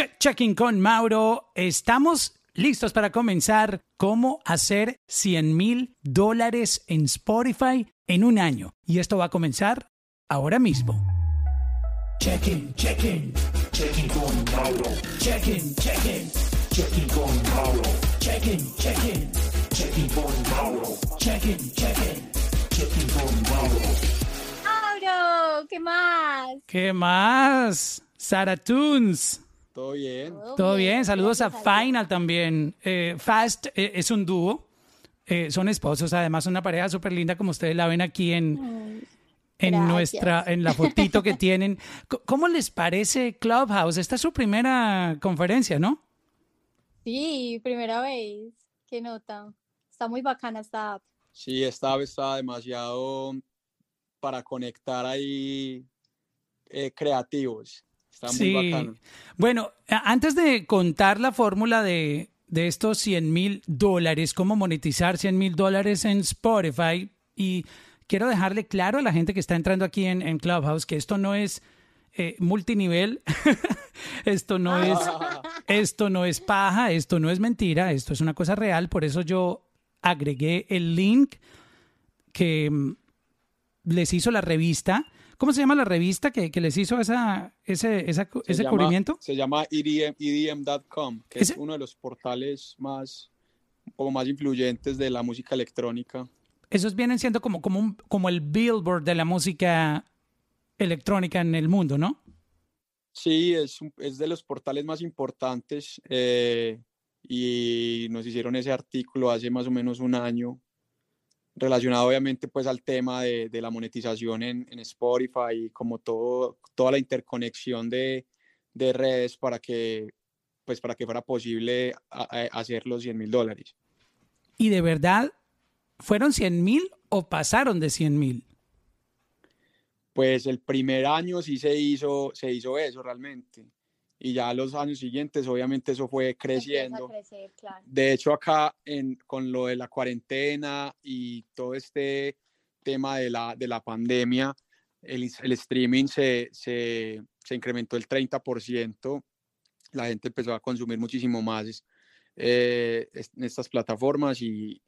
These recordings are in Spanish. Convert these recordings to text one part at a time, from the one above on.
Check, checking con Mauro. Estamos listos para comenzar cómo hacer 100 mil dólares en Spotify en un año. Y esto va a comenzar ahora mismo. Checking, checking, checking con Mauro. Checking, checking, checking con Mauro. Checking, checking, checking con Mauro. Checking, checking, checking con Mauro. Mauro, ¿qué más? ¿Qué más? Sara Tunes. Todo bien. Todo bien, saludos a. Final también. Eh, Fast eh, es un dúo, eh, son esposos, además una pareja súper linda como ustedes la ven aquí en, en gracias. nuestra, en la fotito que tienen. ¿Cómo les parece Clubhouse? Esta es su primera conferencia, ¿no? Sí, primera vez. ¿Qué nota? Está muy bacana esta app. Sí, esta vez está demasiado para conectar ahí eh, creativos. Está muy Sí. bacano. Bueno, antes de contar la fórmula de, de estos 100 mil dólares, cómo monetizar 100 mil dólares en Spotify, y quiero dejarle claro a la gente que está entrando aquí en, en Clubhouse que esto no es eh, multinivel, esto no es, esto no es paja, esto no es mentira, esto es una cosa real, por eso yo agregué el link que mm, les hizo la revista. ¿Cómo se llama la revista que, que les hizo esa, ese, esa- Se ese llama- cubrimiento? Se llama E EDM, EDM.com, que Ese- es uno de los portales más, poco más influyentes de la música electrónica. Esos vienen siendo como, como, un, como el billboard de la música electrónica en el mundo, ¿no? Sí, es, un- es de los portales más importantes eh, y nos hicieron ese artículo hace más o menos un año relacionado obviamente pues al tema de, de la monetización en, en Spotify y como todo, toda la interconexión de, de redes para que pues para que fuera posible a- a- hacer los 100 mil dólares. Y de verdad, ¿fueron 100 mil o pasaron de 100 mil? Pues el primer año sí se hizo, se hizo eso realmente y ya los años siguientes obviamente eso fue creciendo. crecer, claro. De hecho, acá en, con lo de la cuarentena y todo este tema de la, de la pandemia, el, el streaming se, se, se incrementó el 30%. La gente empezó a consumir muchísimo más eh, en estas plataformas y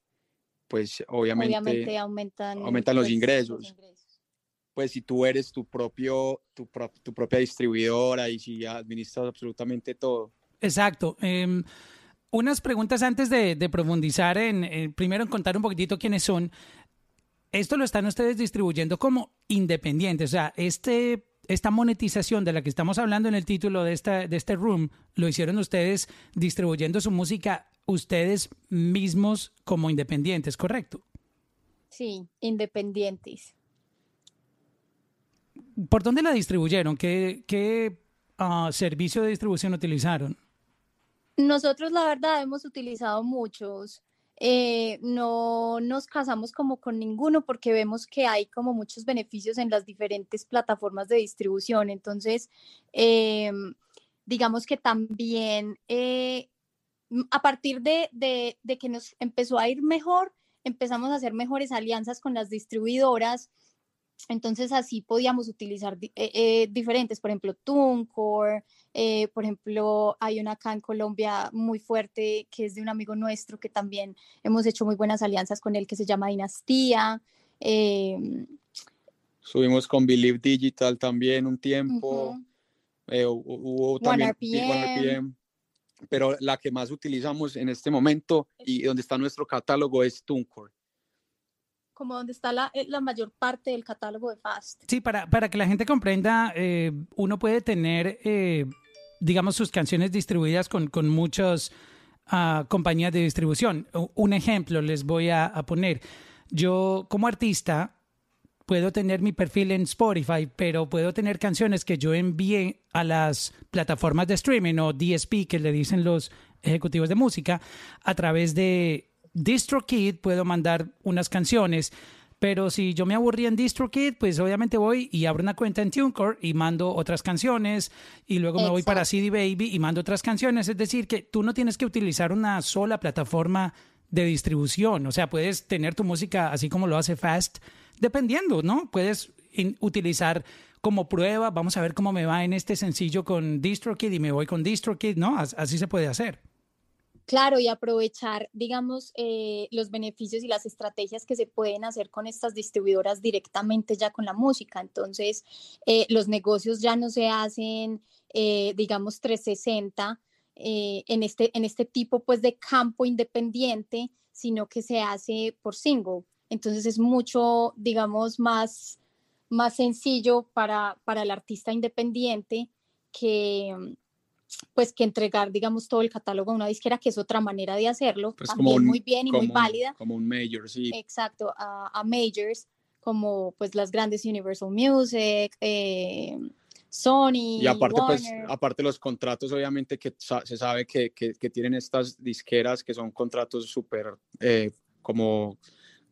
pues obviamente, Obviamente aumentan, aumentan los pues, ingresos. ingresos. Pues si tú eres tu, propio, tu, pro- tu propia distribuidora y si administras absolutamente todo. Exacto. Em, unas preguntas antes de, de profundizar en, eh, primero en contar un poquitito quiénes son. Esto lo están ustedes distribuyendo como independientes. O sea, este, esta monetización de la que estamos hablando en el título de, esta, de este room, lo hicieron ustedes distribuyendo su música ustedes mismos como independientes, ¿correcto? Sí, independientes. ¿Por dónde la distribuyeron? ¿Qué, ah, servicio de distribución utilizaron? Nosotros, la verdad, hemos utilizado muchos. Eh, no nos casamos como con ninguno porque vemos que hay como muchos beneficios en las diferentes plataformas de distribución. Entonces, em, digamos que también eh, a partir de que nos empezó a ir mejor, empezamos a hacer mejores alianzas con las distribuidoras. Entonces así podíamos utilizar eh, eh, diferentes, por ejemplo, TuneCore, eh, por ejemplo, hay una acá en Colombia muy fuerte que es de un amigo nuestro que también hemos hecho muy buenas alianzas con él que se llama Dinastía. em, Subimos con Believe Digital también un tiempo. ujú. eh, hu- hubo también OneRPM. OneRPM, pero la que más utilizamos en este momento y donde está nuestro catálogo es TuneCore. Como donde está la, eh, la mayor parte del catálogo de Fast. Sí, para, para que la gente comprenda, eh, uno puede tener, eh, digamos, sus canciones distribuidas con, con muchas ah, compañías de distribución. Un ejemplo les voy a, a poner. Yo, como artista, puedo tener mi perfil en Spotify, pero puedo tener canciones que yo envié a las plataformas de streaming o DSP, que le dicen los ejecutivos de música, a través de DistroKid puedo mandar unas canciones, pero si yo me aburrí en DistroKid, pues obviamente voy y abro una cuenta en TuneCore y mando otras canciones y luego me voy para. CD Baby y mando otras canciones. Es decir, que tú no tienes que utilizar una sola plataforma de distribución. O sea, puedes tener tu música así como lo hace Fast, dependiendo, ¿no? Puedes utilizar como prueba, vamos a ver cómo me va en este sencillo con DistroKid y me voy con DistroKid, ¿no? Así se puede hacer. Claro, y aprovechar, digamos, eh, los beneficios y las estrategias que se pueden hacer con estas distribuidoras directamente ya con la música. Entonces, eh, los negocios ya no se hacen, eh, digamos, 360 en, este, en este tipo pues, de campo independiente, sino que se hace por single. Entonces, es mucho, digamos, más, más sencillo para, para el artista independiente que pues que entregar, digamos, todo el catálogo a una disquera, que es otra manera de hacerlo, pues también muy bien y muy válida. Como un major, sí. Exacto, a, majors, como pues las grandes Universal Music, eh, Sony. Y aparte, pues, aparte los contratos, obviamente, que se sabe que, que, que tienen estas disqueras, que son contratos súper eh, como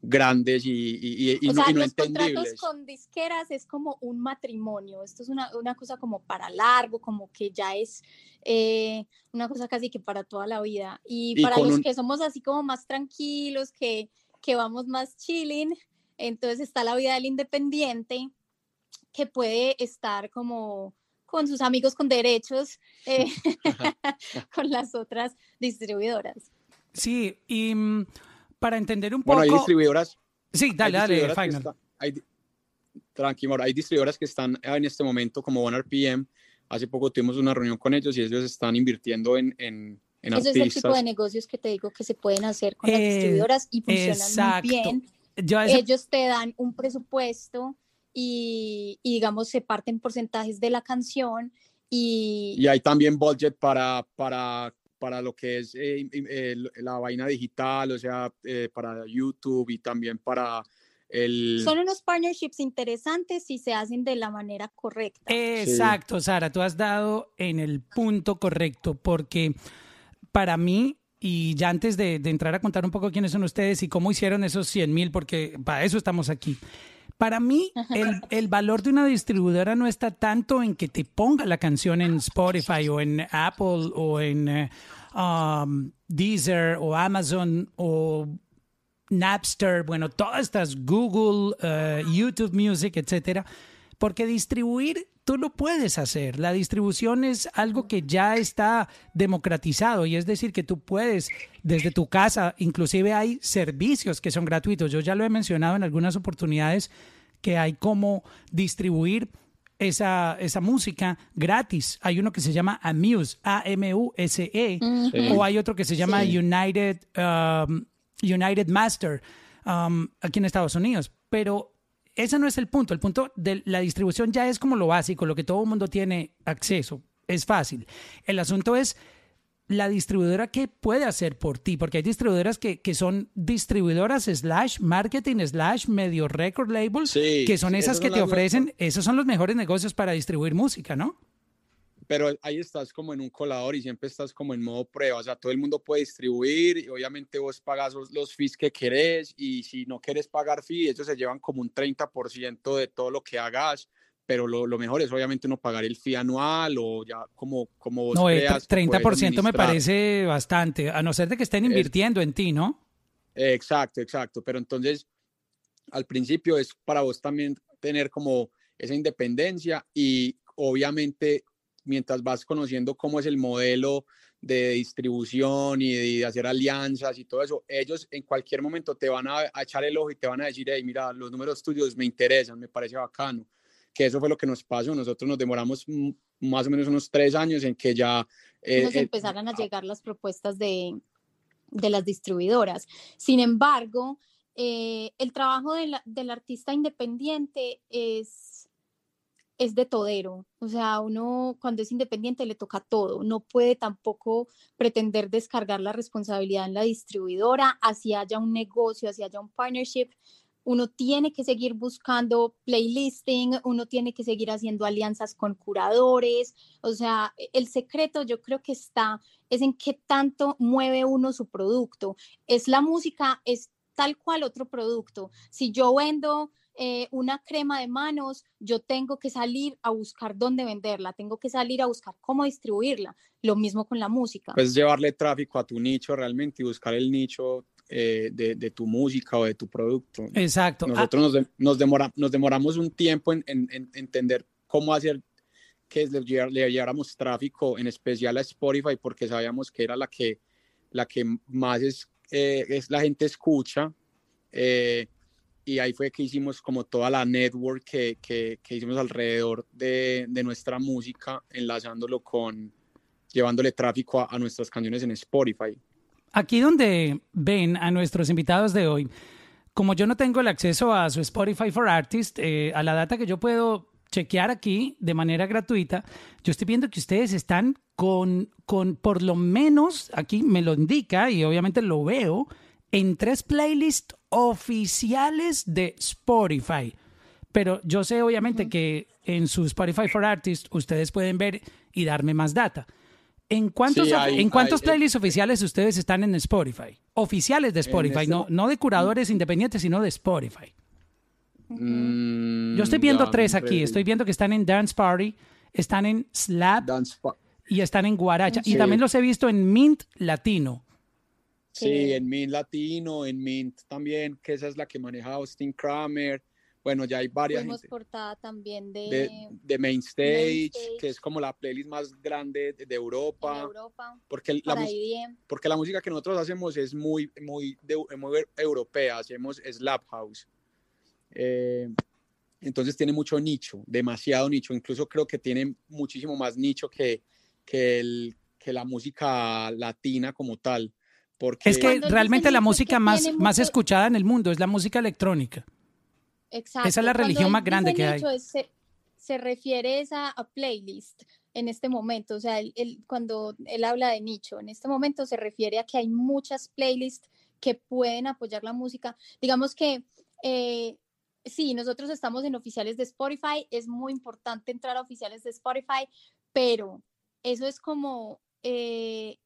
grandes y, y, y, o sea, los contratos con disqueras es como un matrimonio, esto es una, una cosa como para largo, como que ya es eh, una cosa casi que para toda la vida. Y, para los que somos así como más tranquilos, que, que vamos más chilling, entonces está la vida del independiente, que puede estar como con sus amigos con derechos, eh, con las otras distribuidoras. Sí, y mm, para entender un poco. Bueno, hay distribuidoras. Sí, dale, dale, final. tranquilo, hay distribuidoras que están en este momento como OneRPM. Hace poco tuvimos una reunión con ellos y ellos están invirtiendo en, en, en Ese es el tipo de negocios que te digo que se pueden hacer con las eh, distribuidoras y funcionan muy bien. Ellos te dan un presupuesto y, y, digamos se parten porcentajes de la canción y, y hay también budget para, para para lo que es eh, eh, la vaina digital, o sea, eh, para YouTube y también para el... Son unos partnerships interesantes si se hacen de la manera correcta. Exacto, Sara, tú has dado en el punto correcto, porque para mí, y ya antes de, entrar a contar un poco quiénes son ustedes y cómo hicieron esos 100 mil, porque para eso estamos aquí. Para mí, el, el, valor de una distribuidora no está tanto en que te ponga la canción en Spotify o en Apple o en eh, um, Deezer o Amazon o Napster, bueno, todas estas Google, eh, YouTube Music, etcétera, porque distribuir tú lo puedes hacer. La distribución es algo que ya está democratizado y es decir que tú puedes desde tu casa, inclusive hay servicios que son gratuitos. Yo ya lo he mencionado en algunas oportunidades que hay como distribuir esa, esa música gratis. Hay uno que se llama Amuse, A-M-U-S-E, o hay otro que se llama United, um, United Master um, aquí en Estados Unidos. Pero ese no es el punto. El punto de la distribución ya es como lo básico, lo que todo el mundo tiene acceso. Es fácil. El asunto es la distribuidora qué puede hacer por ti, porque hay distribuidoras que, que son distribuidoras slash marketing slash medio record labels, que son esas que te ofrecen, esos son los mejores negocios para distribuir música, ¿no? Pero ahí estás como en un colador y siempre estás como en modo prueba, o sea, todo el mundo puede distribuir y obviamente vos pagas los, fees que querés y si no quieres pagar fees, ellos se llevan como un 30% de todo lo que hagas pero lo, lo, mejor es obviamente uno pagar el fee anual o ya como, como vos No, creas, 30% me parece bastante, a no ser de que estén invirtiendo en ti, ¿no? Exacto, exacto, pero entonces al principio es para vos también tener como esa independencia y obviamente mientras vas conociendo cómo es el modelo de distribución y de, hacer alianzas y todo eso, ellos en cualquier momento te van a, a, echar el ojo y te van a decir, hey, mira, los números tuyos me interesan, me parece bacano que eso fue lo que nos pasó. Nosotros nos demoramos más o menos unos tres años en que ya... Eh, nos eh, empezaran a llegar las propuestas de, de las distribuidoras. Sin embargo, eh, el trabajo de la, del artista independiente es, es de todero. O sea, uno cuando es independiente le toca todo. No puede tampoco pretender descargar la responsabilidad en la distribuidora, así haya un negocio, así haya un partnership uno tiene que seguir buscando playlisting, uno tiene que seguir haciendo alianzas con curadores, o sea, el secreto yo creo que está es en qué tanto mueve uno su producto. Es la música, es tal cual otro producto. Si yo vendo eh, una crema de manos, yo tengo que salir a buscar dónde venderla, tengo que salir a buscar cómo distribuirla. Lo mismo con la música. Pues llevarle tráfico a tu nicho realmente y buscar el nicho eh, de, tu música o de tu producto. Exacto. Nosotros nos, nos, demora, nos demoramos un tiempo en, en, entender cómo hacer que le, le lleváramos tráfico, en especial a Spotify, porque sabíamos que era la que, la que más es, eh, es la gente escucha. eh, y ahí fue que hicimos como toda la network que, que, que hicimos alrededor de, de nuestra música, enlazándolo con, llevándole tráfico a, a nuestras canciones en Spotify. Aquí donde ven a nuestros invitados de hoy, como yo no tengo el acceso a su Spotify for Artists, eh, a la data que yo puedo chequear aquí de manera gratuita, yo estoy viendo que ustedes están con, con por lo menos, aquí me lo indica y obviamente lo veo, en tres playlists oficiales de Spotify. Pero yo sé obviamente que en su Spotify for Artists ustedes pueden ver y darme más data. ¿En cuántos, Sí, hay- ¿en cuántos hay- eh, playlists oficiales ustedes están en Spotify? Oficiales de Spotify, este no, no de curadores independientes, sino de Spotify. Mm, Yo estoy viendo tres aquí. Estoy viendo que están en Dance Party, están en Slap Dance y están en Guaracha. Y también los he visto en Mint Latino. Sí, en Mint Latino, en Mint también, que esa es la que maneja Austin Kramer. Bueno, ya hay varias Fuimos gente portada también de, de, de Main Stage, que es como la playlist más grande de, de Europa, Europa porque la, porque la música que nosotros hacemos es muy, muy, de- muy eu- europea, hacemos slap house. Eh, entonces tiene mucho nicho, demasiado nicho, incluso creo que tiene muchísimo más nicho que, que, el, que la música latina como tal. Porque Es que realmente la música más, más escuchada en el mundo es la música electrónica. Exacto. Esa es la Cuando religión más grande que hay. es- se, se refiere es a, a playlist en este momento. O sea, él- él- cuando él habla de nicho, en este momento se refiere a que hay muchas playlists que pueden apoyar la música. Digamos que eh, sí, nosotros estamos en oficiales de Spotify, es muy importante entrar a oficiales de Spotify, pero eso es como, eh,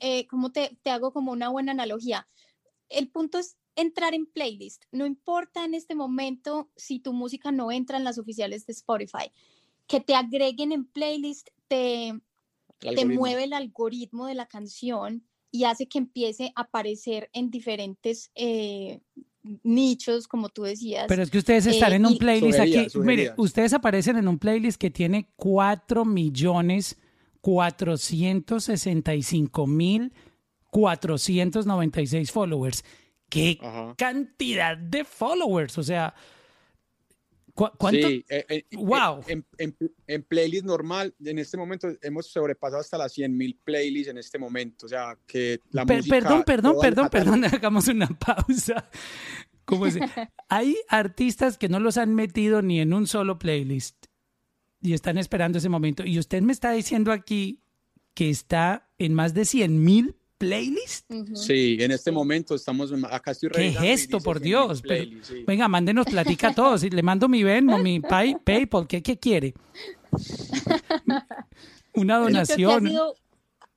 eh, como te, te hago como una buena analogía. El punto es entrar en playlist. No importa en este momento si tu música no entra en las oficiales de Spotify. Que te agreguen en playlist te, te mueve el algoritmo de la canción y hace que empiece a aparecer en diferentes eh, nichos, como tú decías. Pero es que ustedes están Eh, en un playlist aquí. Sugerías, Mire, ustedes aparecen en un playlist que tiene 4 millones 465 mil 496 followers. ¡Qué Ajá. cantidad de followers! O sea, ¿cu- ¿cuánto? Sí, eh, eh, eh, Wow. En, en- en playlist normal, en este momento hemos sobrepasado hasta las 100.000 playlists en este momento. O sea, que la Per- música. perdón, perdón, perdón, perdón, hagamos una pausa. ¿Cómo se- Hay artistas que no los han metido ni en un solo playlist y están esperando ese momento. Y usted me está diciendo aquí que está en más de 100 mil playlists. Sí, en este momento estamos. Acá estoy ¿Qué revisando y es esto, dice por 100.000 Dios? Pero- playlists, sí. Venga, mándenos, platica a todos. Y Le mando mi Venmo, mi pay, PayPal, ¿qué, qué quiere? Una donación. ha sido,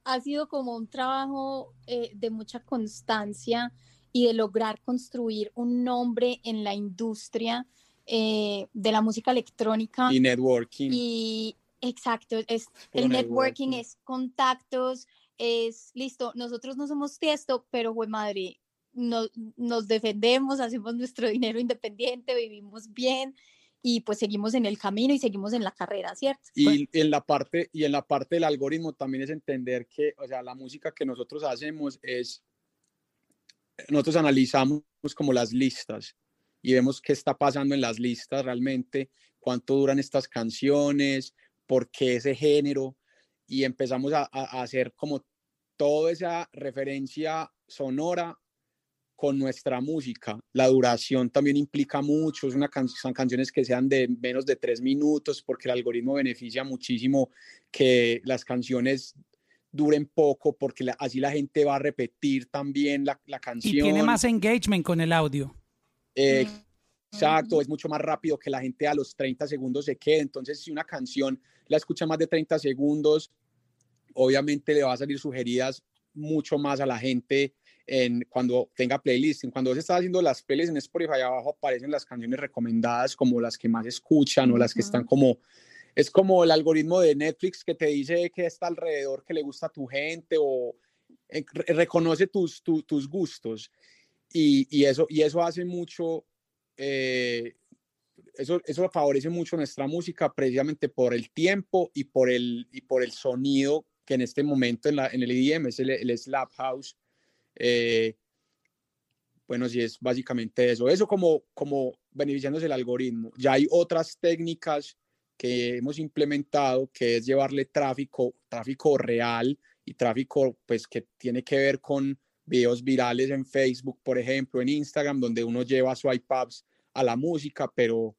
ha sido como un trabajo eh, de mucha constancia y de lograr construir un nombre en la industria eh, de la música electrónica. Y networking. Y exacto, es el networking, networking. es contactos, es listo. Nosotros no somos tiesto, pero güey madre, no- nos defendemos, hacemos nuestro dinero independiente, vivimos bien y pues seguimos en el camino y seguimos en la carrera, ¿cierto? Y en la parte y en la parte del algoritmo también es entender que, o sea, la música que nosotros hacemos es nosotros analizamos como las listas y vemos qué está pasando en las listas realmente, cuánto duran estas canciones, por qué ese género y empezamos a, a- hacer como toda esa referencia sonora con nuestra música. La duración también implica mucho, es una can- son canciones que sean de menos de tres minutos porque el algoritmo beneficia muchísimo que las canciones duren poco porque la- así la gente va a repetir también la, la canción. Y tiene más engagement con el audio. Eh, Mm, Exacto, es mucho más rápido que la gente a los 30 segundos se quede. Entonces, si una canción la escucha más de 30 segundos, obviamente le va a salir sugeridas mucho más a la gente en, cuando tenga playlist. Cuando se está haciendo las playlists en Spotify, abajo aparecen las canciones recomendadas como las que más escuchan o las que están como... Es como el algoritmo de Netflix que te dice que está alrededor, que le gusta a tu gente o eh, re- reconoce tus, tu- tus gustos. Y, y eso, y eso hace mucho, eh, eso, eso favorece mucho nuestra música precisamente por el tiempo y por el, y por el sonido que en este momento en, la, en el EDM es el, el Slap House. Eh, bueno, sí, es básicamente eso. Eso como, como beneficiándose el algoritmo. Ya hay otras técnicas que hemos implementado, que es llevarle tráfico, tráfico real y tráfico pues que tiene que ver con videos virales en Facebook, por ejemplo, en Instagram, donde uno lleva su iPads a la música, pero...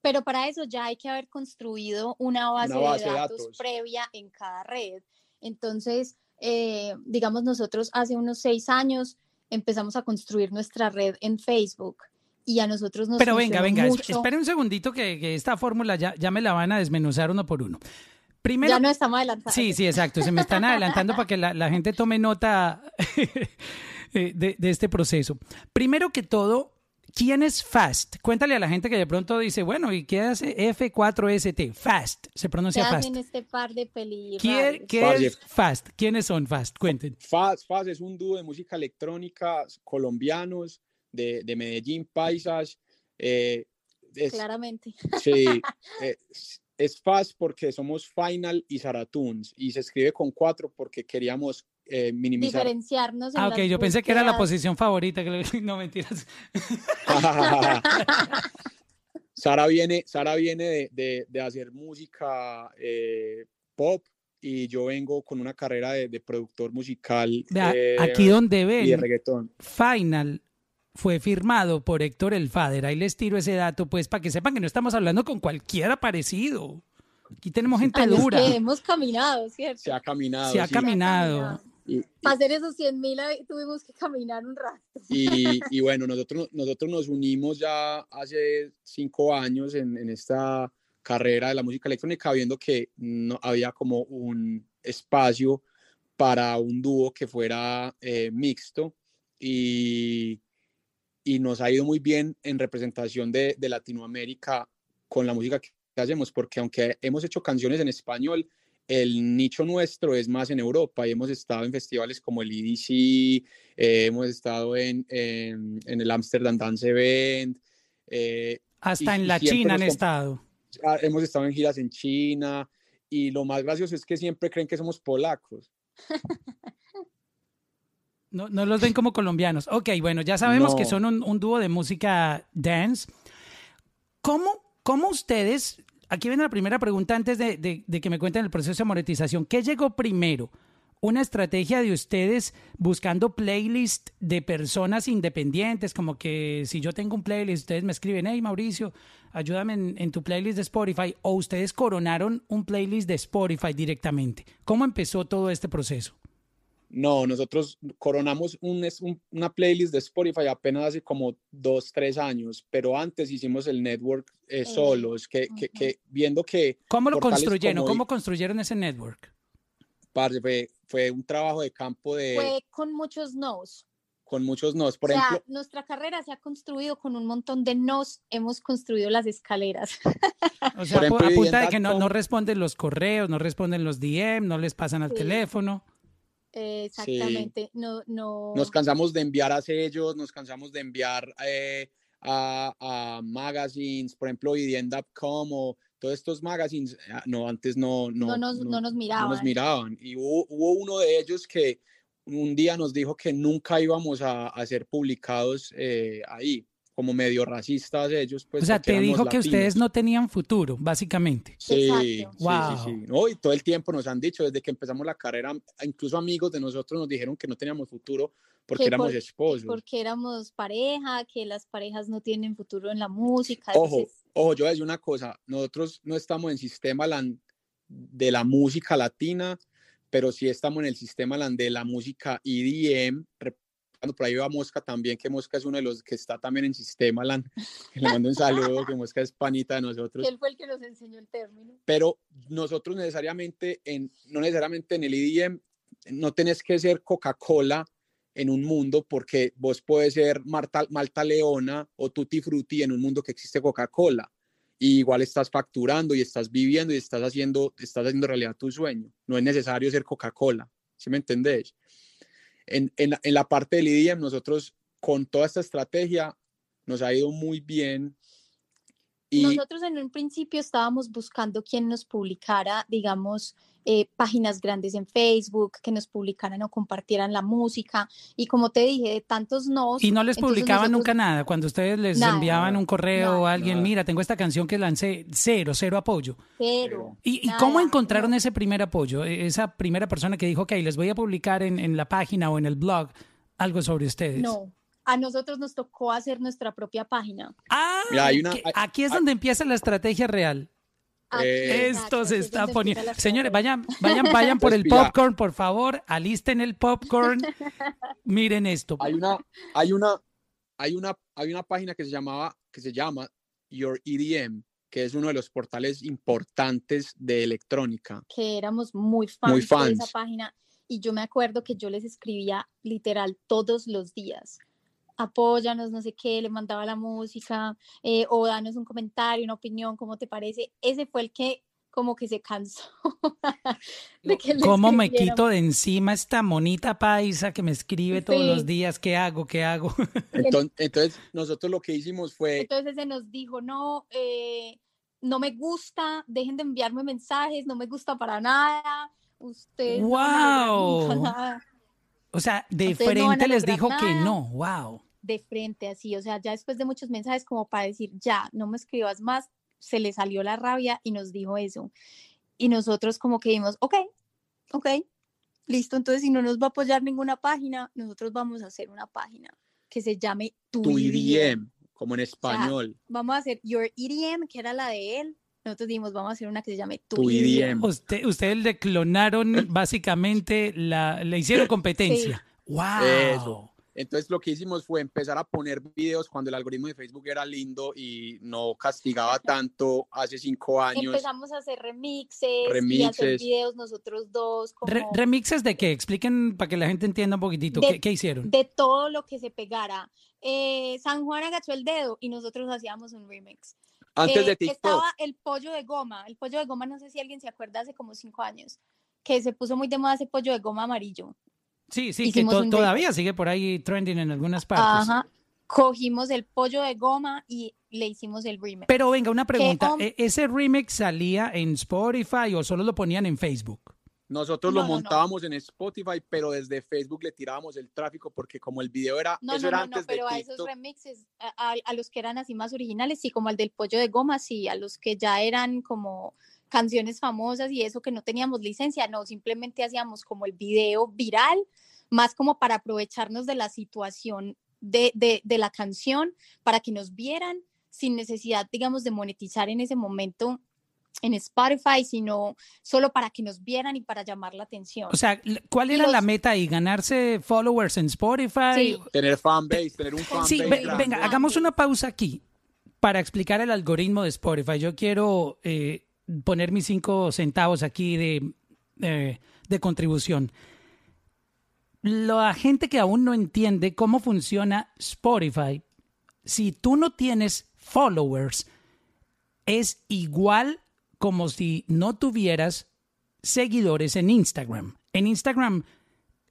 Pero para eso ya hay que haber construido una base, de, datos previa en cada red. Entonces, eh, digamos, nosotros hace unos seis años empezamos a construir nuestra red en Facebook y a nosotros nos Pero venga, venga, espere un segundito que, esta fórmula ya, ya me la van a desmenuzar uno por uno. Primero, ya no estamos adelantando. Sí, sí, exacto. Se me están adelantando para que la, gente tome nota eh, de, de, este proceso. Primero que todo, ¿quién es FAST? Cuéntale a la gente que de pronto dice, bueno, ¿y qué hace F4ST? FAST, se pronuncia FAST. este par de ¿Qué, ¿qué es FAST? ¿Quiénes son FAST? Cuenten. FAST, FAST es un dúo de música electrónica colombianos de, de Medellín, Paisas. Eh, Claramente. Sí, eh, es fast porque somos Final y Saratuns y se escribe con cuatro porque queríamos eh, minimizar. Diferenciarnos. ah, ok, yo pensé que era la posición favorita. Que no mentiras. Sara viene, Sara viene de, de, hacer música eh, pop y yo vengo con una carrera de, productor musical. Eh, aquí donde ven. Y de reggaetón. Final fue firmado por Héctor El Fader. Ahí les tiro ese dato, pues, para que sepan que no estamos hablando con cualquiera parecido. Aquí tenemos gente dura. hemos caminado, ¿cierto? Se ha caminado. Se ha caminado. para hacer esos 100 mil tuvimos que caminar un rato. Y, bueno, nosotros, nosotros nos unimos ya hace cinco años en, en, esta carrera de la música electrónica, viendo que no había como un espacio para un dúo que fuera eh, mixto. Y, y nos ha ido muy bien en representación de, de Latinoamérica con la música que hacemos, porque aunque hemos hecho canciones en español, el nicho nuestro es más en Europa y hemos estado en festivales como el EDC, eh, hemos estado en, en, el Amsterdam Dance Event. Eh, Hasta en la China han estado. Ah, hemos estado en giras en China y lo más gracioso es que siempre creen que somos polacos. No, no los ven como colombianos. Ok, bueno, ya sabemos que son un, dúo de música dance. ¿Cómo, ¿Cómo ustedes, aquí viene la primera pregunta antes de, de, que me cuenten el proceso de monetización, ¿qué llegó primero? una estrategia de ustedes buscando playlist de personas independientes, como que si yo tengo un playlist, ustedes me escriben, hey Mauricio, ayúdame en, en, tu playlist de Spotify, o ustedes coronaron un playlist de Spotify directamente. ¿Cómo empezó todo este proceso? No, nosotros coronamos un, una playlist de Spotify apenas hace como dos, tres años, pero antes hicimos el network eh, solos, que, que, viendo que... ¿Cómo lo construyeron? ¿Cómo construyeron ese network? fue, fue un trabajo de campo de... Fue con muchos nos. Con muchos nos, por o sea, ejemplo... nuestra carrera se ha construido con un montón de nos, hemos construido las escaleras. O sea, a punta de que no, no responden los correos, no responden los DM, no les pasan al teléfono exactamente. No, no. Nos cansamos de enviar a sellos, nos cansamos de enviar eh, a, a, magazines, por ejemplo, Vivienda.com o todos estos magazines. Ah, no, antes no, no, no, nos, no, nos, miraban. No nos miraban. Y hubo, hubo, uno de ellos que un día nos dijo que nunca íbamos a, a ser publicados eh, ahí como medio racistas ellos. Pues, o sea, te dijo que ustedes no tenían futuro, básicamente. Sí, sí, sí, No, y todo el tiempo nos han dicho, desde que empezamos la carrera, incluso amigos de nosotros nos dijeron que no teníamos futuro porque éramos esposos. Porque éramos pareja, que las parejas no tienen futuro en la música. Ojo, ojo, yo voy a decir una cosa, nosotros no estamos en sistema de la música latina, pero sí estamos en el sistema de la música EDM, por ahí va Mosca también, que Mosca es uno de los que está también en sistema, le mando un saludo, que Mosca es panita de nosotros. Él fue el que nos enseñó el término. Pero nosotros necesariamente, en, no necesariamente en el IDM, no tenés que ser Coca-Cola en un mundo porque vos puedes ser Marta, Malta Leona o Tutti Frutti en un mundo que existe Coca-Cola. Y igual estás facturando y estás viviendo y estás haciendo, estás haciendo realidad tu sueño. No es necesario ser Coca-Cola, ¿sí me entendés? En, en, la parte del IDM, nosotros con toda esta estrategia nos ha ido muy bien. Y Nosotros en un principio estábamos buscando quién nos publicara, digamos, eh, páginas grandes en Facebook, que nos publicaran o compartieran la música. Y como te dije, de tantos no. Y no les publicaban nunca nada. Cuando ustedes les Nada. enviaban un correo Nada. o a alguien, Nada. mira, tengo esta canción que lancé, cero, cero apoyo. Pero. ¿Y, y cómo encontraron ese primer apoyo? E- Esa primera persona que dijo, ok, les voy a publicar en, en la página o en el blog algo sobre ustedes. No. A nosotros nos tocó hacer nuestra propia página. Ah, Mira, hay una- que hay- aquí es hay- donde empieza la estrategia real. Aquí, Eh, Esto se está poniendo. Señores, vayan, vayan, vayan por Pues el popcorn, por favor. Alisten el popcorn. Miren esto. hay una, hay una, hay una, hay una página que se llamaba, que se llama Your EDM, que es uno de los portales importantes de electrónica. que éramos muy fans, Muy de esa fans. página y yo me acuerdo que yo les escribía literal todos los días. Apóyanos, no sé qué, le mandaba la música eh, o danos un comentario, una opinión, ¿cómo te parece? Ese fue el que como que se cansó de que le ¿Cómo me quito de encima esta monita paisa que me escribe todos los días? ¿Qué hago? ¿Qué hago? Entonces, entonces nosotros lo que hicimos fue, Entonces se nos dijo, no, eh, no me gusta, dejen de enviarme mensajes, no me gusta para nada, no ¡Guau! nada". O sea, de Ustedes no frente les dijo que no. ¡Wow! De frente así, o sea, ya después de muchos mensajes como para decir, ya, no me escribas más, se le salió la rabia y nos dijo eso. Y nosotros como que dimos, ok, ok, listo, entonces si no nos va a apoyar ninguna página, nosotros vamos a hacer una página que se llame Tu, tu EDM. EDM, como en español. Vamos a hacer Your EDM, que era la de él. Nosotros dijimos, vamos a hacer una que se llame Tu, Tu EDM. Usted, ustedes le clonaron básicamente, la, le hicieron competencia. ¡Wow! Eso. Entonces lo que hicimos fue empezar a poner videos cuando el algoritmo de Facebook era lindo y no castigaba tanto hace cinco años. Empezamos a hacer remixes, y a hacer Remixes. videos nosotros dos, como Re- ¿Remixes de qué? Expliquen para que la gente entienda un poquitito. De- ¿Qué, qué hicieron? de todo lo que se pegara. Eh, San Juan agachó el dedo y nosotros hacíamos un remix. Antes Eh, de TikTok. Estaba el pollo de goma. El pollo de goma, no sé si alguien se acuerda, hace como cinco años, que se puso muy de moda ese pollo de goma amarillo. Sí, sí, que to- todavía sigue por ahí trending en algunas partes. Ajá. Cogimos el pollo de goma y le hicimos el remix. Pero venga, una pregunta. ¿e- ¿Ese remix salía en Spotify o solo lo ponían en Facebook? Nosotros No, lo no, no. montábamos en Spotify, pero desde Facebook le tirábamos el tráfico porque como el video era, No, eso no, era no, no, antes de pero a esos remixes, a, a- a los que eran así más originales, sí, como al del pollo de goma, sí, a los que ya eran como canciones famosas y eso que no teníamos licencia, no, simplemente hacíamos como el video viral, más como para aprovecharnos de la situación de, de, de la canción, para que nos vieran sin necesidad, digamos, de monetizar en ese momento en Spotify, sino solo para que nos vieran y para llamar la atención. O sea, ¿cuál era la los- meta ahí? ¿Ganarse followers en Spotify? Sí. Tener fanbase, tener un fanbase. Sí, ve- venga, grande. hagamos una pausa aquí para explicar el algoritmo de Spotify. Yo quiero eh, poner mis cinco centavos aquí de, eh, de contribución. La gente que aún no entiende cómo funciona Spotify, si tú no tienes followers, es igual como si no tuvieras seguidores en Instagram. En Instagram,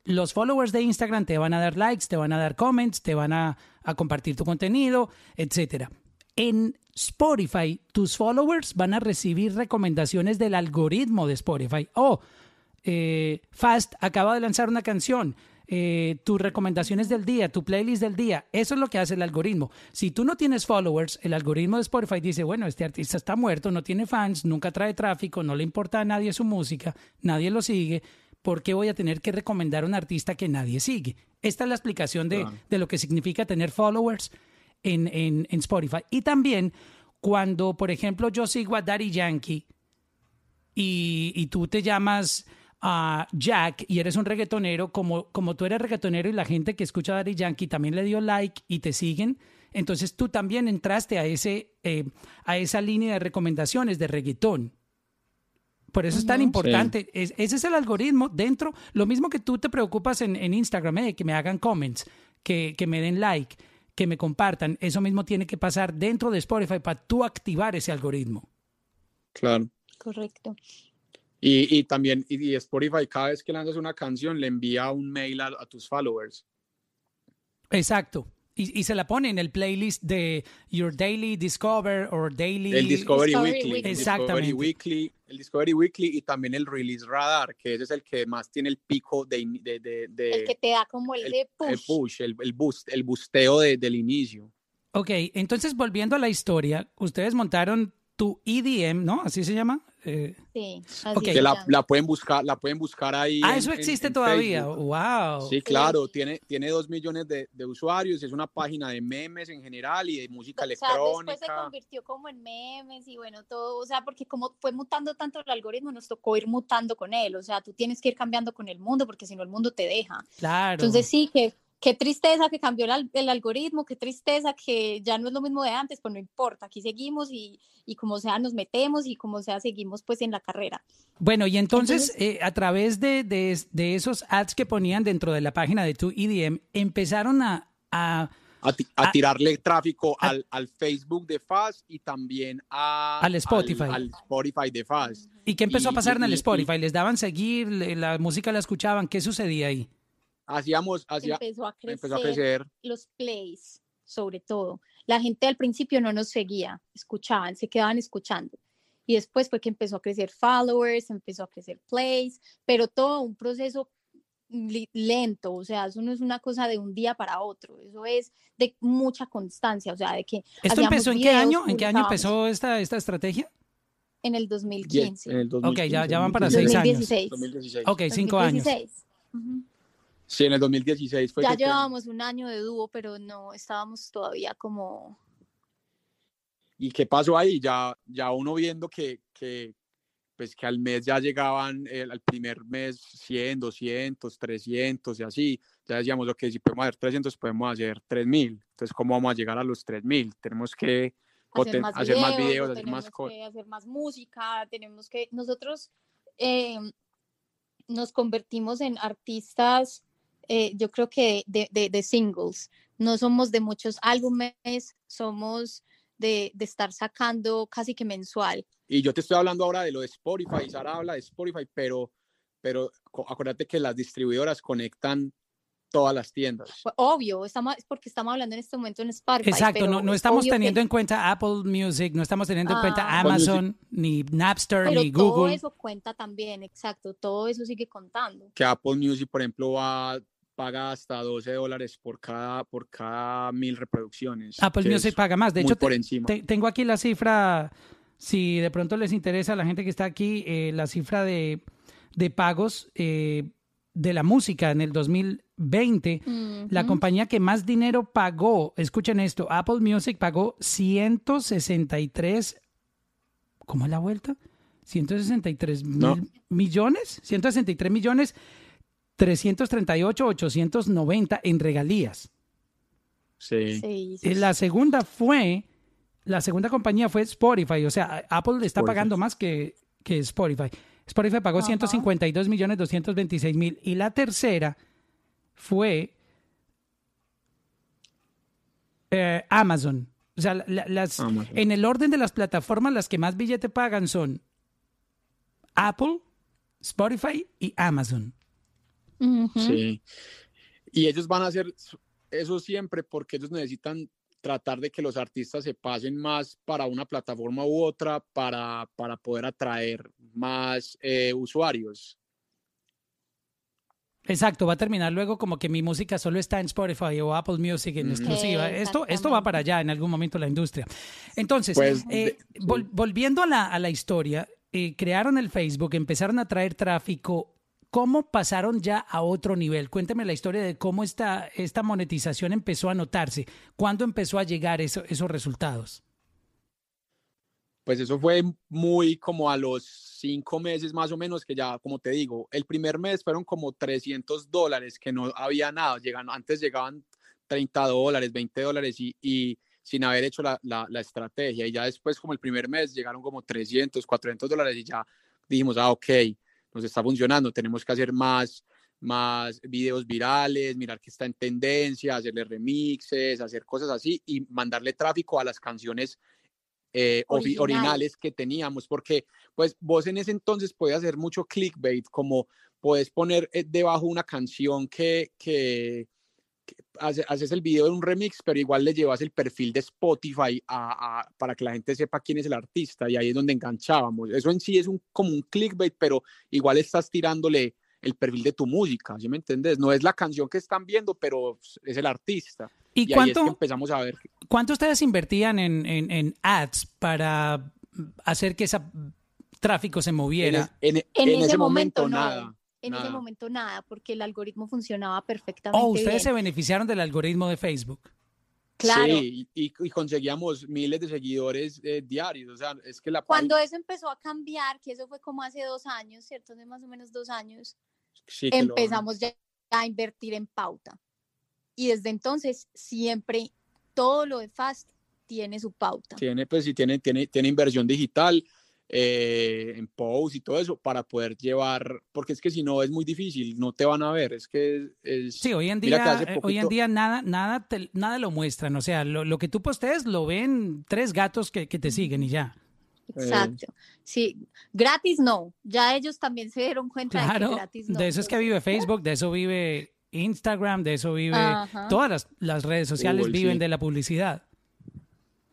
los followers de Instagram te van a dar likes, te van a dar comments, te van a, a compartir tu contenido, etcétera. En Spotify, tus followers van a recibir recomendaciones del algoritmo de Spotify. Oh, eh, Fast acaba de lanzar una canción. eh, tus recomendaciones del día, tu playlist del día. Eso es lo que hace el algoritmo. Si tú no tienes followers, el algoritmo de Spotify dice, bueno, este artista está muerto, no tiene fans, nunca trae tráfico, no le importa a nadie su música, nadie lo sigue. ¿Por qué voy a tener que recomendar a un artista que nadie sigue? Esta es la explicación de, de lo que significa tener followers en, en, en Spotify. Y también cuando, por ejemplo, yo sigo a Daddy Yankee y, y tú te llamas a Jack y eres un reggaetonero, como, como tú eres reggaetonero y la gente que escucha a Daddy Yankee también le dio like y te siguen, entonces tú también entraste a, ese, eh, a esa línea de recomendaciones de reggaetón. Por eso es tan importante. Es- ese es el algoritmo dentro. Lo mismo que tú te preocupas en, en Instagram, eh, que me hagan comments, que, que me den like, que me compartan. Eso mismo tiene que pasar dentro de Spotify para tú activar ese algoritmo. Claro. Correcto. Y, y también, y, y Spotify, cada vez que lanzas una canción, le envía un mail a, a tus followers. Exacto. Y, y se la pone en el playlist de Your Daily Discover or Daily... El Discovery, Discovery Weekly. Weekly. el Exactamente. Discovery Weekly, el Discovery Weekly y también el Release Radar, que ese es el que más tiene el pico de, in- de, de, de- El que te da como el, el- de push. el push, el, el boost, el busteo de- del inicio. Ok, entonces volviendo a la historia, ustedes montaron tu EDM, ¿no? Así se llama. Eh, Sí, así Que la, pueden buscar, la pueden buscar ahí. ah, en- eso existe en todavía. Facebook. Wow. Sí, claro, tiene, tiene dos millones de, de usuarios, es una página de memes en general y de música O sea, después se electrónica. convirtió como en memes y bueno, todo, o sea, porque como fue mutando tanto el algoritmo, nos tocó ir mutando con él, o sea, tú tienes que ir cambiando con el mundo porque si no el mundo te deja. Claro. Entonces sí, que qué tristeza que cambió el, al- el algoritmo, qué tristeza que ya no es lo mismo de antes, pues no importa, aquí seguimos y, y como sea nos metemos y como sea seguimos pues en la carrera. Bueno, y entonces, Entonces- eh, a través de, de- de esos ads que ponían dentro de la página de tu EDM, empezaron a, a- A, ti- a tirarle tráfico al, al Facebook de Faz y también a, Al Spotify. Al, Spotify de Faz. ¿Y qué empezó a Y- pasar en el Spotify? ¿Les daban seguir? ¿La música la escuchaban? ¿Qué sucedía ahí? Hacíamos, hacía, Empezó a crecer, empezó a crecer. los plays, sobre todo. La gente al principio no nos seguía, escuchaban, se quedaban escuchando. Y después fue que empezó a crecer followers, empezó a crecer plays, pero todo un proceso lento, o sea, eso no es una cosa de un día para otro, eso es de mucha constancia, o sea, de que ¿Esto hacíamos empezó en qué año? ¿En qué año empezó esta, esta estrategia? En el Die- 2015. En el Ok, ya- ya van para 2016. seis años. 2016. 2016. Ok, cinco años. 2016. Ujú. Sí, en el 2016 fue Ya que- llevábamos un año de dúo, pero no estábamos todavía como ¿Y qué pasó ahí? Ya, ya uno viendo que, que, pues que al mes ya llegaban, eh, al primer mes 100, 200, 300 y así. Ya decíamos, ok, si podemos hacer 300, podemos hacer 3000. Entonces, ¿cómo vamos a llegar a los 3000? Tenemos que hacer más hacer más videos, hacer más cosas. hacer más música, tenemos que, nosotros eh, nos convertimos en artistas, eh, yo creo que de, de- de singles, no somos de muchos álbumes, somos de, de estar sacando casi que mensual. Y yo te estoy hablando ahora de lo de Spotify, Sara habla de Spotify, pero, pero acuérdate que las distribuidoras conectan todas las tiendas. Pues, Obvio, estamos, es porque estamos hablando en este momento en Spotify. Exacto, pero no, no es estamos obvio que- teniendo en cuenta Apple Music, no estamos teniendo en cuenta Ah. Amazon, ni Napster, pero ni todo Google. eso cuenta también, exacto, todo eso sigue contando. Que Apple Music, por ejemplo, va, paga hasta 12 dólares por cada, por cada mil reproducciones. Apple que Music es paga más. De hecho, por te- encima. te- tengo aquí la cifra, si de pronto les interesa a la gente que está aquí, eh, la cifra de, de pagos eh, de la música en el 2020. La compañía que más dinero pagó, escuchen esto, Apple Music pagó 163, ¿cómo es la vuelta? 163 No. mil millones, 163 millones 338 890 en regalías. Sí. Sí, sí, Eh, La segunda fue, la segunda compañía fue Spotify, o sea, Apple está Spotify. pagando más que, que Spotify. Spotify pagó Ajá. 152 millones 226 mil y la tercera fue eh, Amazon. O sea, la- las, Amazon. en el orden de las plataformas, las que más billete pagan son Apple, Spotify y Amazon. Sí. Y ellos van a hacer eso siempre porque ellos necesitan tratar de que los artistas se pasen más para una plataforma u otra para, para poder atraer más eh, usuarios. Exacto, va a terminar luego como que mi música solo está en Spotify o Apple Music en exclusiva. Esto, esto va para allá en algún momento la industria. Entonces, Pues, eh, de- vol- sí. volviendo a la, a la historia, eh, crearon el Facebook, empezaron a traer tráfico. ¿Cómo pasaron ya a otro nivel? Cuénteme la historia de cómo esta, esta monetización empezó a notarse. ¿Cuándo empezó a llegar eso- esos resultados? Pues eso fue muy como a los cinco meses más o menos que ya, como te digo, el primer mes fueron como 300 dólares que no había nada. Llegan, antes llegaban 30 dólares, 20 dólares y, y sin haber hecho la, la, la estrategia. Y ya después, como el primer mes, llegaron como 300, 400 dólares y ya dijimos, ah, ok, nos está funcionando, tenemos que hacer más, más videos virales, mirar que está en tendencia, hacerle remixes, hacer cosas así y mandarle tráfico a las canciones eh, Originales. que teníamos, porque pues vos en ese entonces podías hacer mucho clickbait, como puedes poner eh, debajo una canción que, que, haces el video de un remix, pero igual le llevas el perfil de Spotify a- a- para que la gente sepa quién es el artista y ahí es donde enganchábamos. Eso en sí es un, como un clickbait, pero igual estás tirándole el perfil de tu música, ¿sí me entendés? No es la canción que están viendo, pero es el artista. ¿Y, Y, ahí es cuánto, que empezamos a ver. cuánto ustedes invertían en, en- en ads para hacer que ese tráfico se moviera? en- En en ese momento, no. nada. En ese nada. momento nada, porque el algoritmo funcionaba perfectamente Oh, ustedes se bien. beneficiaron del algoritmo de Facebook. Claro. Sí, y, y conseguíamos miles de seguidores eh, diarios. O sea, es que la Cuando página- eso empezó a cambiar, que eso fue como hace dos años, ¿cierto? Hace más o menos dos años, sí lo- empezamos ya a invertir en pauta. Y desde entonces siempre todo lo de Fast tiene su pauta. tiene, pues sí, tiene, tiene, tiene inversión digital eh, en post y todo eso para poder llevar, porque es que si no es muy difícil, no te van a ver. Es que es. Sí, hoy en día, eh, hoy en poquito- día nada, nada, te- nada lo muestran. O sea, lo, lo que tú postees lo ven tres gatos que, que te siguen y ya. Exacto. Sí, gratis no. Ya ellos también se dieron cuenta de que gratis no. de eso es que vive Facebook, de eso vive Instagram, de eso vive Ajá. todas las, las redes sociales Google, viven sí. de la publicidad.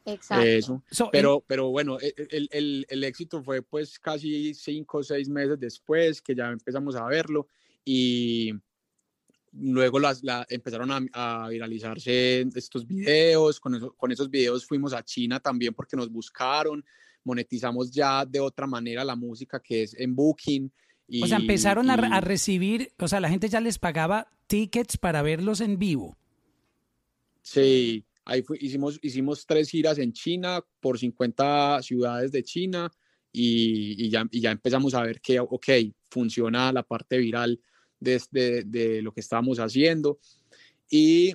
Exacto. Eso. So, Pero, pero bueno, e- e- el, el- el éxito fue pues casi cinco o seis meses después que ya empezamos a verlo y luego las, la- empezaron a, a viralizarse estos videos, con, eso- con esos videos fuimos a China también porque nos buscaron, monetizamos ya de otra manera la música que es en Booking. Y, o sea, empezaron a, y- a recibir, o sea, la gente ya les pagaba tickets para verlos en vivo. Sí, ahí fui- hicimos, hicimos tres giras en China por 50 ciudades de China y, y ya, y ya empezamos a ver que, ok, funciona la parte viral de, de, de lo que estábamos haciendo y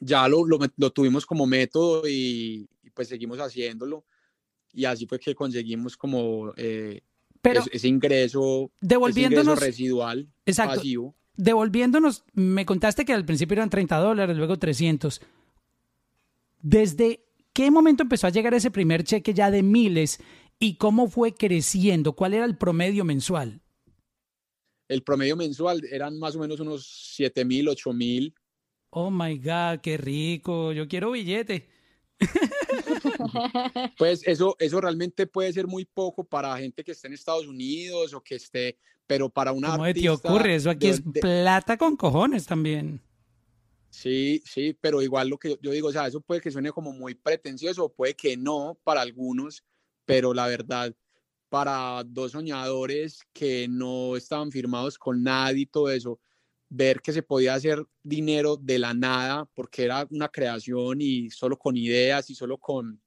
ya lo, lo, lo tuvimos como método y, y pues seguimos haciéndolo y así fue que conseguimos como eh, Pero es- ese ingreso, ese ingreso devolviéndonos, residual exacto, pasivo. devolviéndonos, me contaste que al principio eran 30 dólares, luego 300. ¿Desde qué momento empezó a llegar ese primer cheque ya de miles y cómo fue creciendo? ¿Cuál era el promedio mensual? El promedio mensual eran más o menos unos 7 mil, 8 mil Oh my God, qué rico. Yo quiero billete. Pues eso, eso realmente puede ser muy poco para gente que esté en Estados Unidos o que esté, pero para una ¿Cómo te ocurre? Eso aquí de- es de- plata con cojones también. Sí, sí, pero igual lo que yo, digo, o sea, eso puede que suene como muy pretencioso, puede que no para algunos, pero la verdad, para dos soñadores que no estaban firmados con nadie y todo eso, ver que se podía hacer dinero de la nada, porque era una creación y solo con ideas y solo con...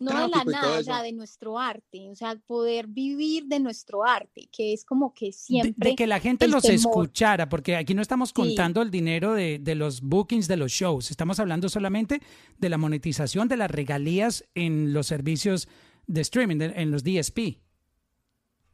No de la nada, o sea, de nuestro arte, o sea, poder vivir de nuestro arte, que es como que siempre de que la gente los temor. escuchara, porque aquí no estamos Sí. contando el dinero de, de los bookings de los shows, estamos hablando solamente de la monetización de las regalías en los servicios de streaming, de- en los DSP.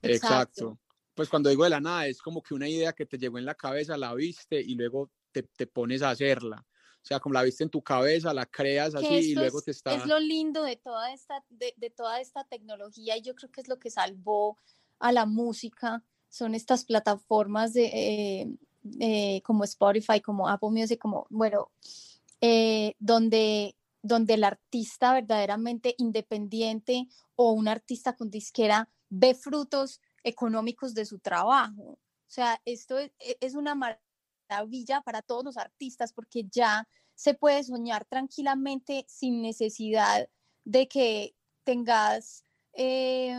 Exacto. Pues cuando digo de la nada, es como que una idea que te llegó en la cabeza, la viste y luego te, te pones a hacerla. O sea, como la viste en tu cabeza, la creas así y luego te está... es lo lindo de toda esta de, de toda esta tecnología y yo creo que es lo que salvó a la música son estas plataformas de eh, eh, como Spotify como Apple Music como bueno eh, donde donde el artista verdaderamente independiente o un artista con disquera ve frutos económicos de su trabajo. O sea esto es, es una maravilla para todos los artistas porque ya se puede soñar tranquilamente sin necesidad de que tengas eh,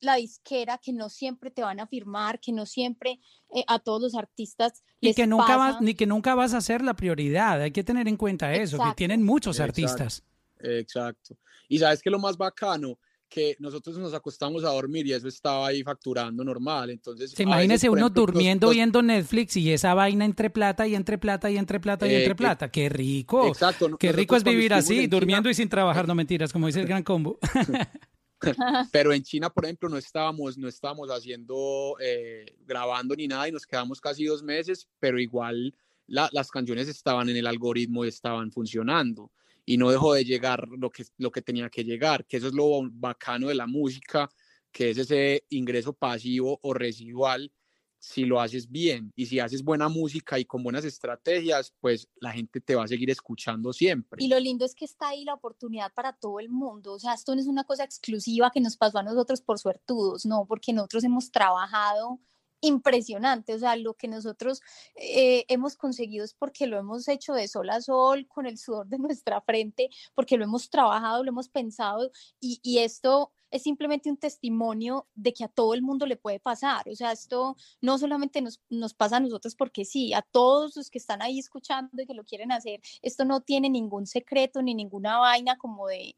la disquera, que no siempre te van a firmar, que no siempre eh, a todos los artistas Y les que nunca vas, ni que nunca vas a ser la prioridad. Hay que tener en cuenta eso, que tienen muchos Exacto. artistas. Exacto. Y sabes que lo más bacano, que nosotros nos acostamos a dormir y eso estaba ahí facturando normal. Entonces, Se imagínese veces, uno ejemplo, durmiendo los- viendo Netflix y esa vaina entre plata y entre plata y entre plata y Eh, entre que- plata. Qué rico. Exacto. Qué rico es vivir así, China- durmiendo y sin trabajar, no mentiras, como dice el gran combo. pero en China, por ejemplo, no estábamos, no estábamos haciendo, eh, grabando ni nada y nos quedamos casi dos meses, pero igual la- las canciones estaban en el algoritmo y estaban funcionando y no dejó de llegar lo que, lo que tenía que llegar, que eso es lo bacano de la música, que es ese ingreso pasivo o residual si lo haces bien y si haces buena música y con buenas estrategias, pues la gente te va a seguir escuchando siempre. Y lo lindo es que está ahí la oportunidad para todo el mundo. O sea, esto no es una cosa exclusiva que nos pasó a nosotros por suertudos, no, porque nosotros hemos trabajado impresionante. O sea, lo que nosotros eh, hemos conseguido es porque lo hemos hecho de sol a sol, con el sudor de nuestra frente, porque lo hemos trabajado, lo hemos pensado y, esto es simplemente un testimonio de que a todo el mundo le puede pasar. O sea, esto no solamente nos, nos, pasa a nosotros porque sí, a todos los que están ahí escuchando y que lo quieren hacer, esto no tiene ningún secreto ni ninguna vaina como de,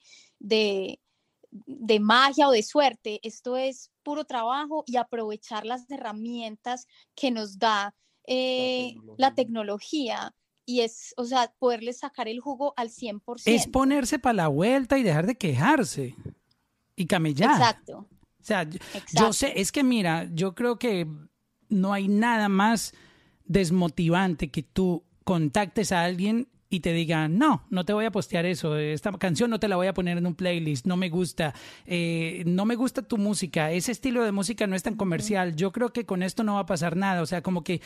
de magia o de suerte. Esto es puro trabajo y aprovechar las herramientas que nos da eh, la, tecnología. la tecnología y es, o sea, poderle sacar el jugo al 100%. Es ponerse para la vuelta y dejar de quejarse y camellar. Exacto. O sea, yo sé, es que mira, yo creo que no hay nada más desmotivante que tú contactes a alguien y te diga, no, no te voy a postear eso, esta canción no te la voy a poner en un playlist, no me gusta, eh, no me gusta tu música, ese estilo de música no es tan comercial, yo creo que con esto no va a pasar nada, o sea, como que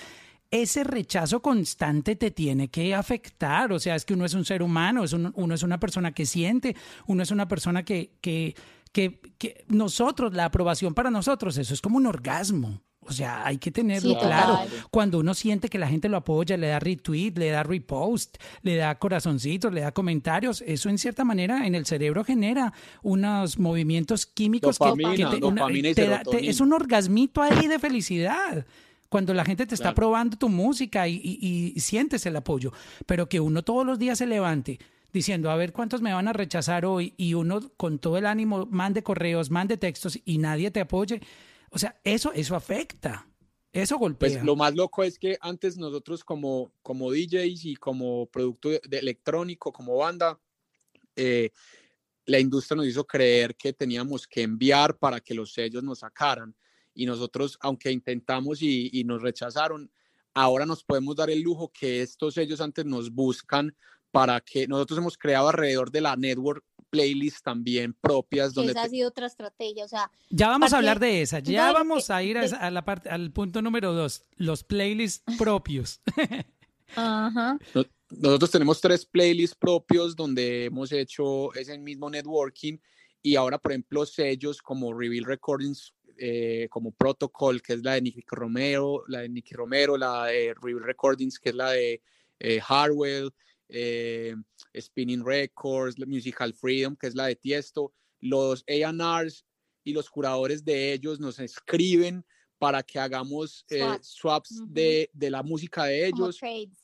ese rechazo constante te tiene que afectar, o sea, es que uno es un ser humano, es uno es una persona que siente, uno es una persona que, que que, nosotros, la aprobación para nosotros, eso es como un orgasmo. O sea, hay que tenerlo claro. Cuando uno siente que la gente lo apoya, le da retweet, le da repost, le da corazoncitos, le da comentarios, eso en cierta manera en el cerebro genera unos movimientos químicos que, te, es un orgasmito ahí de felicidad cuando la gente te está probando tu música y, y, sientes el apoyo, pero que uno todos los días se levante diciendo, a ver cuántos me van a rechazar hoy y uno con todo el ánimo mande correos, mande textos y nadie te apoye. O sea, eso, eso afecta. Eso golpea. Pues lo más loco es que antes nosotros como, como DJs y como producto de, electrónico, como banda, eh, la industria nos hizo creer que teníamos que enviar para que los sellos nos sacaran. Y nosotros, aunque intentamos y, y nos rechazaron, ahora nos podemos dar el lujo que estos sellos antes nos buscan para que nosotros hemos creado alrededor de la network playlists también propias. Donde esa ha sido otra estrategia, o sea. Ya vamos a hablar de esa, ya vamos a ir a, la parte, al punto número dos, los playlists propios. Ajá. Nosotros tenemos tres playlists propios donde hemos hecho ese mismo networking y ahora, por ejemplo, sellos como Reveal Recordings, eh, como Protocol, que es la de Nicky Romero, la de Nicky Romero, la de Reveal Recordings, que es la de eh, Harwell, eh, Spinning Records, Musical Freedom, que es la de Tiesto, los A&Rs y los curadores de ellos nos escriben para que hagamos eh, swaps de, de, la música de ellos.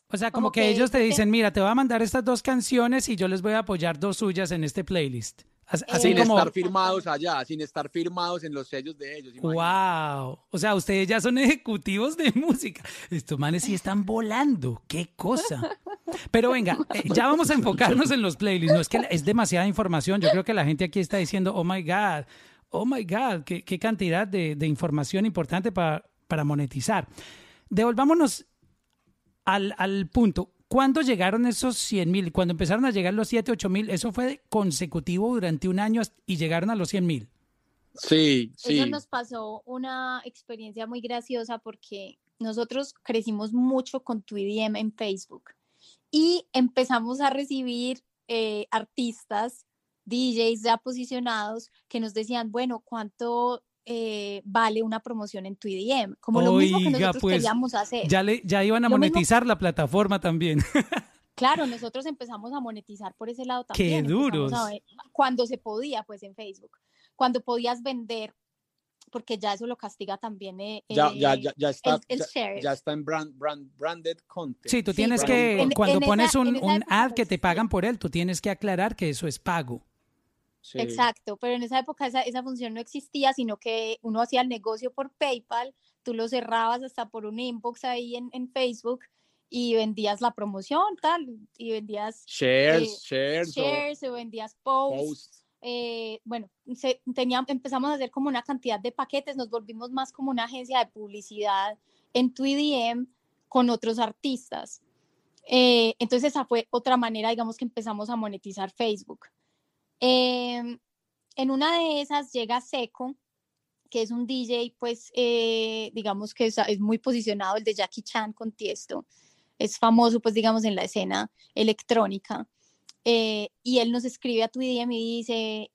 O sea, como, que, ellos te dicen, mira, te voy a mandar estas dos canciones y yo les voy a apoyar dos suyas en este playlist. Así sin estar firmados allá, sin estar firmados en los sellos de ellos. ¡Wow! O sea, ustedes ya son ejecutivos de música. Estos manes sí están volando. ¡Qué cosa! Pero venga, eh, ya vamos a enfocarnos en los playlists. No es que es demasiada información. Yo creo que la gente aquí está diciendo, oh my God, oh my God, qué, qué cantidad de, de, información importante para, para monetizar. Devolvámonos al, al punto. ¿Cuándo llegaron esos 100 mil? Cuando empezaron a llegar los 7, 8 mil, ¿eso fue consecutivo durante un año y llegaron a los 100 mil? Sí, sí. Eso nos pasó una experiencia muy graciosa porque nosotros crecimos mucho con tu IDM en Facebook y empezamos a recibir eh, artistas, DJs ya posicionados que nos decían, bueno, ¿cuánto eh, vale una promoción en tu IDM, como lo mismo que nosotros pues, queríamos hacer. Ya, le, ya iban a monetizar la plataforma también. Claro, nosotros empezamos a monetizar por ese lado también. Qué duros. cuando se podía, pues en Facebook. Cuando podías vender, porque ya eso lo castiga también. Eh, ya, ya, ya, ya, está, ya, está en brand, brand, branded content. Sí, tú tienes que, cuando pones un, un ad que te pagan por él, tú tienes que aclarar que eso es pago. Exacto, pero en esa época esa, esa, función no existía, sino que uno hacía el negocio por PayPal, tú lo cerrabas hasta por un inbox ahí en, en Facebook y vendías la promoción, tal, y vendías shares, eh, shares, shares o, vendías posts. Eh, bueno, se, teníamos, empezamos a hacer como una cantidad de paquetes, nos volvimos más como una agencia de publicidad en tu IDM con otros artistas. Eh, entonces esa fue otra manera, digamos, que empezamos a monetizar Facebook. Em, en una de esas llega Seco, que es un DJ, pues, eh, digamos que es, muy posicionado, el de Jackie Chan con Tiesto. Es famoso, pues, digamos, en la escena electrónica. Eh, y él nos escribe a tu DM y dice,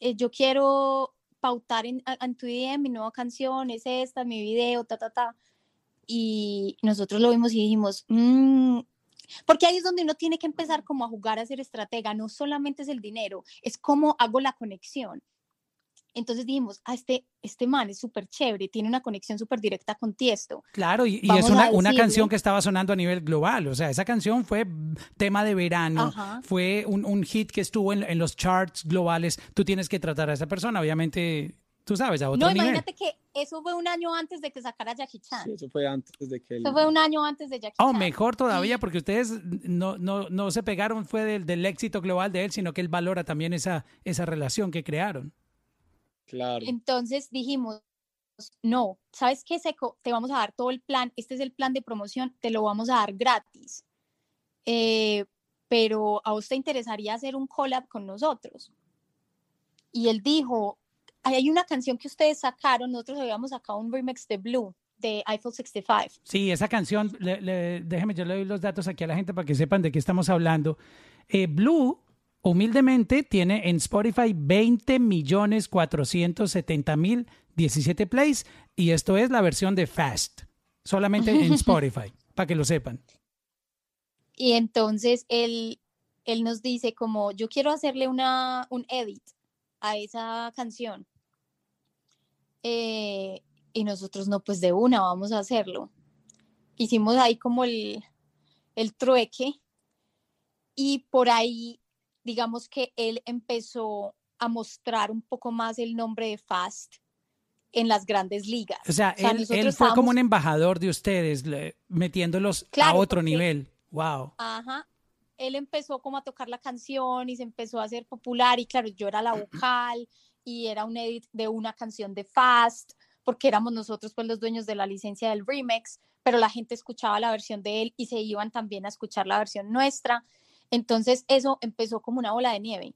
eh, yo quiero pautar en, en tu DM, mi nueva canción es esta, mi video, ta, ta, ta. Y nosotros lo vimos y dijimos, "Mm", porque ahí es donde uno tiene que empezar como a jugar a ser estratega, no solamente es el dinero, es cómo hago la conexión. Entonces dijimos, ah, este, este man es súper chévere, tiene una conexión súper directa con Tiesto. Claro, y, y es una, una canción que estaba sonando a nivel global. O sea, esa canción fue tema de verano, Ajá. fue un, un hit que estuvo en, en los charts globales. Tú tienes que tratar a esa persona, obviamente, tú sabes, a otro No, nivel. imagínate que eso fue un año antes de que sacara Jackie Chan. Sí, eso fue antes de que él... Eso fue un año antes de Jackie Oh, Chan. mejor todavía, porque ustedes no, no, no se pegaron fue del, del éxito global de él, sino que él valora también esa, esa relación que crearon. Claro. Entonces dijimos, no, ¿sabes qué, Seco? Te vamos a dar todo el plan, este es el plan de promoción, te lo vamos a dar gratis. Eh, pero a vos te interesaría hacer un collab con nosotros. Y él dijo, "Ahí hay una canción que ustedes sacaron, nosotros habíamos sacado un remix de Blue, de Eiffel 65. Sí, esa canción, le- le- déjeme, yo le doy los datos aquí a la gente para que sepan de qué estamos hablando. Eh, Blue, humildemente, tiene en Spotify 20 millones 470 mil 17 plays y esto es la versión de Fast, solamente en Spotify, para que lo sepan. Y entonces él, él nos dice como, yo quiero hacerle una, un edit a esa canción. Eh, y nosotros no, pues de una, vamos a hacerlo. Hicimos ahí como el, el trueque y por ahí, digamos que él empezó a mostrar un poco más el nombre de Fast en las grandes ligas. O sea, él, nosotros él fue como un embajador de ustedes, le- metiéndolos a Claro, otro porque- nivel. Wow. Ajá. Él empezó como a tocar la canción y se empezó a hacer popular y claro, yo era la vocal y era un edit de una canción de Fast, porque éramos nosotros pues los dueños de la licencia del remix, pero la gente escuchaba la versión de él y se iban también a escuchar la versión nuestra. Entonces eso empezó como una bola de nieve.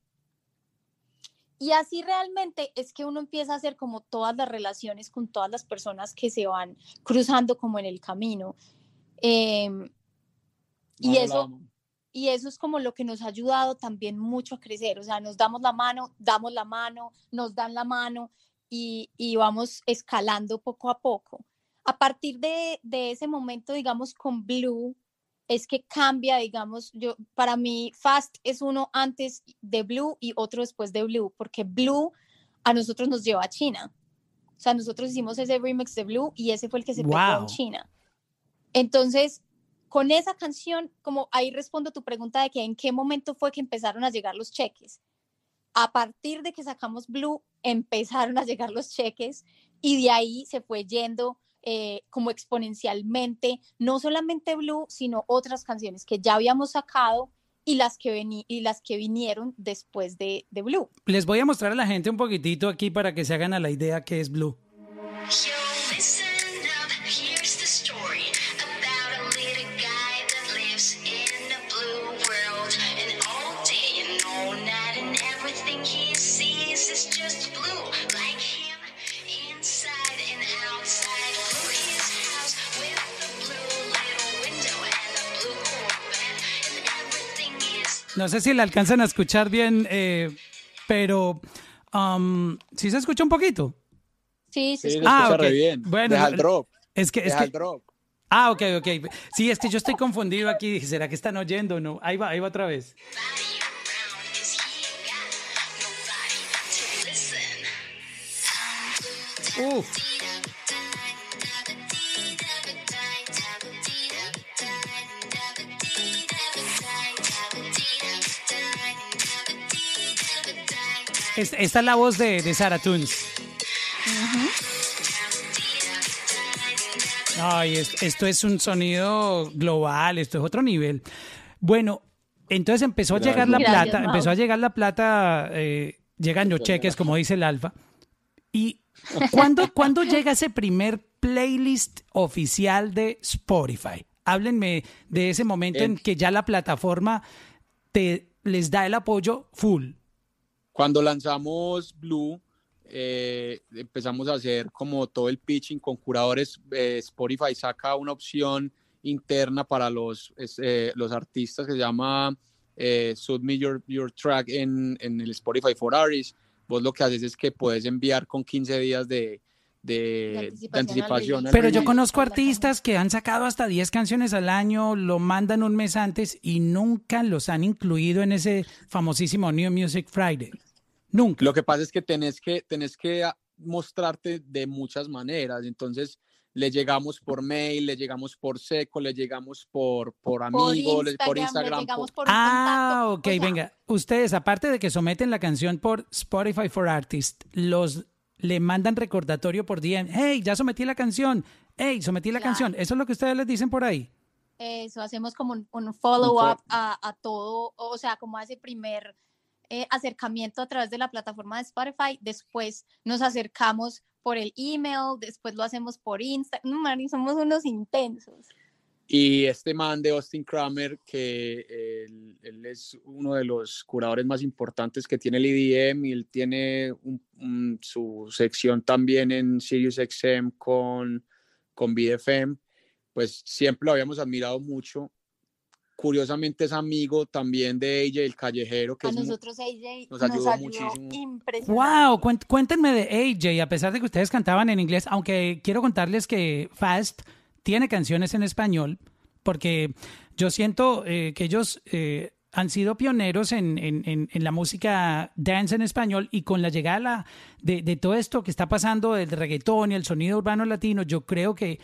Y así realmente es que uno empieza a hacer como todas las relaciones con todas las personas que se van cruzando como en el camino. Em, y eso. Y eso es como lo que nos ha ayudado también mucho a crecer. O sea, nos damos la mano, damos la mano, nos dan la mano y, y vamos escalando poco a poco. A partir de, de ese momento, digamos, con Blue, es que cambia, digamos, yo, para mí Fast es uno antes de Blue y otro después de Blue, porque Blue a nosotros nos lleva a China. O sea, nosotros hicimos ese remix de Blue y ese fue el que se pegó en Wow. China. Entonces, con esa canción, como ahí respondo tu pregunta de que en qué momento fue que empezaron a llegar los cheques. A partir de que sacamos Blue, empezaron a llegar los cheques y de ahí se fue yendo eh, como exponencialmente, no solamente Blue, sino otras canciones que ya habíamos sacado y las que, veni- y las que vinieron después de, de Blue. Les voy a mostrar a la gente un poquitito aquí para que se hagan a la idea que es Blue. Yo, No sé si la alcanzan a escuchar bien, eh, pero um, sí se escucha un poquito. Sí, se Sí, escucha. Ah, ok. re bien. Bueno, Deja el drop. Es que, es Deja que el drop. Ah, ok, ok. Sí, es que yo estoy confundido aquí. Dije, ¿será que están oyendo o no? Ahí va, ahí va otra vez. body Es- Esta es la voz de, de Sarah Tunes. Ay, es- esto es un sonido global, esto es otro nivel. Bueno, entonces empezó a llegar la Gracias, plata, Mau. empezó a llegar la plata, eh, llegan los cheques, como dice el Alfa. ¿Y cuándo, cuándo llega ese primer playlist oficial de Spotify? Háblenme de ese momento en En- que ya la plataforma te les da el apoyo full. Cuando lanzamos Blue, eh, empezamos a hacer como todo el pitching con curadores. eh, Spotify saca una opción interna para los, eh, los artistas que se llama Submit Your, your Track en, en el Spotify for Artists. Vos lo que haces es que puedes enviar con 15 días de, de, de anticipación al anticipación. al Pero yo conozco artistas que han sacado hasta 10 canciones al año, lo mandan un mes antes y nunca los han incluido en ese famosísimo New Music Friday. Nunca. Lo que pasa es que tenés que, tenés que mostrarte de muchas maneras. Entonces, le llegamos por mail, le llegamos por seco, le llegamos por, por Por amigo, Instagram, por Instagram. por un Ah, contacto. ok, O sea, venga. Ustedes, aparte de que someten la canción por Spotify for Artists, los le mandan recordatorio por DM. Hey, ya sometí la canción. Hey, sometí la Claro. canción. Eso es lo que ustedes les dicen por ahí. Eso, hacemos como un, un follow-up a, a todo, o sea, como a ese primer eh, acercamiento a través de la plataforma de Spotify. Después nos acercamos por el email, después lo hacemos por Instagram. No, Mari, somos unos intensos. Y este man de Austin Kramer, que él, él es uno de los curadores más importantes que tiene el EDM y él tiene un- un- su sección también en SiriusXM con, con BDFM, pues siempre lo habíamos admirado mucho. Curiosamente es amigo también de ella, el callejero, que A es nosotros AJ nos nos ayudó ayudó, muchísimo. impresionante. Wow, cuéntenme de AJ, a pesar de que ustedes cantaban en inglés, aunque quiero contarles que Fast tiene canciones en español, porque yo siento eh, que ellos eh, han sido pioneros en, en- en- en la música dance en español y con la llegada de, de todo esto que está pasando del reggaetón y el sonido urbano latino, yo creo que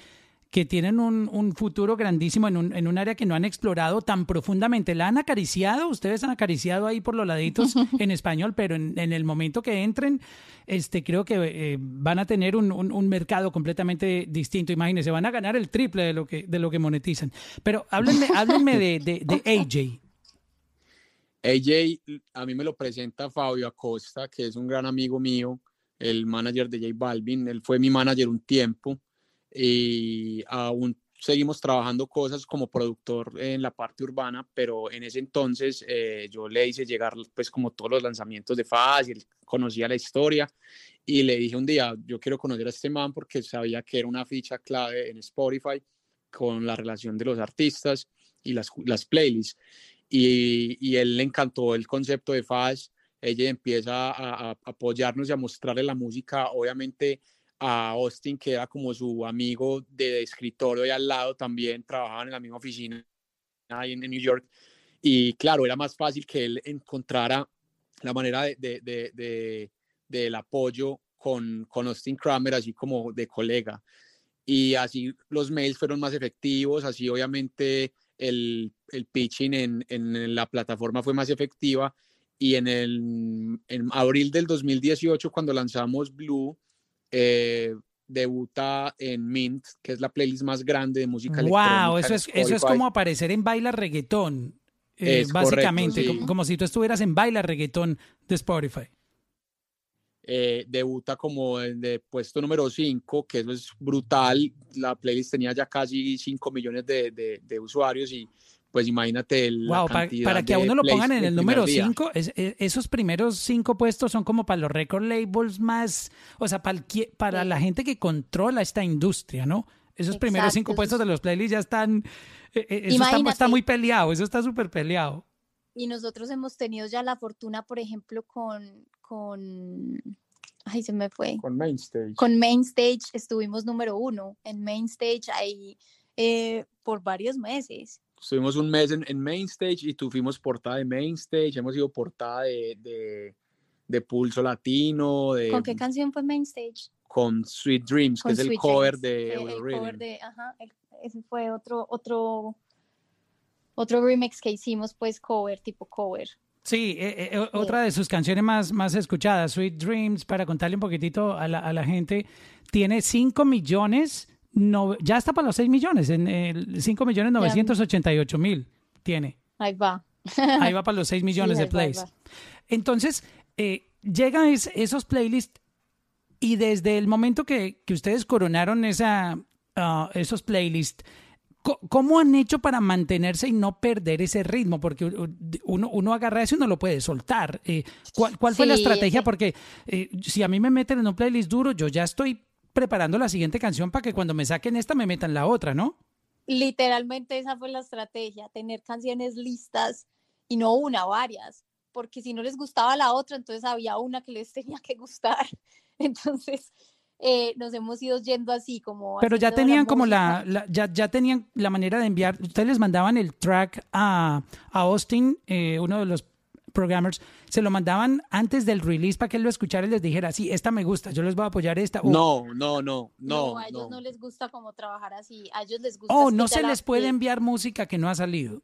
que tienen un, un futuro grandísimo en un, en un área que no han explorado tan profundamente. ¿La han acariciado? Ustedes han acariciado ahí por los laditos en español, pero en, en el momento que entren, este, creo que eh, van a tener un, un- un mercado completamente distinto. Imagínense, van a ganar el triple de lo que, de lo que monetizan. Pero háblenme, háblenme de, de, de AJ. AJ, a mí me lo presenta Fabio Acosta, que es un gran amigo mío, el manager de J Balvin. Él fue mi manager un tiempo y aún seguimos trabajando cosas como productor en la parte urbana, pero en ese entonces eh, yo le hice llegar pues como todos los lanzamientos de él conocía la historia y le dije un día, yo quiero conocer a este man porque sabía que era una ficha clave en Spotify con la relación de los artistas y las, las playlists y, y él le encantó el concepto de Faz. Ella empieza a, a apoyarnos y a mostrarle la música, obviamente a Austin, que era como su amigo de escritorio y al lado también, trabajaban en la misma oficina ahí en, New York. Y claro, era más fácil que él encontrara la manera de, de- de- de- del apoyo con, con Austin Kramer, así como de colega. Y así los mails fueron más efectivos, así obviamente el, el pitching en, en la plataforma fue más efectiva. Y en, el, en abril del 2018, cuando lanzamos Blue, eh, debuta en Mint, que es la playlist más grande de música electrónica. Wow, eso es, eso es como aparecer en Baila Reggaetón. eh, correcto, básicamente, sí. como, como si tú estuvieras en Baila Reggaetón de Spotify. eh, debuta como en de puesto número 5, que eso es brutal. La playlist tenía ya casi 5 millones de, de- de usuarios y pues imagínate el, Wow, para, que a uno lo pongan en el número día. 5, esos primeros cinco puestos son como para los record labels más, o sea, para, el para Sí. la gente que controla esta industria, ¿no? Esos primeros Exacto, cinco puestos de los playlists ya están, eh, eh, eso está, muy peleado, eso está súper peleado. Y nosotros hemos tenido ya la fortuna, por ejemplo, con, con, ay, se me fue. Con Mainstage. Con Mainstage estuvimos número uno en Mainstage ahí eh, por varios meses. Estuvimos un mes en, en Mainstage y tuvimos portada de Mainstage, hemos sido portada de, de, de Pulso Latino, de, ¿Con qué canción fue Mainstage? con Sweet Dreams, Con que es el cover Dreams, de el Rhythm. cover de, ajá, el- ese fue otro, otro, otro remix que hicimos, pues cover, tipo cover. Sí, eh, eh, o- otra de sus canciones más, más escuchadas, Sweet Dreams, para contarle un poquitito a la, a la gente, tiene 5 millones, no, ya está para los 6 millones, en el 5 millones 988 mil tiene. Ahí va. Ahí va para los 6 millones Sí, de va, plays. va. Entonces, eh, llegan es- esos playlists y desde el momento que, que ustedes coronaron esa, ah, esos playlists, ¿Cómo han hecho para mantenerse y no perder ese ritmo? Porque uno, uno agarra eso y no lo puede soltar. Eh, ¿cuál, cuál fue la estrategia? ese- Porque eh, si a mí me meten en un playlist duro, yo ya estoy preparando la siguiente canción para que cuando me saquen esta me metan la otra, ¿no? Literalmente esa fue la estrategia, tener canciones listas y no una, varias, porque si no les gustaba la otra, entonces había una que les tenía que gustar. Entonces eh, nos hemos ido yendo así como... Pero ya tenían como música. la, la- ya, ya tenían la manera de enviar, ustedes les mandaban el track a, a Austin, eh, uno de los programmers, se lo mandaban antes del release para que él lo escuchara y les dijera, sí, esta me gusta, yo les voy a apoyar esta. o- No, no, no, No, no, a ellos no. no. les gusta como trabajar así, a ellos les gusta... Oh, no se les puede que- enviar música que no ha salido.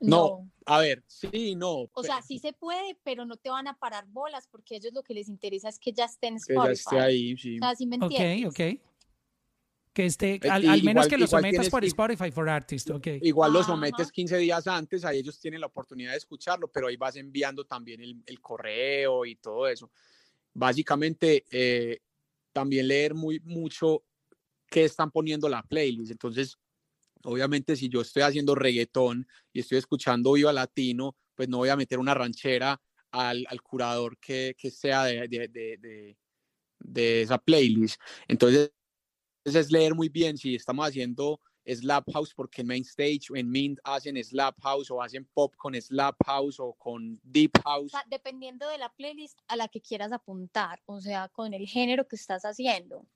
No, a ver, sí, no. O sea, sí se puede, pero no te van a parar bolas porque a ellos lo que les interesa es que ya esté en que ya Spotify. esté ahí, sí. O sea, ¿sí me Ok, ok. Que esté, Eh, al, al menos igual- que lo sometas tienes por Spotify for Artists, ok. Igual lo Ajá. sometes 15 días antes, ahí ellos tienen la oportunidad de escucharlo, pero ahí vas enviando también el, el correo y todo eso. Básicamente, eh, también leer muy mucho qué están poniendo la playlist. Entonces, obviamente, si yo estoy haciendo reggaetón y estoy escuchando Viva Latino, pues no voy a meter una ranchera al, al curador que, que sea de, de, de, de- de esa playlist. Entonces, es leer muy bien si estamos haciendo slap house porque en main stage o en mint hacen slap house o hacen pop con slap house o con deep house. O sea, dependiendo de la playlist a la que quieras apuntar, o sea, con el género que estás haciendo.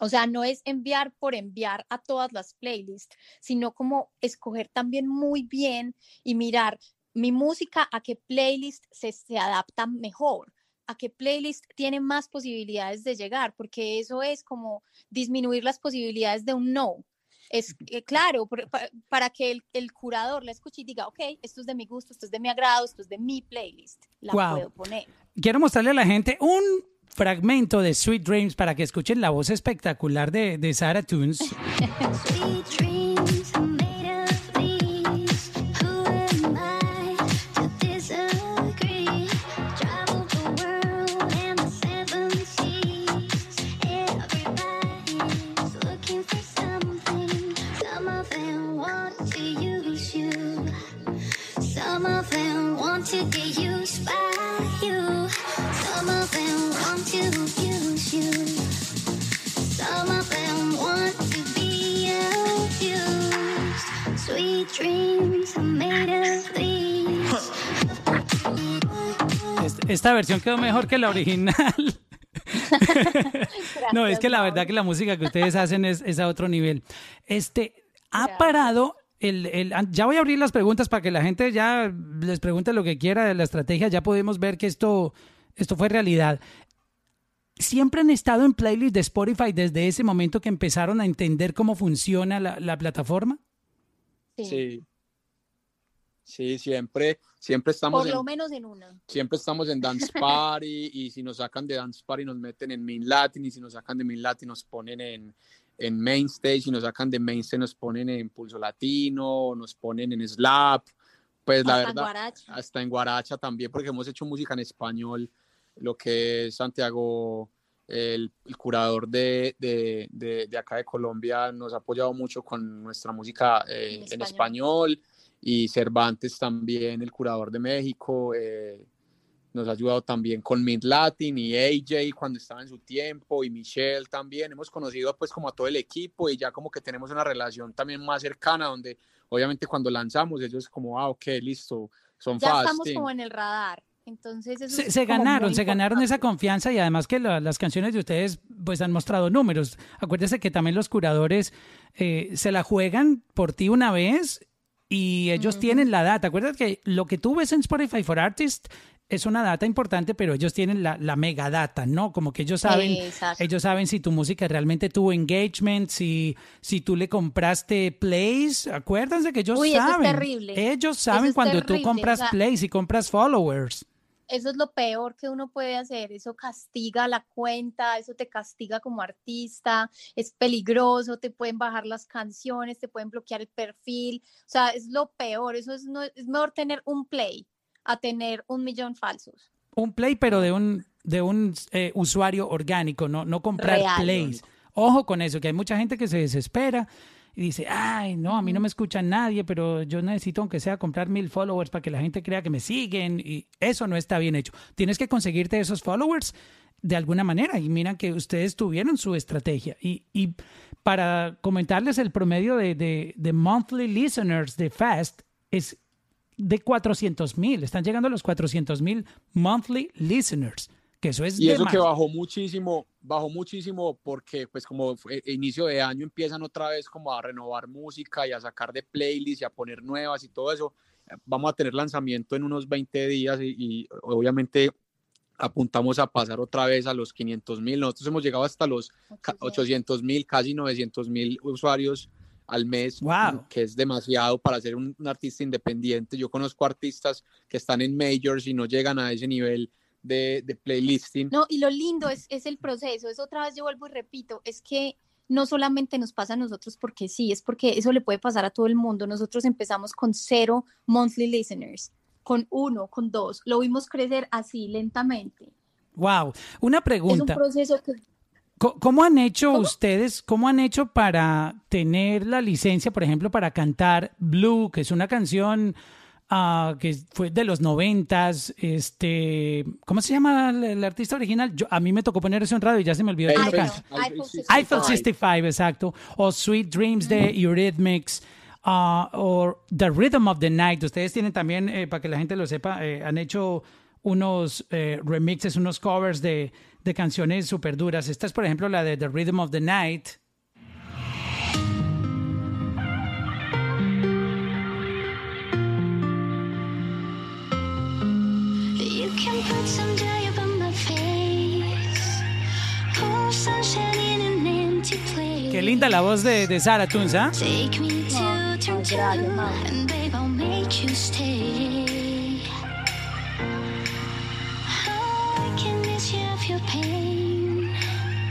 O sea, no es enviar por enviar a todas las playlists, sino como escoger también muy bien y mirar mi música a qué playlist se, se adapta mejor, a qué playlist tiene más posibilidades de llegar, porque eso es como disminuir las posibilidades de un no. Es eh, claro, por- pa- para que el, el curador la escuche y diga, ok, esto es de mi gusto, esto es de mi agrado, esto es de mi playlist, la Guau. puedo poner. Quiero mostrarle a la gente un fragmento de Sweet Dreams para que escuchen la voz espectacular de, de Sarah Tunes. Sweet dreams Esta versión quedó mejor que la original. No, es que la verdad que la música que ustedes hacen es, es a otro nivel. Este, ha parado el, el- ya voy a abrir las preguntas para que la gente ya les pregunte lo que quiera de la estrategia. Ya podemos ver que esto, esto fue realidad. ¿Siempre han estado en playlist de Spotify desde ese momento que empezaron a entender cómo funciona la, la plataforma? Sí, Sí. Sí, siempre, siempre estamos Por en, lo menos en una. siempre estamos en Dance Party y si nos sacan de Dance Party nos meten en Main Latin y si nos sacan de Main Latin nos ponen en, en Main Stage y nos sacan de Main Stage nos ponen en Pulso Latino, nos ponen en Slap, pues la Hasta en verdad, Guaracha. hasta en Guaracha también porque hemos hecho música en español, lo que es Santiago, el, el curador de, de, de, de acá de Colombia nos ha apoyado mucho con nuestra música eh, En en español y Cervantes también, el curador de México, eh, nos ha ayudado también con Mid Latin y AJ cuando estaba en su tiempo y Michelle también. Hemos conocido pues como a todo el equipo y ya como que tenemos una relación también más cercana donde obviamente cuando lanzamos ellos como, ah, ok, listo, son Ya fast. estamos como en el radar. Entonces, eso Se, es se ganaron, se ganaron esa confianza y además que la- las canciones de ustedes pues han mostrado números. Acuérdese que también los curadores eh, se la juegan por ti una vez y ellos tienen la data. Acuérdate que lo que tú ves en Spotify for Artists es una data importante, pero ellos tienen la, la mega data, ¿no? Como que ellos saben, Exacto. ellos saben si tu música realmente tuvo engagement, si, si tú le compraste plays. Acuérdense que ellos Uy, eso es saben. terrible. Ellos saben es cuando tú terrible, compras o sea, plays y compras followers. Eso es lo peor que uno puede hacer. Eso castiga la cuenta, eso te castiga como artista, es peligroso, te pueden bajar las canciones, te pueden bloquear el perfil. O sea, es lo peor. Eso es, no, es mejor tener un play a tener un millón falsos. un play, pero de un, de un eh, usuario orgánico, no, no comprar Real. plays. Ojo con eso, que hay mucha gente que se desespera y dice, ay, no, a mí no me escucha nadie, pero yo necesito aunque sea comprar mil followers para que la gente crea que me siguen y eso no está bien hecho. Tienes que conseguirte esos followers de alguna manera y miran que ustedes tuvieron su estrategia. Y, y para comentarles el promedio de, de, de monthly listeners de Fast es de 400 mil, están llegando a los 400 mil monthly listeners, que eso es Y eso que bajó muchísimo, bajó muchísimo porque pues como fue inicio de año empiezan otra vez como a renovar música y a sacar de playlists y a poner nuevas y todo eso. Vamos a tener lanzamiento en unos 20 días y, y obviamente apuntamos a pasar otra vez a los 500 mil. Nosotros hemos llegado hasta los 800 mil, casi 900 mil usuarios al mes, Wow. que es demasiado para ser un, un artista independiente. Yo conozco artistas que están en majors y no llegan a ese nivel de, de playlisting. No, y lo lindo es, es el proceso, es otra vez yo vuelvo y repito, es que no solamente nos pasa a nosotros porque sí, es porque eso le puede pasar a todo el mundo. Nosotros empezamos con cero monthly listeners, con uno, con dos, lo vimos crecer así lentamente. Wow. Una Es un pregunta. proceso que ¿Cómo han hecho ustedes, cómo han hecho para tener la licencia, por ejemplo, para cantar Blue, que es una canción ah, que fue de los noventas, este, ¿cómo se llama el, el artista original? Yo, a mí me tocó poner eso en radio y ya se me olvidó Eiffel. canta. Eiffel Eiffel 65, exacto. O Sweet Dreams de Eurythmics. ah, o The Rhythm of the Night. Ustedes tienen también, eh, para que la gente lo sepa, eh, han hecho unos eh, remixes, unos covers de, de canciones súper duras. Esta es, por ejemplo, la de The Rhythm of the Night. Stay. Oh, I can ease you of your pain.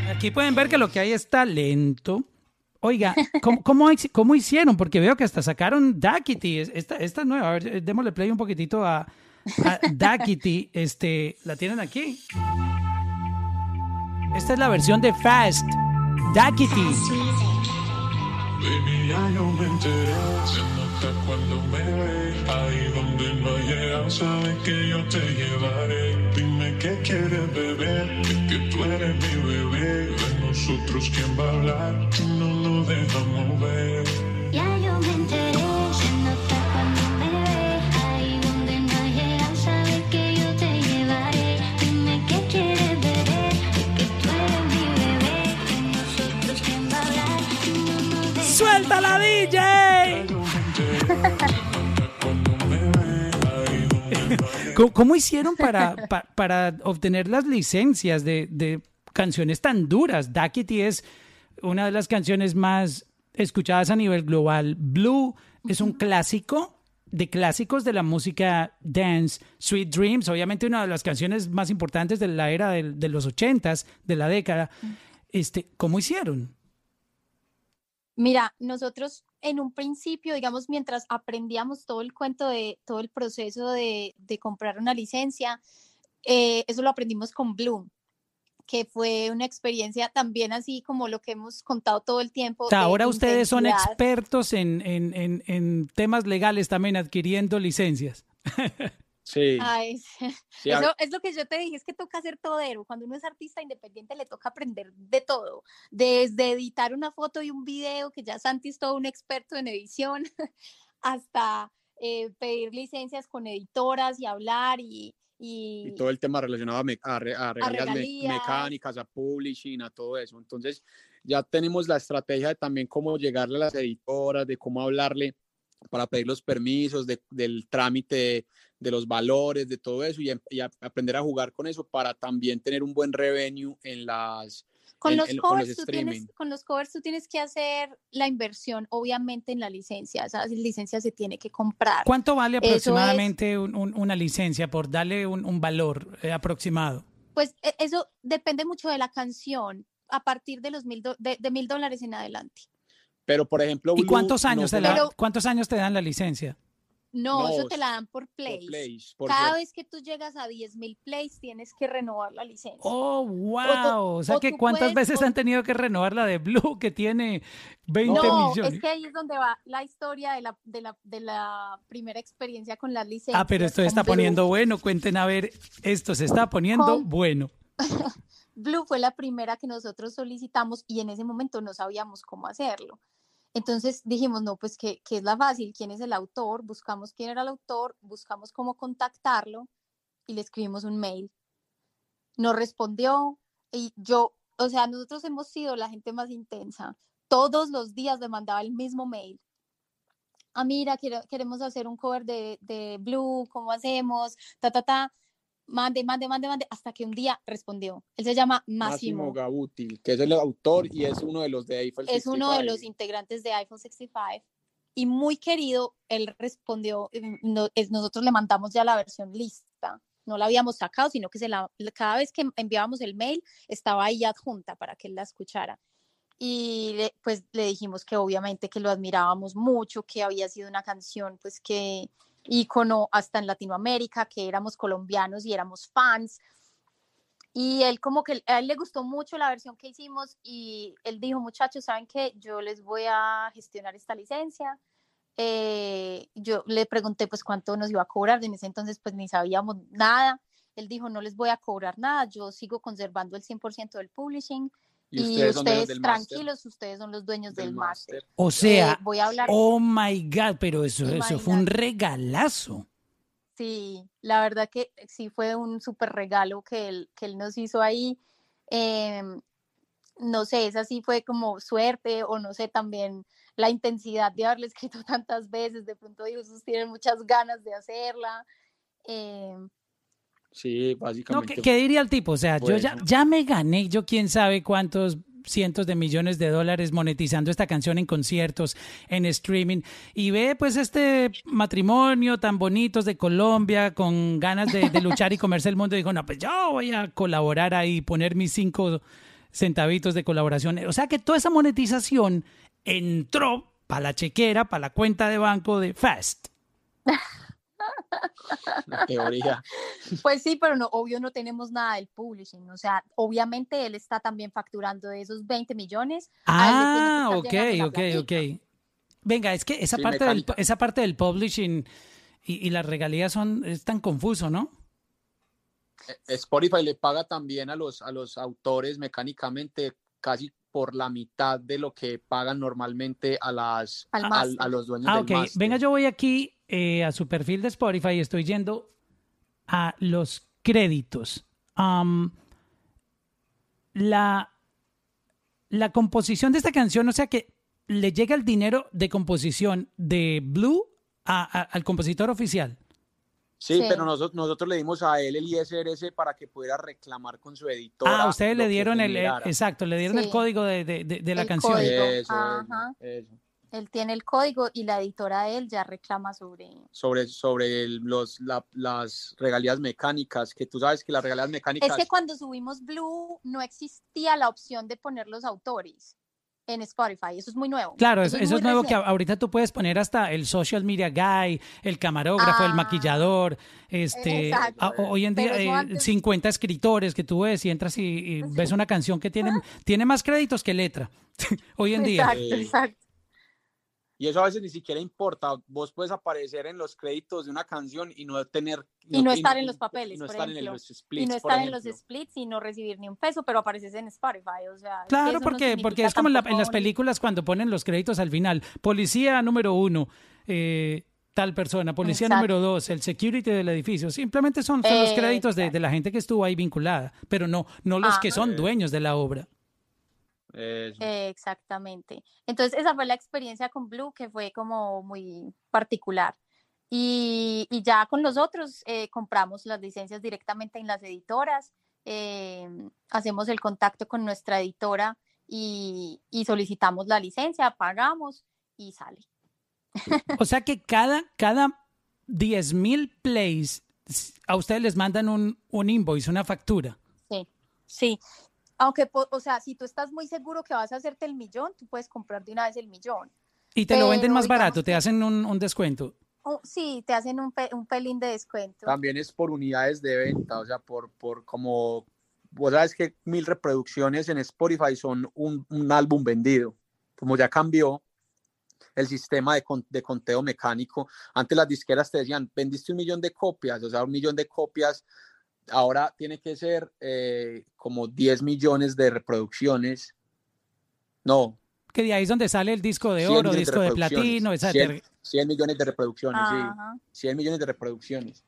Aquí pueden ver que lo que hay es talento. Oiga, ¿cómo, cómo, hic- cómo hicieron? Porque veo que hasta sacaron. Es- Esta, esta es nueva. A ver, démosle play un poquitito a, a Daquiti. Este, ¿La tienen aquí? Esta es la versión de Fast. Daquiti. Baby, ya yo me enteré, se nota cuando me ve, ahí donde no llegas, sabes que yo te llevaré. Dime qué quieres beber, es que tú eres mi bebé, de nosotros quién va a hablar, no lo dejamos ver. ¿Cómo, cómo hicieron para, pa- para obtener las licencias de, de canciones tan duras? Daquiti es una de las canciones más escuchadas a nivel global. Blue es un clásico de clásicos de la música dance. Sweet Dreams, obviamente una de las canciones más importantes de la era del- de, los ochentas, de la década. Este, ¿Cómo hicieron? Mira, nosotros en un principio, digamos, mientras aprendíamos todo el cuento de todo el proceso de, de comprar una licencia, eh, eso lo aprendimos con Bloom, que fue una experiencia también así como lo que hemos contado todo el tiempo. O sea, de ahora ustedes son expertos en, en- en- en temas legales también adquiriendo licencias. Sí, Ay, sí, a- Eso es lo que yo te dije, es que toca ser todero. Cuando uno es artista independiente le toca aprender de todo, desde editar una foto y un video, que ya Santi es todo un experto en edición, hasta eh, pedir licencias con editoras y hablar y... y- y todo el tema relacionado a, me- a a regalías me- regalías. mecánicas, a publishing, a todo eso. Entonces, ya tenemos la estrategia de también cómo llegarle a las editoras, de cómo hablarle para pedir los permisos, de- del trámite de, de los valores, de todo eso, y, y a- aprender a jugar con eso para también tener un buen revenue en las... Con, en- los en- con los covers, tienes, con los covers tú tienes que hacer la inversión, obviamente, en la licencia. Esa licencia se tiene que comprar. ¿Cuánto vale es- aproximadamente un- un- una licencia por darle un, un valor eh, aproximado? Pues e- eso depende mucho de la canción, a partir de los mil, do- de, de mil dólares en adelante. Pero, por ejemplo, ¿Y cuántos no años, te la- Pero- cuántos años te dan la licencia? No, eso te la dan por por plays. por Cada vez que tú llegas a 10.000 plays, tienes que renovar la licencia. Oh, wow. O sea o que cuántas puedes- veces o- han tenido que renovar la de Blue que tiene 20 no, millones. es que ahí es donde va la historia de la, de la, de la primera experiencia con las licencias. Ah, pero esto se está Blue. poniendo bueno. Cuenten a ver, esto se está poniendo Con- bueno. Blue fue la primera que nosotros solicitamos y en ese momento no sabíamos cómo hacerlo. Entonces dijimos, no, pues que, es la fácil, quién es el autor, buscamos quién era el autor, buscamos cómo contactarlo y le escribimos un mail. Nos respondió y yo, o sea, nosotros hemos sido la gente más intensa. Todos los días le mandaba el mismo mail. Ah, mira, queremos hacer un cover de, de Blue, ¿cómo hacemos? Ta, ta, ta. Mande, mande, mande, mande, hasta que un día respondió. Él se llama Máximo Máximo. Que es el autor y es uno de los de Eiffel Es uno de 65. los integrantes de iPhone 65 y muy querido, él respondió, eh, no- es- nosotros le mandamos ya la versión lista, no la habíamos sacado, sino que se la, cada vez que enviábamos el mail estaba ahí adjunta para que él la escuchara. Y le- pues le dijimos que obviamente que lo admirábamos mucho, que había sido una canción pues que ícono hasta en Latinoamérica, que éramos colombianos y éramos fans. Y él como que a él le gustó mucho la versión que hicimos y él dijo, muchachos, ¿saben qué? Yo les voy a gestionar esta licencia. Eh, yo le pregunté pues cuánto nos iba a cobrar, en ese entonces pues ni sabíamos nada. Él dijo, no les voy a cobrar nada, yo sigo conservando el 100% del publishing Y y ustedes del tranquilos, ustedes son los dueños del, del máster. O sea, Eh, voy a hablar, oh my God, pero eso, eso fue un regalazo. sí, la verdad que sí fue un súper regalo que él, que él nos hizo ahí. Em, no sé, esa sí fue como suerte o no sé, también la intensidad de haberle escrito tantas veces, de pronto esos tienen muchas ganas de hacerla. em, Sí, No, básicamente. ¿qué, qué diría el tipo? O sea, yo ya, me gané, yo quién sabe cuántos cientos de millones de dólares monetizando esta canción en conciertos, en streaming, y ve pues este matrimonio tan bonitos de Colombia con ganas de, de luchar y comerse el mundo, y dijo, no, pues yo voy a colaborar ahí, poner mis cinco centavitos de colaboración. O sea que toda esa monetización entró para la chequera, para la cuenta de banco de Fast. la teoría. Pues sí, pero no, obvio no tenemos nada del publishing. O sea, obviamente él está también facturando de esos 20 millones. Ah, ok, ok, ok. Venga, es que esa Sí, parte del, esa parte del publishing y, y las regalías son es tan confuso, ¿no? Eh, Spotify le paga también a los, a los autores mecánicamente casi por la mitad de lo que pagan normalmente a las Al a- a los dueños Ah, del. Venga, yo voy aquí eh, a su perfil de Spotify y estoy yendo a los créditos. La, la composición de esta canción, o sea que le llega el dinero de composición de Blue a- a- al compositor oficial. Sí, Sí. pero nosotros, nosotros le dimos a él el ISRS para que pudiera reclamar con su editora. Ah, ustedes le dieron el, el- generara. exacto, le dieron el código de, de- de- de la El canción. código. Eso, Ajá. eso. Él tiene el código y la editora de él ya reclama sobre. Sobre, sobre los, la- las regalías mecánicas, que tú sabes que las regalías mecánicas... Es que cuando subimos Blue no existía la opción de poner los autores en Spotify. Eso es muy nuevo. Claro, eso, eso es nuevo que ahorita tú puedes poner hasta el social media guy, el camarógrafo, el Ah, maquillador, este, a- hoy en día eh, antes- 50 escritores que tú ves y entras y, y ves una canción que tiene, tiene más créditos que letra. hoy en día. Exacto, exacto. Y eso a veces ni siquiera importa. Vos puedes aparecer en los créditos de una canción y no tener... Y no estar en los papeles, y no por estar en los splits, y no por estar en los splits y no recibir ni un peso, pero apareces en Spotify. O sea, es que Claro, no porque, porque es como en, la- en las películas cuando ponen los créditos al final. Policía número uno, eh, tal persona. Policía Exacto. número dos, el security del edificio. Simplemente son, son los Eh, créditos de, de la gente que estuvo ahí vinculada, pero no, no los que Ajá. son dueños de la obra. Eso. Exactamente. Entonces, esa fue la experiencia con Blue que fue como muy particular. Y, y ya con los otros eh, compramos las licencias directamente en las editoras, eh, hacemos el contacto con nuestra editora y, y solicitamos la licencia, pagamos y sale. O sea que cada, cada 10 mil plays a ustedes les mandan un, un invoice, una factura. Sí, sí. Aunque, o sea, si tú estás muy seguro que vas a hacerte el millón, tú puedes comprar de una vez el millón. Y te lo venden más barato, te que- hacen un, un descuento. oh, sí, te hacen un, pe- un pelín de descuento. También es por unidades de venta, o sea, por, por como, vos sabes que mil reproducciones en Spotify son un, un álbum vendido. Como ya cambió el sistema de, con- de conteo mecánico, antes las disqueras te decían, vendiste un millón de copias, o sea, un millón de copias, ahora tiene que ser eh, como 10 millones de reproducciones. No, Que de ahí es donde sale el disco de 100 oro, disco de platino, 100, etc. 100 millones de reproducciones, sí. Ajá. 100 millones de reproducciones.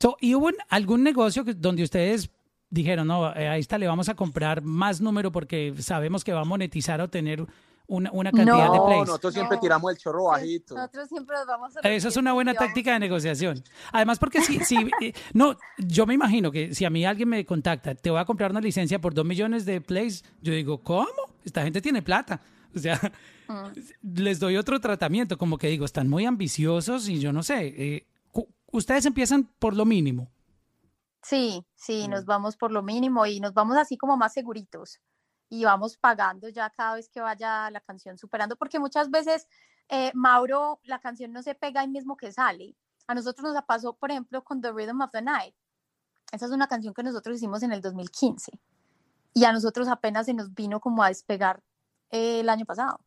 So, ¿Y hubo algún negocio que- donde ustedes dijeron, no, eh, a esta le vamos a comprar más número porque sabemos que va a monetizar o tener una, una cantidad de No, plays? nosotros siempre No. tiramos el chorro bajito. Nosotros siempre nos vamos a Eso es una buena táctica de negociación. Además, porque si, si eh, no, yo me imagino que si a mí alguien me contacta, te voy a comprar una licencia por dos millones de plays, yo digo, ¿cómo? Esta gente tiene plata. O sea, les doy otro tratamiento, como que digo, están muy ambiciosos y yo no sé. eh, ustedes empiezan por lo mínimo. Sí, sí, Mm. nos vamos por lo mínimo y nos vamos así como más seguritos y vamos pagando ya cada vez que vaya la canción superando, porque muchas veces, eh, Mauro, la canción no se pega ahí mismo que sale. A nosotros nos pasó, por ejemplo, con The Rhythm of the Night. Esa es una canción que nosotros hicimos en el 2015 y a nosotros apenas se nos vino como a despegar eh, el año pasado.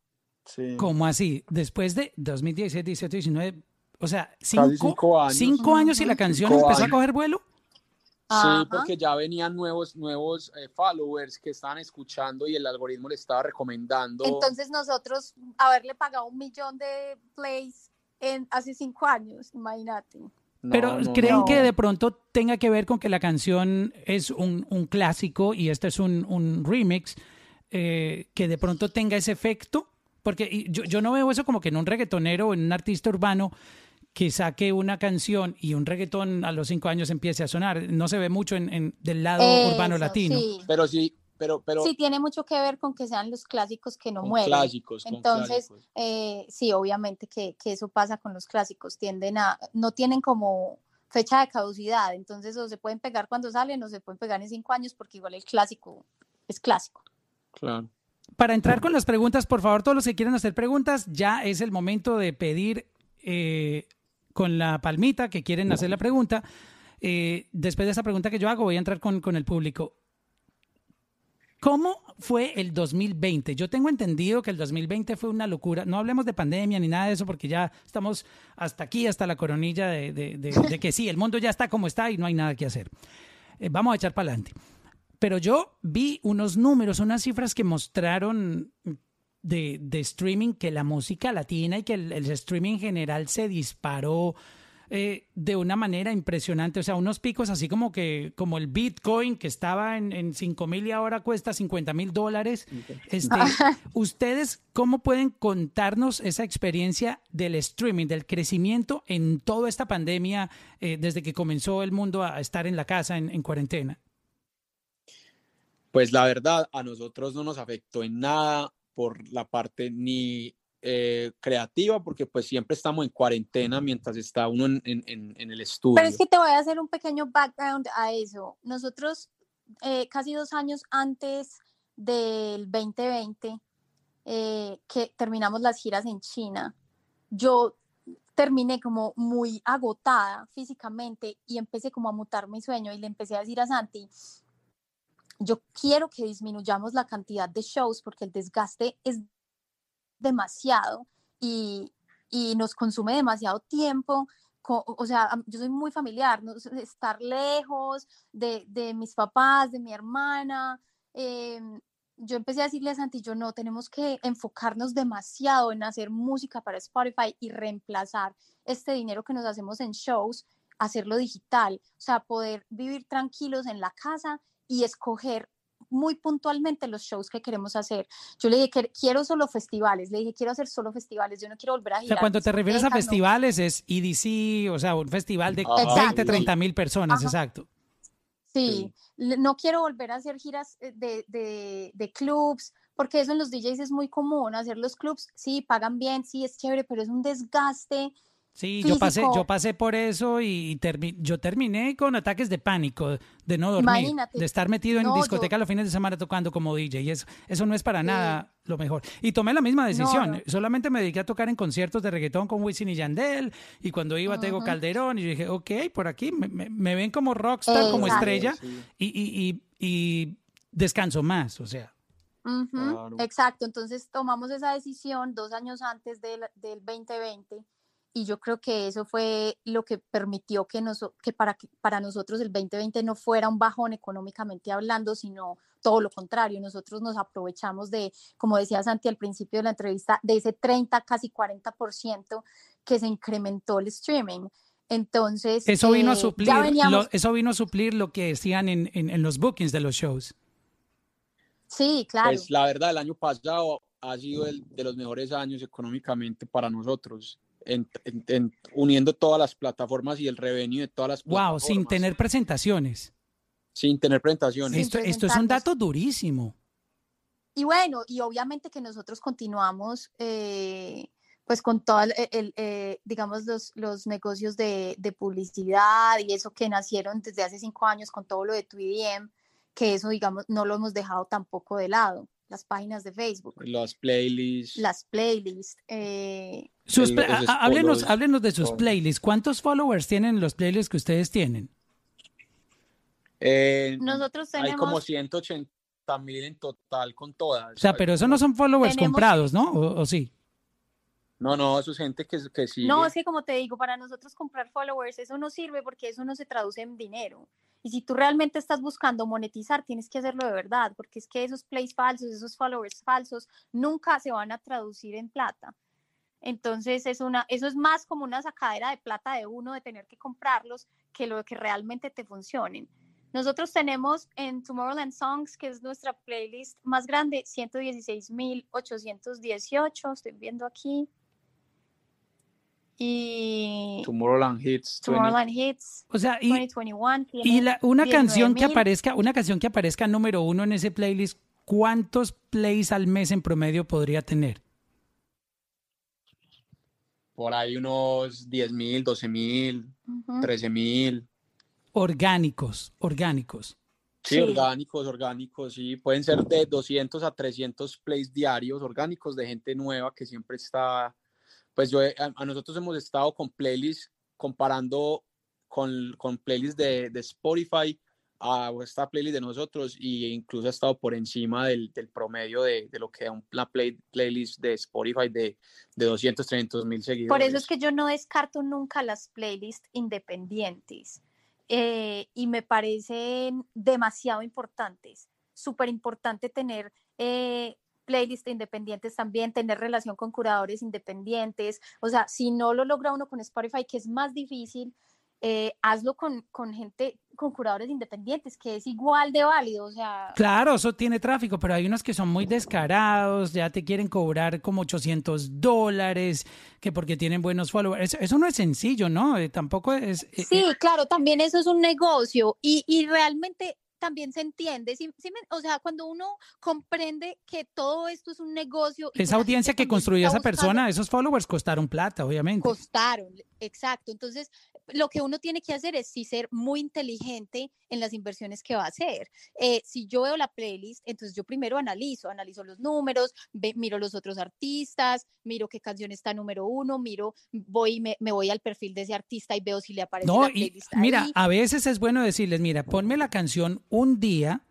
Sí. ¿Cómo así? Después de 2017, 18, 19, o sea, cinco, cinco años. cinco años y la canción Cinco empezó a años. coger vuelo. Sí, Ajá. porque ya venían nuevos, nuevos eh, followers que estaban escuchando y el algoritmo le estaba recomendando. Entonces nosotros haberle pagado un millón de plays en, hace cinco años, imagínate. No, Pero no, ¿creen no. que de pronto tenga que ver con que la canción es un, un clásico y este es un, un remix, eh, que de pronto tenga ese efecto? Porque yo, yo no veo eso como que en un reggaetonero o en un artista urbano que saque una canción y un reggaetón a los cinco años empiece a sonar. No se ve mucho en, en- del lado urbano latino. Sí. Pero sí, pero, pero Sí, tiene mucho que ver con que sean los clásicos que no con mueren. clásicos, con Entonces, clásicos. eh, sí, obviamente que, que eso pasa con los clásicos, tienden a, no tienen como fecha de caducidad, entonces o se pueden pegar cuando salen o se pueden pegar en cinco años porque igual el clásico es clásico. Claro. Para entrar con las preguntas, por favor, todos los que quieran hacer preguntas, ya es el momento de pedir eh, con la palmita que quieren hacer la pregunta. Eh, después de esa pregunta que yo hago, voy a entrar con, con el público. ¿Cómo fue el 2020? Yo tengo entendido que el 2020 fue una locura. No hablemos de pandemia ni nada de eso, porque ya estamos hasta aquí, hasta la coronilla de, de- que sí, el mundo ya está como está y no hay nada que hacer. Eh, vamos a echar para adelante. Pero yo vi unos números, unas cifras que mostraron de, de streaming que la música latina y que el, el streaming en general se disparó eh, de una manera impresionante. O sea, unos picos así como que como el Bitcoin que estaba en, en 5 mil y ahora cuesta 50 mil dólares. Este, ¿Ustedes cómo pueden contarnos esa experiencia del streaming, del crecimiento en toda esta pandemia eh, desde que comenzó el mundo a estar en la casa en- en cuarentena? Pues la verdad, a nosotros no nos afectó en nada por la parte ni eh, creativa, porque pues siempre estamos en cuarentena mientras está uno en, en- en- el estudio. Pero es que te voy a hacer un pequeño background a eso. Nosotros, eh, casi dos años antes del 2020, eh, que terminamos las giras en China, yo terminé como muy agotada físicamente y empecé como a mutar mi sueño y le empecé a decir a Santi, yo quiero que disminuyamos la cantidad de shows porque el desgaste es demasiado y, y nos consume demasiado tiempo. O sea, yo soy muy familiar, ¿no? Estar lejos de, de mis papás, de mi hermana. em, yo empecé a decirle a Santi, yo no, tenemos que enfocarnos demasiado en hacer música para Spotify y reemplazar este dinero que nos hacemos en shows, hacerlo digital, o sea, poder vivir tranquilos en la casa y escoger muy puntualmente los shows que queremos hacer. Yo le dije que quiero solo festivales, le dije quiero hacer solo festivales, yo no quiero volver a O girar. sea, cuando te refieres a no. festivales es EDC, o sea, un festival de Ajá. 20, 30 mil personas, Ajá. exacto. Sí, le- no quiero volver a hacer giras eh, de, de, de clubs, porque eso en los DJs es muy común, hacer los clubs, sí, pagan bien, sí, es chévere, pero es un desgaste Sí, yo pasé, yo pasé por eso y termi- yo terminé con ataques de pánico, de no dormir, Imagínate. de estar metido en No, discoteca yo- los fines de semana tocando como DJ. Y eso, eso no es para nada lo mejor. Y tomé la misma decisión. no. Solamente me dediqué a tocar en conciertos de reggaetón con Wisin y Yandel. Y cuando iba a Tego Calderón, y yo dije, ok, por aquí me, me- me ven como rockstar, como Exacto. estrella, Sí. y, y, y, y descanso más. O sea, Claro. Exacto, entonces tomamos esa decisión dos años antes del, del 2020 y yo creo que eso fue lo que permitió que, nos, que, para, que para nosotros el 2020 no fuera un bajón económicamente hablando, sino todo lo contrario. Nosotros nos aprovechamos de, como decía Santi al principio de la entrevista, de ese 30, casi 40% que se incrementó el streaming. Entonces, eso vino a eh, suplir, veníamos, lo, eso vino a suplir lo que decían en, en, en los bookings de los shows. sí, claro. Pues la verdad, el año pasado ha sido el de los mejores años económicamente para nosotros, en- en- en- uniendo todas las plataformas y el revenue de todas las Wow, plataformas. sin tener presentaciones. sin tener presentaciones. Esto, esto es un dato durísimo. Y bueno, y obviamente que nosotros continuamos eh, pues con todo el, el, eh, digamos, los, los negocios de, de publicidad y eso que nacieron desde hace cinco años con todo lo de TuiDM, que eso, digamos, no lo hemos dejado tampoco de lado. Las páginas de Facebook, Las playlists. las playlists. eh, Sus El- háblenos, de sus playlists. ¿Cuántos followers tienen los playlists que ustedes tienen? Eh, nosotros hay como tenemos, 180 mil en total con todas. O sea, pero eso no son followers Tenemos- comprados, ¿no? ¿O, o sí? No, no, eso es gente que, que sigue. no, es que como te digo, para nosotros comprar followers, eso no sirve porque eso no se traduce en dinero. Y si tú realmente estás buscando monetizar, tienes que hacerlo de verdad, porque es que esos plays falsos, esos followers falsos, nunca se van a traducir en plata. Entonces, es una, eso es más como una sacadera de plata de uno de tener que comprarlos que lo que realmente te funcionen. Nosotros tenemos en Tomorrowland Songs, que es nuestra playlist más grande, 116.818, estoy viendo aquí. Y Tomorrowland Hits. 20 Tomorrowland Hits O sea, y, 2021 tiene y la- una canción que 19,000. aparezca, una canción que aparezca número uno en ese playlist, ¿cuántos plays al mes en promedio podría tener? Por ahí unos 10 mil, 12 mil, Ujú. 13 mil. Orgánicos, orgánicos. Sí, Sí. orgánicos, orgánicos, sí. Pueden ser de 200 a 300 plays diarios, orgánicos de gente nueva que siempre está. Pues yo, he- a, a nosotros hemos estado con playlists comparando con, con playlists de, de Spotify a esta playlist de nosotros e incluso ha estado por encima del, del promedio de, de lo que da una play- playlist de Spotify de, de 200, 300 mil seguidores. Por eso es que yo no descarto nunca las playlists independientes eh, y me parecen demasiado importantes. Súper importante tener eh, playlists independientes también, tener relación con curadores independientes. O sea, si no lo logra uno con Spotify, que es más difícil, eh, hazlo con, con gente, con curadores independientes, que es igual de válido. O sea, Claro, eso tiene tráfico, pero hay unos que son muy descarados, ya te quieren cobrar como 800 dólares, que porque tienen buenos followers. Eso, eso no es sencillo, ¿no? Eh, tampoco es... eh, Sí, claro, también eso es un negocio y, y realmente también se entiende, sí- sí me- o sea, cuando uno comprende que todo esto es un negocio. y esa audiencia que construyó esa buscando- persona, esos followers costaron plata, obviamente. Costaron, exacto. Entonces, lo que uno tiene que hacer es sí ser muy inteligente en las inversiones que va a hacer. Eh, si yo veo la playlist, entonces yo primero analizo, analizo los números, ve- miro los otros artistas, miro qué canción está número uno, miro, voy y me, me voy al perfil de ese artista y veo si le aparece No, la y playlist mira, ahí. a veces es bueno decirles, mira, ponme la canción un día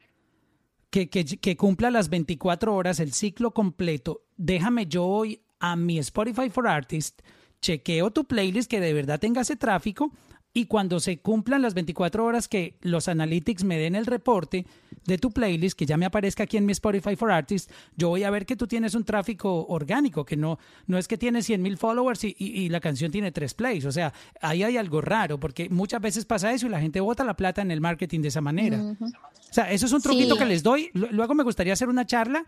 que, que, cumpla las 24 horas, el ciclo completo. Déjame yo voy a mi Spotify for Artists, chequeo tu playlist que de verdad tenga ese tráfico y cuando se cumplan las 24 horas que los analytics me den el reporte de tu playlist, que ya me aparezca aquí en mi Spotify for Artists, yo voy a ver que tú tienes un tráfico orgánico, que no, no es que tienes 100 mil followers y, y- y la canción tiene tres plays. O sea, ahí hay algo raro, porque muchas veces pasa eso y la gente bota la plata en el marketing de esa manera. O sea, eso es un truquito Sí. que les doy. Lu- Luego me gustaría hacer una charla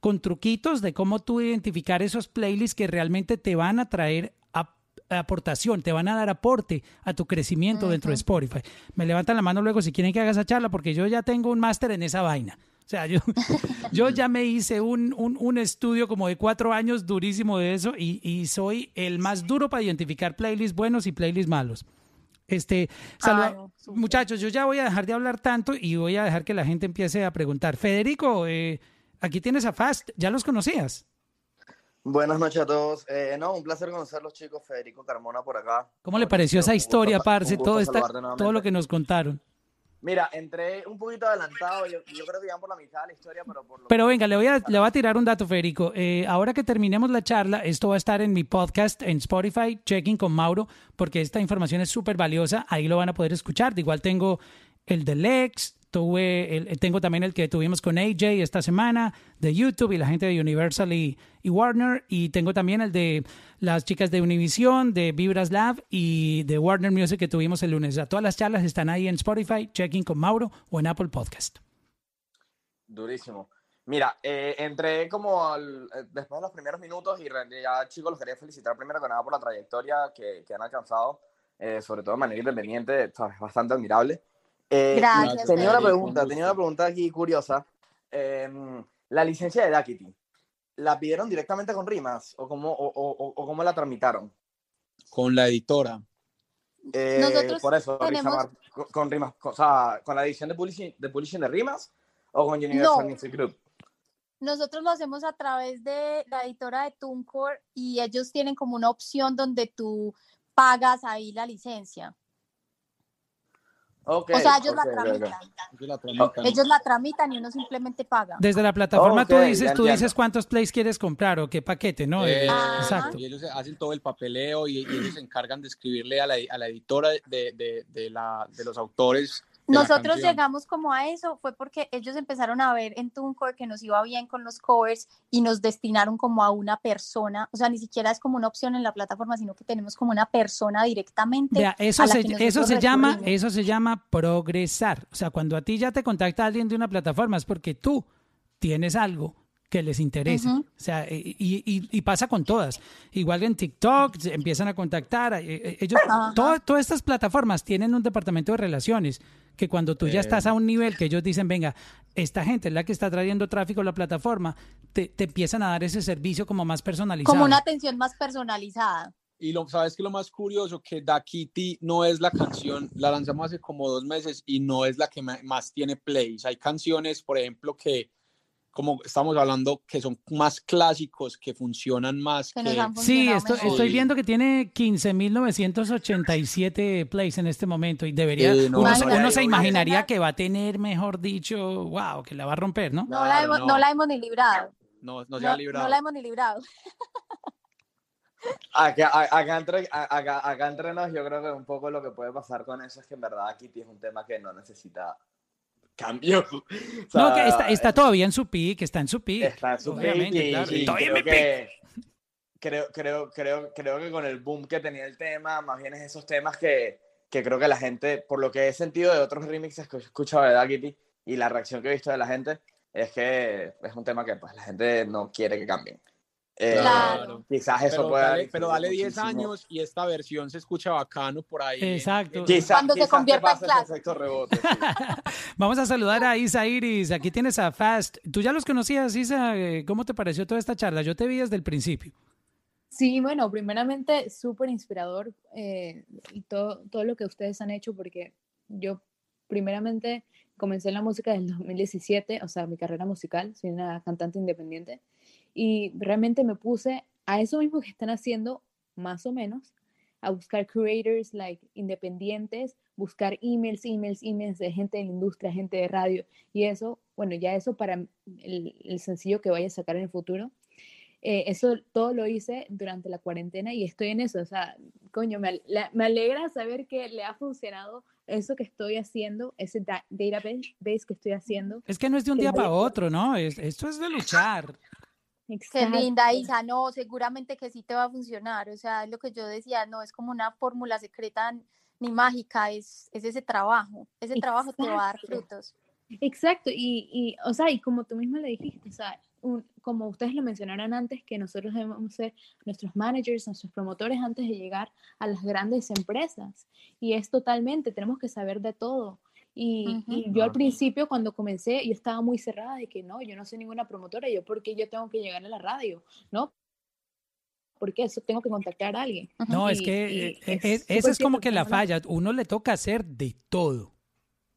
con truquitos de cómo tú identificar esos playlists que realmente te van a traer aportación, te van a dar aporte a tu crecimiento dentro de Spotify. Me levantan la mano luego si quieren que haga esa charla porque yo ya tengo un máster en esa vaina. O sea, yo, yo ya me hice un, un, un estudio como de cuatro años durísimo de eso y, y soy el más duro para identificar playlists buenos y playlists malos. Este, saluda- Ah, muchachos, yo ya voy a dejar de hablar tanto y voy a dejar que la gente empiece a preguntar. Federico, eh, aquí tienes a Fast, ¿ya los conocías? Buenas noches a todos. Eh, no, un placer conocerlos, chicos. Federico Carmona por acá. ¿Cómo le pareció esa gusto historia, sa- parce? gusto Todo, esta, todo lo que nos contaron. Mira, entré un poquito adelantado. Yo, yo creo que iban por la mitad de la historia, pero por lo Pero venga, le voy a, le voy a tirar un dato, Federico. Eh, ahora que terminemos la charla, esto va a estar en mi podcast en Spotify, Checking con Mauro, porque esta información es súper valiosa. Ahí lo van a poder escuchar. De igual tengo el de Lex, tuve el- tengo también el que tuvimos con AJ esta semana de YouTube y la gente de Universal y, Warner. Y tengo también el de las chicas de Univision, de Vibras Lab y de Warner Music que tuvimos el lunes. Sea, todas las charlas están ahí en Spotify, Checking con Mauro o en Apple Podcast. Durísimo. Mira, eh, entré como eh, después de los primeros minutos y ya, chicos, los quería felicitar primero que nada por la trayectoria que, han alcanzado, eh, sobre todo de manera independiente, ¿sabes? bastante admirable. Eh, Gracias, Tenía una pregunta, Un tenía una pregunta aquí curiosa. Eh, la licencia de Dakity, ¿la pidieron directamente con Rimas o cómo, o, o- o- o cómo la tramitaron? Con la editora. Eh, Nosotros por eso, tenemos- Rizamar, con, con Rimas, con, o sea, con la edición de publishing, de publishing de Rimas o con Universal No. Music Group. Nosotros lo hacemos a través de la editora de TuneCore y ellos tienen como una opción donde tú pagas ahí la licencia. O sea, ellos la tramitan. Ellos la tramitan. Ellos la tramitan y uno simplemente paga. Desde la plataforma tú Ok, dices, ya tú dices cuántos plays quieres comprar o qué paquete, ¿no? Eh, Eh. Exacto. Y ellos hacen todo el papeleo y, y ellos se encargan de escribirle a la, a la editora de, de, de la, de los autores. Nosotros llegamos como a eso, fue porque ellos empezaron a ver en TuneCore que nos iba bien con los covers y nos destinaron como a una persona, o sea, ni siquiera es como una opción en la plataforma, sino que tenemos como una persona directamente. Vea, eso a la se, que eso se llama, eso se llama progresar. O sea, cuando a ti ya te contacta alguien de una plataforma es porque tú tienes algo que les interesa. O sea, y, y- y pasa con todas. Igual en TikTok empiezan a contactar. eh, eh, Ellos, todo- todas estas plataformas tienen un departamento de relaciones que cuando tú ya Eh. estás a un nivel que ellos dicen, venga, esta gente es la que está trayendo tráfico a la plataforma, te, te empiezan a dar ese servicio como más personalizado. como una atención más personalizada. Y lo, sabes que lo más curioso, que Da Kitty no es la canción, la lanzamos hace como dos meses y no es la que más tiene plays. Hay canciones, por ejemplo, que, como estamos hablando, que son más clásicos, que funcionan más Que que... Sí, esto- estoy viendo que tiene 15.987 plays en este momento y debería, Eh, no, uno, no, se- no, uno no, se no, imaginaría que va a tener, mejor dicho, wow, que la va a romper, ¿no? No, la hemos, no. no la hemos ni librado. No, no se No, ha librado. no la hemos ni librado. Acá, acá, entre, acá entre nos, yo creo que un poco lo que puede pasar con eso es que en verdad Kitty es un tema que no necesita cambio. O no, sea, que está, está todavía en su pick, está en su pick. está en su obviamente, pick y- claro. y Todavía en creo mi pick. creo, creo, creo, creo que con el boom que tenía el tema, más bien es esos temas que, que creo que la gente, por lo que he sentido de otros remixes que he escuchado de Da Kitty y la reacción que he visto de la gente, es que es un tema que pues la gente no quiere que cambien. Eh, Claro. Quizás eso Pero pueda... dale, pero dale 10 muchísimo. años y esta versión se escucha bacano por ahí. Exacto. Quizás, Cuando se quizás convierta en clásico. rebote. sí. Vamos a saludar a Isa Iris. Aquí tienes a Fast. ¿Tú ya los conocías, Isa? Eh, ¿Cómo te pareció toda esta charla? Yo te vi desde el principio. Sí, bueno, primeramente súper inspirador eh, y todo, todo lo que ustedes han hecho porque yo primeramente comencé en la música del 2017, o sea, mi carrera musical, soy una cantante independiente y realmente me puse a eso mismo que están haciendo, más o menos, a buscar creators like independientes, buscar emails, emails, emails de gente de la industria, gente de radio y eso, bueno, ya eso para el, el sencillo que vaya a sacar en el futuro. Eh, eso todo lo hice durante la cuarentena y estoy en eso. O sea, coño, me, la- me alegra saber que le ha funcionado eso que estoy haciendo, ese da- database base que estoy haciendo. Es que no es de un día para otro, ¿no? Es- esto es de luchar. Qué Exacto. linda, Isa. No, seguramente que sí te va a funcionar. O sea, es lo que yo decía, no es como una fórmula secreta ni mágica, es, es ese trabajo. Ese trabajo te va a dar Exacto. frutos. Exacto, y, y, o sea, y como tú mismo le dijiste, o sea, un- como ustedes lo mencionaron antes, que nosotros debemos ser nuestros managers, nuestros promotores antes de llegar a las grandes empresas. Y es totalmente, tenemos que saber de todo. Y, y yo al principio cuando comencé, yo estaba muy cerrada de que no, yo no soy ninguna promotora, yo porque yo tengo que llegar a la radio, ¿no? Porque eso tengo que contactar a alguien. No, es que eh, es es- esa es como que la falla. Uno le toca hacer de todo.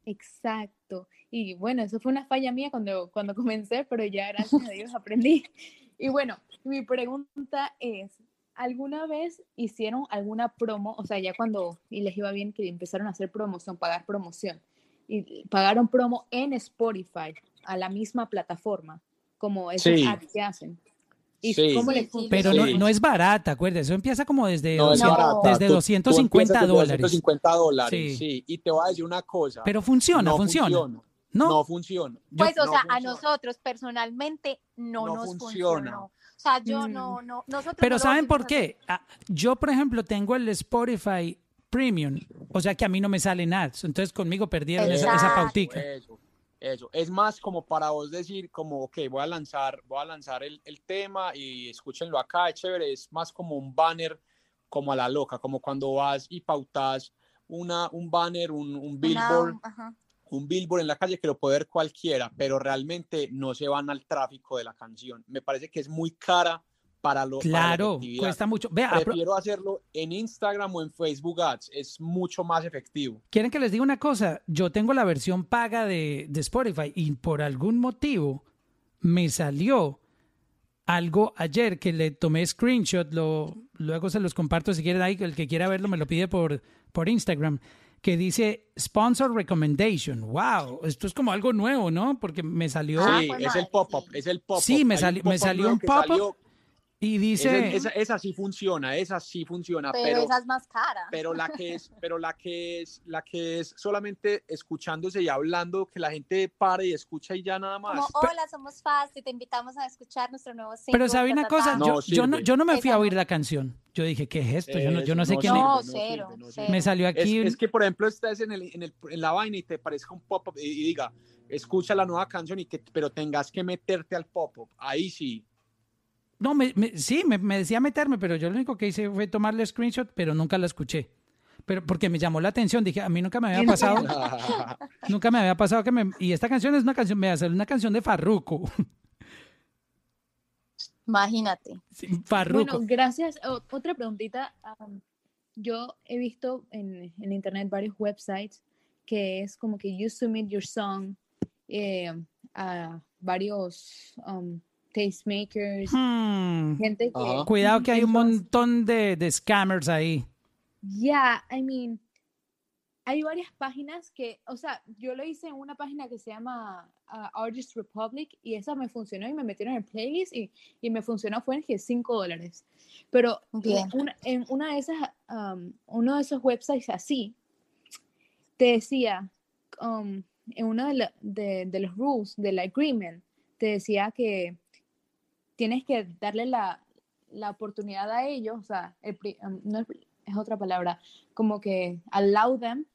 Exacto. Y bueno, eso fue una falla mía cuando, cuando comencé, pero ya gracias a Dios aprendí. Y bueno, mi pregunta es, ¿alguna vez hicieron alguna promo? O sea, ya cuando y les iba bien que empezaron a hacer promoción, pagar promoción, y pagaron promo en Spotify a la misma plataforma, como esos Sí. ads que hacen. ¿Y Sí. cómo les? Pero Sí. no, no es barata, acuérdate. Eso empieza como desde, No es 200 barata. desde Tú- tú 250 empiezas desde dólares. 250 dólares, Sí. sí. Y te voy a decir una cosa. Pero funciona, no funciona. funciona. No, No funciona. Pues, o no sea, a nosotros personalmente no, No nos funciona. funcionó. O sea, yo Mm. no, no, nosotros pero ¿saben por qué? Ah, Yo, por ejemplo, tengo el Spotify Premium, o sea que a mí no me salen ads. Entonces conmigo perdieron esa, esa pautica. Eso, eso. Es más como para vos decir, como, ok, voy a lanzar, voy a lanzar el, el tema y escúchenlo acá, es chévere. Es más como un banner, como a la loca, como cuando vas y pautas una, un banner, un, un billboard, ajá. un billboard en la calle que lo puede ver cualquiera, pero realmente no se van al tráfico de la canción. Me parece que es muy cara para lo Claro, cuesta mucho. Vea, Prefiero hacerlo en Instagram o en Facebook Ads, es mucho más efectivo. ¿quieren que les diga una cosa? Yo tengo la versión paga de, de Spotify y por algún motivo me salió algo ayer que le tomé screenshot, lo, luego se los comparto si quieren ahí, el que quiera verlo me lo pide por, por Instagram, que dice Sponsor Recommendation. Wow, esto es como algo nuevo, ¿no? Porque me salió Ah, sí, pues, es el pop-up, sí. es el pop-up. Sí, me me salió un pop-up. Y dice... esa, esa sí funciona, esa sí funciona, Pero, pero, esa es más cara. pero la que es, pero la que es, la que es solamente escuchándose y hablando, que la gente pare y escucha y ya nada más. Como, hola, somos Fast y te invitamos a escuchar nuestro nuevo single. Pero sabe ta, una ta, cosa, ta". No, yo, yo, no, sirve. yo no me fui a Esa oír no. la canción. Yo dije, ¿qué es esto? Yo no, yo no sé Eso quién No, es. sirve, cero, sirve, no cero. sirve. Me salió Es, aquí... es que, por ejemplo, estás en, el, en, el, en la vaina y te parezca un pop-up y, y diga, escucha la nueva canción, y que, pero tengas que meterte al pop-up. Ahí sí. No, me, me- sí, me, me decía meterme, pero yo lo único que hice fue tomarle screenshot, pero nunca la escuché. Pero porque me llamó la atención, dije, a mí nunca me había pasado, nunca me había pasado que me... Y esta canción es una canción, me hace una canción de Farruko. Imagínate. Sí, Farruko. Bueno, gracias. O- otra preguntita. am, yo he visto en, en internet varios websites que es como que you submit your song eh, a varios um, tastemakers, Hmm, gente que... Ajá. Cuidado que hay un montón de, de scammers ahí. Yeah, I mean, hay varias páginas que, o sea, yo lo hice en una página que se llama ah, Artist Republic y esa me funcionó y me metieron en el playlist y, y me funcionó fue en que 5 dólares. Pero Bien. una- en una de esas, um, uno de esos websites así, te decía, um, en uno de, la- de- de los rules del agreement, te decía que tienes que darle la, la oportunidad a ellos, o sea, el pri- um, no es, es otra palabra, como que allow them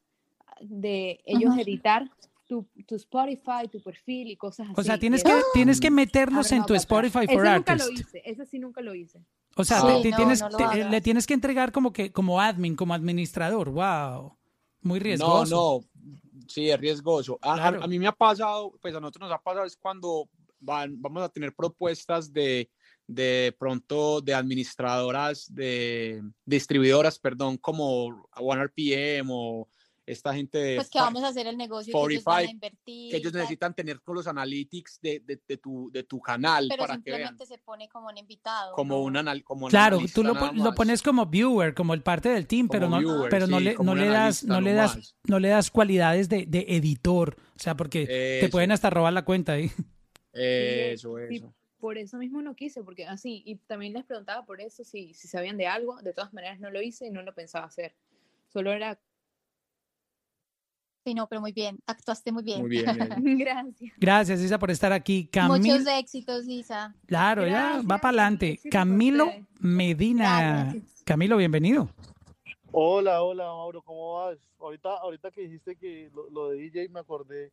de ellos editar tu, tu Spotify, tu perfil y cosas así. O sea, tienes eso- que, tienes que meterlos en no, tu. Spotify for Ese nunca lo Artists. hice, ese sí nunca lo hice. O sea, Sí, te- no, tienes, no te- le tienes que entregar como que como admin, como administrador. Wow. Muy No, riesgoso. no, sí, es riesgoso. A, a- Claro. a mí me ha pasado, pues a nosotros nos ha pasado es cuando van, vamos a tener propuestas de, de pronto de administradoras, de distribuidoras, perdón, como OneRPM o esta gente de Pues que vamos a hacer el negocio que ellos van a 45, invertir. que ellos y tal, necesitan tener con los analytics de, de, de tu, de tu canal Pero para que vean. simplemente se pone como un invitado. Como ¿no? un, anal, como un Claro, analista tú lo, lo pones como viewer, como el parte del team, pero no, viewer, pero no sí, le, no un le das, no le das, nomás. no le das cualidades de, de editor, o sea, porque te pueden hasta robar la cuenta ahí. Eso, Sí, eso. por eso mismo no quise, porque así, y también les preguntaba por eso, si, si sabían de algo, de todas maneras no lo hice y no lo pensaba hacer. Solo era, Sí, no, pero muy bien. Actuaste muy bien. Muy bien. bien. gracias. Gracias, Isa, por estar aquí. Camilo, Muchos éxitos, Isa. claro, ya va para adelante. Camilo. Medina. Gracias. Camilo, bienvenido. Hola, hola Mauro, ¿cómo vas? Ahorita, ahorita que dijiste que lo, lo de DJ me acordé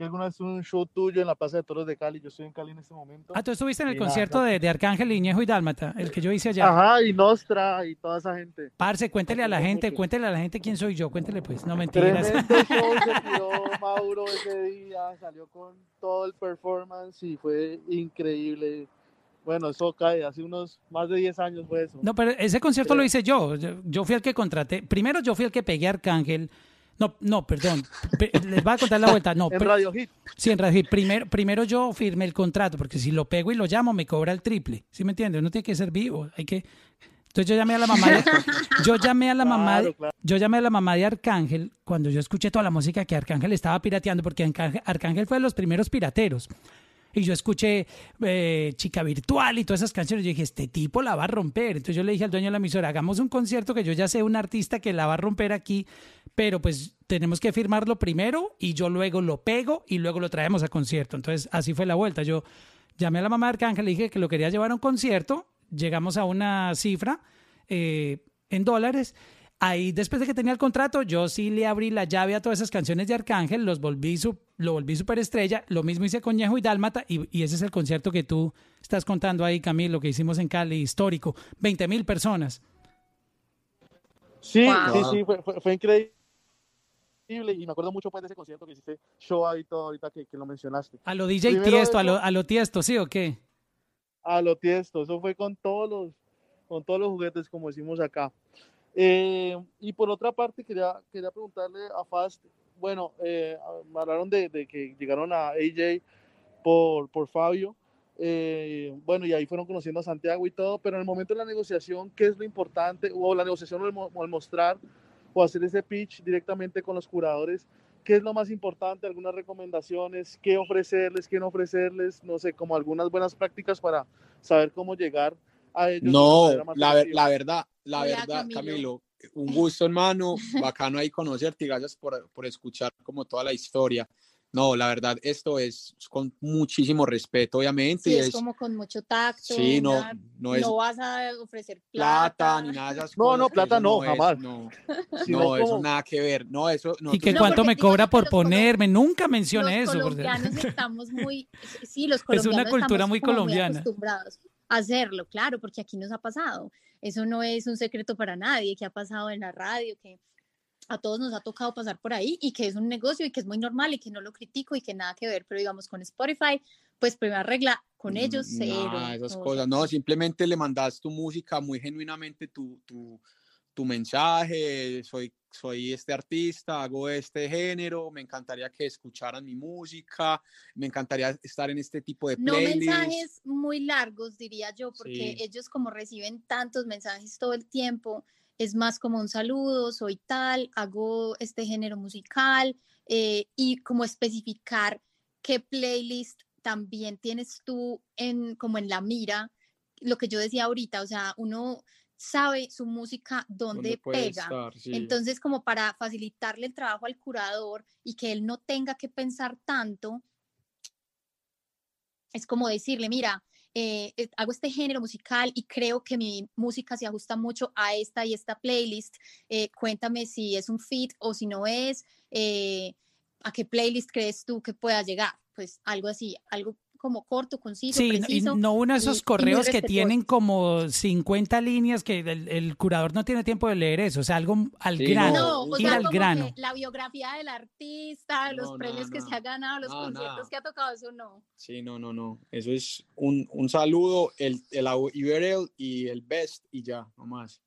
que alguna vez un show tuyo en la Plaza de Toros de Cali. Yo estoy en Cali en este momento. Ah, tú estuviste en el Y concierto de, de Arcángel Iñejo y Dálmata, el que yo hice allá. Ajá, y Nostra y toda esa gente. Parce, cuéntele a la gente, cuéntele a la gente quién soy yo, cuéntele pues, no mentiras. Tremendo show se tiró Mauro ese día, salió con todo el performance y fue increíble. Bueno, eso cae, hace unos más de 10 años fue eso. No, pero ese concierto Sí. lo hice yo. yo. yo fui el que contraté. Primero yo fui el que pegué a Arcángel. No, no, perdón. Pe- Les voy a contar la vuelta. No, en Radio Hit. Sí, en Radio Hit. Primero, primero yo firmé el contrato, porque si lo pego y lo llamo, me cobra el triple. ¿Sí me entiendes? Uno tiene que ser vivo. Hay que. Entonces yo llamé a la mamá de, yo llamé a la mamá de- Claro, claro. yo llamé a la mamá de Arcángel cuando yo escuché toda la música que Arcángel estaba pirateando, porque Arcángel, Arcángel fue de los primeros pirateros. Y yo escuché eh, Chica Virtual y todas esas canciones. Yo dije, este tipo la va a romper. Entonces yo le dije al dueño de la emisora, hagamos un concierto que yo ya sé un artista que la va a romper aquí, pero pues tenemos que firmarlo primero y yo luego lo pego y luego lo traemos a concierto. Entonces así fue la vuelta. Yo llamé a la mamá de Arcángel, le dije que lo quería llevar a un concierto, llegamos a una cifra eh, en dólares. Ahí, después de que tenía el contrato, yo sí le abrí la llave a todas esas canciones de Arcángel, los volví su, lo volví superestrella. Lo mismo hice con Ñejo y Dálmata, y, y ese es el concierto que tú estás contando ahí, Camilo, que hicimos en Cali, histórico. 20 mil personas. Sí, Wow. sí, sí, fue, fue, fue increíble. Y me acuerdo mucho pues, de ese concierto que hiciste, show ahí todo ahorita que, que lo mencionaste. A lo DJ Primero Tiesto, a eso- lo, a lo Tiesto, ¿sí o qué? A lo tiesto, eso fue con todos los, con todos los juguetes, como decimos acá. Eh, y por otra parte, quería, quería preguntarle a Fast, bueno, eh, hablaron de, de que llegaron a AJ por, por Fabio, eh, bueno, y ahí fueron conociendo a Santiago y todo, pero en el momento de la negociación, ¿qué es lo importante? O la negociación o el, mo- o el mostrar o hacer ese pitch directamente con los curadores, ¿qué es lo más importante? ¿Algunas recomendaciones? ¿Qué ofrecerles? ¿Qué no ofrecerles? No sé, como algunas buenas prácticas para saber cómo llegar a ellos. No, la, ver- efectiva. la verdad, la Hola, verdad, Camilo. Camilo, un gusto, hermano, bacano ahí conocerte y gracias por, por escuchar como toda la historia. No, la verdad, esto es con muchísimo respeto, obviamente. Sí, y es es- como con mucho tacto. sí, no, nada- no es vas a ofrecer plata plata. ni nada de esas No, cosas, no, plata eso no, es, jamás. no, no, eso como- nada que ver. No, eso ¿Y nosotros que No, cuánto me cobra por los ponerme? Nunca mencione los eso. por- colombianos estamos muy, sí, los Es una colombianos cultura estamos muy acostumbrados a hacerlo, claro, porque aquí nos ha pasado. Eso no es un secreto para nadie, que ha pasado en la radio, que a todos nos ha tocado pasar por ahí y que es un negocio y que es muy normal y que no lo critico y que nada que ver, pero digamos con Spotify, pues primera regla, con ellos Mm, cero. nada, esas o cosas. No, simplemente le mandas tu música muy genuinamente, tu, tu, tu mensaje, soy, soy este artista, hago este género, me encantaría que escucharan mi música, me encantaría estar en este tipo de No playlists. mensajes muy largos, diría yo, porque Sí. ellos como reciben tantos mensajes todo el tiempo, es más como un saludo, soy tal, hago este género musical eh, y como especificar qué playlist también tienes tú en como en la mira, lo que yo decía ahorita, o sea, uno sabe su música dónde pega. estar, sí. Entonces, como para facilitarle el trabajo al curador y que él no tenga que pensar tanto, es como decirle, mira, eh, eh, hago este género musical y creo que mi música se ajusta mucho a esta y esta playlist. eh, cuéntame si es un fit o si no es. eh, ¿A qué playlist crees tú que pueda llegar? Pues algo así, algo como corto, conciso, Sí, no- y preciso. no uno de y- esos y correos que respetuoso. tienen como 50 líneas que el, el curador no tiene tiempo de leer eso, o sea, algo al Sí, grano, No, o ir sea, al como grano. que la biografía del artista, los No, premios nada, que se ha ganado, los conciertos que ha tocado, eso no. Sí, no, no, no. Eso es un, un saludo, el, el URL y el best y ya, no más.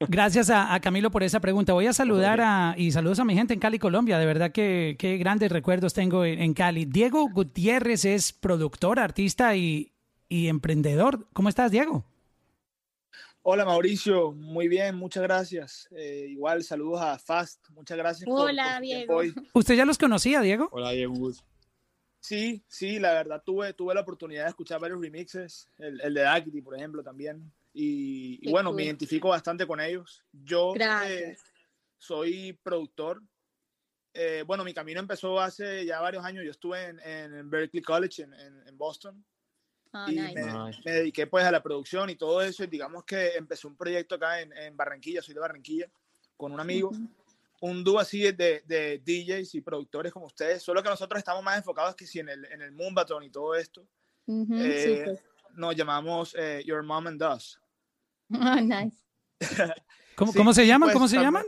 Gracias a, a Camilo por esa pregunta. Voy a saludar a, y saludos a mi gente en Cali, Colombia. De verdad que qué grandes recuerdos tengo en, en Cali. Diego Gutiérrez es productor, artista y, y emprendedor. ¿Cómo estás, Diego? Hola Mauricio, muy bien, muchas gracias. Eh, igual saludos a Fast, muchas gracias. por- por Hola, Diego. hoy. ¿Usted ya los conocía, Diego? Hola, Diego. Sí, sí, la verdad tuve, tuve la oportunidad de escuchar varios remixes, el, el de Daquiti, por ejemplo, también. Y, y bueno, cool. me identifico bastante con ellos. Yo eh, soy productor. Eh, bueno, mi camino empezó hace ya varios años. Yo estuve en, en Berkeley College en, en- en Boston Ah, y nice. me, Nice. me dediqué pues a la producción y todo eso. Y digamos que empecé un proyecto acá en, en Barranquilla, soy de Barranquilla, con un amigo. Ujú. un dúo así de, de, DJs y productores como ustedes, solo que nosotros estamos más enfocados que si en el, en el Moombaton y todo esto. Ujú, Eh, súper. nos llamamos eh, Your Mom and Us. Ah, nice. ¿Cómo, Sí, cómo se llaman? pues ¿Cómo se llaman?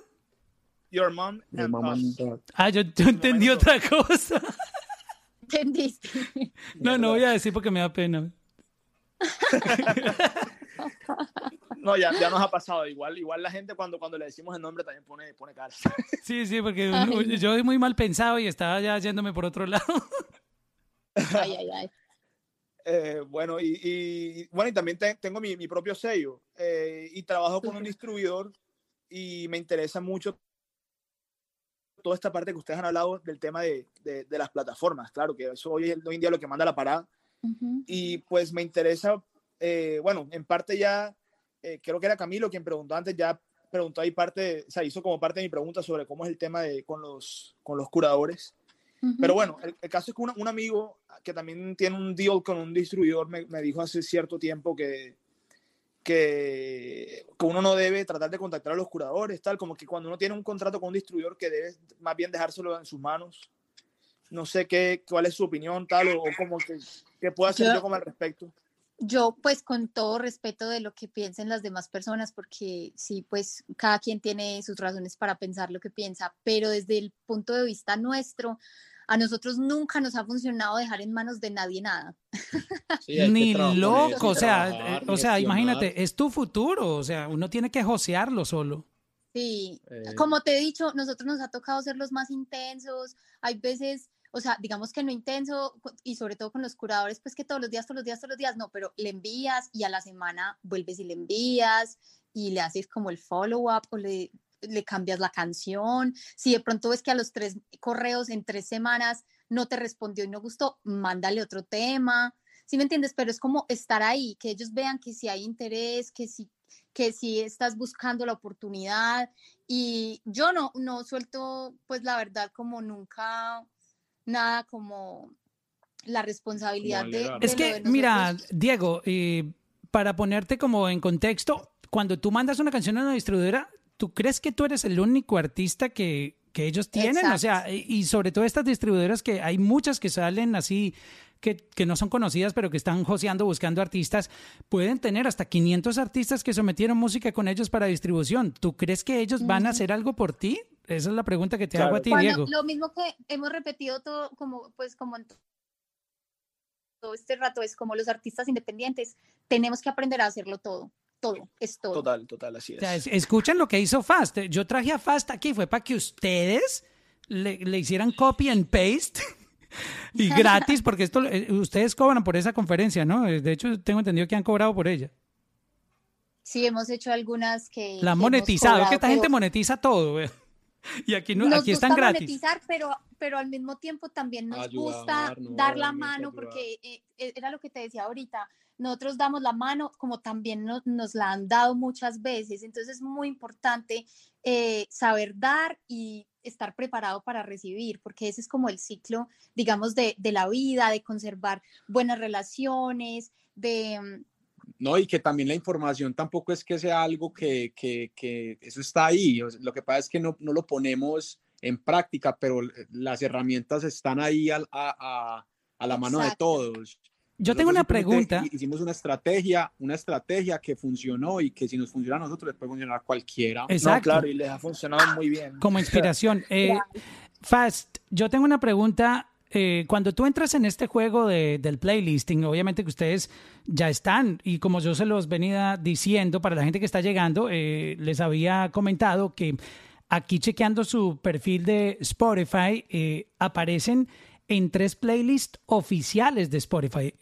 Your Mom and mamá Us. anda- Ah, yo, yo entendí otra cosa. ¿Entendiste? No, no voy a decir porque me da pena. No, ya, ya nos ha pasado. Igual, igual la gente cuando, cuando le decimos el nombre también pone, pone cara. Sí, sí, porque Ay, yo soy muy mal pensado y estaba ya yéndome por otro lado. Ay, ay, ay. Eh, bueno, y, y- bueno, y también te- tengo mi, mi propio sello eh, y trabajo con un distribuidor y me interesa mucho toda esta parte que ustedes han hablado del tema de, de- de las plataformas. Claro que eso hoy, hoy en día lo que manda la parada. Ujú. Y pues me interesa, eh, bueno, en parte ya, eh, creo que era Camilo quien preguntó antes, ya preguntó ahí parte, o sea, hizo como parte de mi pregunta sobre cómo es el tema de, con, los, con los curadores. Ujú. Pero bueno, el, el caso es que una- un amigo que también tiene un deal con un distribuidor me, me dijo hace cierto tiempo que, que, que uno no debe tratar de contactar a los curadores, tal, como que cuando uno tiene un contrato con un distribuidor que debe más bien dejárselo en sus manos. No sé qué, cuál es su opinión, tal, o, o como que, que puedo hacer Yo- yo como al respecto. Yo, pues, con todo respeto de lo que piensen las demás personas, porque sí, pues, cada quien tiene sus razones para pensar lo que piensa, pero desde el punto de vista nuestro, a nosotros nunca nos ha funcionado dejar en manos de nadie nada. Sí, Ni trabajar, loco, o sea, trabajar, eh, o sea, imagínate, es tu futuro, o sea, uno tiene que josearlo solo. Sí, Eh, como te he dicho, nosotros nos ha tocado ser los más intensos, hay veces, o sea, digamos que no intenso, y sobre todo con los curadores, pues que todos los días, todos los días, todos los días, no, pero le envías y a la semana vuelves y le envías y le haces como el follow-up o le, le cambias la canción. Si de pronto ves que a los tres correos en tres semanas no te respondió y no gustó, mándale otro tema. ¿Sí me entiendes? Pero es como estar ahí, que ellos vean que si hay interés, que si, que si estás buscando la oportunidad. Y yo no, no suelto, pues la verdad, como nunca nada como la responsabilidad de, Es que, de mira. Diego, eh, para ponerte como en contexto, cuando tú mandas una canción a una distribuidora, ¿tú crees que tú eres el único artista que, que ellos tienen? O sea, y, sobre todo estas distribuidoras que hay muchas que salen así, que, que no son conocidas, pero que están joseando, buscando artistas, pueden tener hasta 500 artistas que sometieron música con ellos para distribución. ¿Tú crees que ellos van a hacer algo por ti? Esa es la pregunta que te hago a ti, Cuando- Diego. lo mismo que hemos repetido todo, como pues como en todo este rato, es como los artistas independientes, tenemos que aprender a hacerlo todo, todo, es todo. Total, total, así O es. sea, es- escuchen lo que hizo Fast. Yo traje a Fast aquí, fue para que ustedes le, le hicieran copy and paste y gratis, porque esto eh, ustedes cobran por esa conferencia, ¿no? Eh, De hecho, tengo entendido que han cobrado por ella. Sí, hemos hecho algunas que... La han monetizado, es que cobrado, esta gente monetiza todo. Y aquí, no, nos aquí gusta están gratis. monetizar, pero, pero al mismo tiempo también nos Ayudar, gusta ¿no? dar la mano, ayudar. porque eh, eh, era lo que te decía ahorita, nosotros damos la mano como también nos, nos la han dado muchas veces, entonces es muy importante eh, saber dar y estar preparado para recibir, porque ese es como el ciclo, digamos, de, de la vida, de conservar buenas relaciones, de... No, y que también la información tampoco es que sea algo que, que, que eso está ahí. o sea, Lo que pasa es que no, no lo ponemos en práctica, pero las herramientas están ahí a, a, a la mano de todos. Yo tengo una pregunta. hi- Hicimos una estrategia, una estrategia que funcionó y que si nos funciona a nosotros les puede funcionar a cualquiera. No, Exacto. claro, y les ha funcionado muy bien. Como inspiración. Eh, Fast, yo tengo una pregunta. Eh, cuando tú entras en este juego de- del playlisting, obviamente que ustedes ya están, y como yo se los venía diciendo para la gente que está llegando, eh, les había comentado que aquí chequeando su perfil de Spotify, eh, aparecen en tres playlists oficiales de Spotify.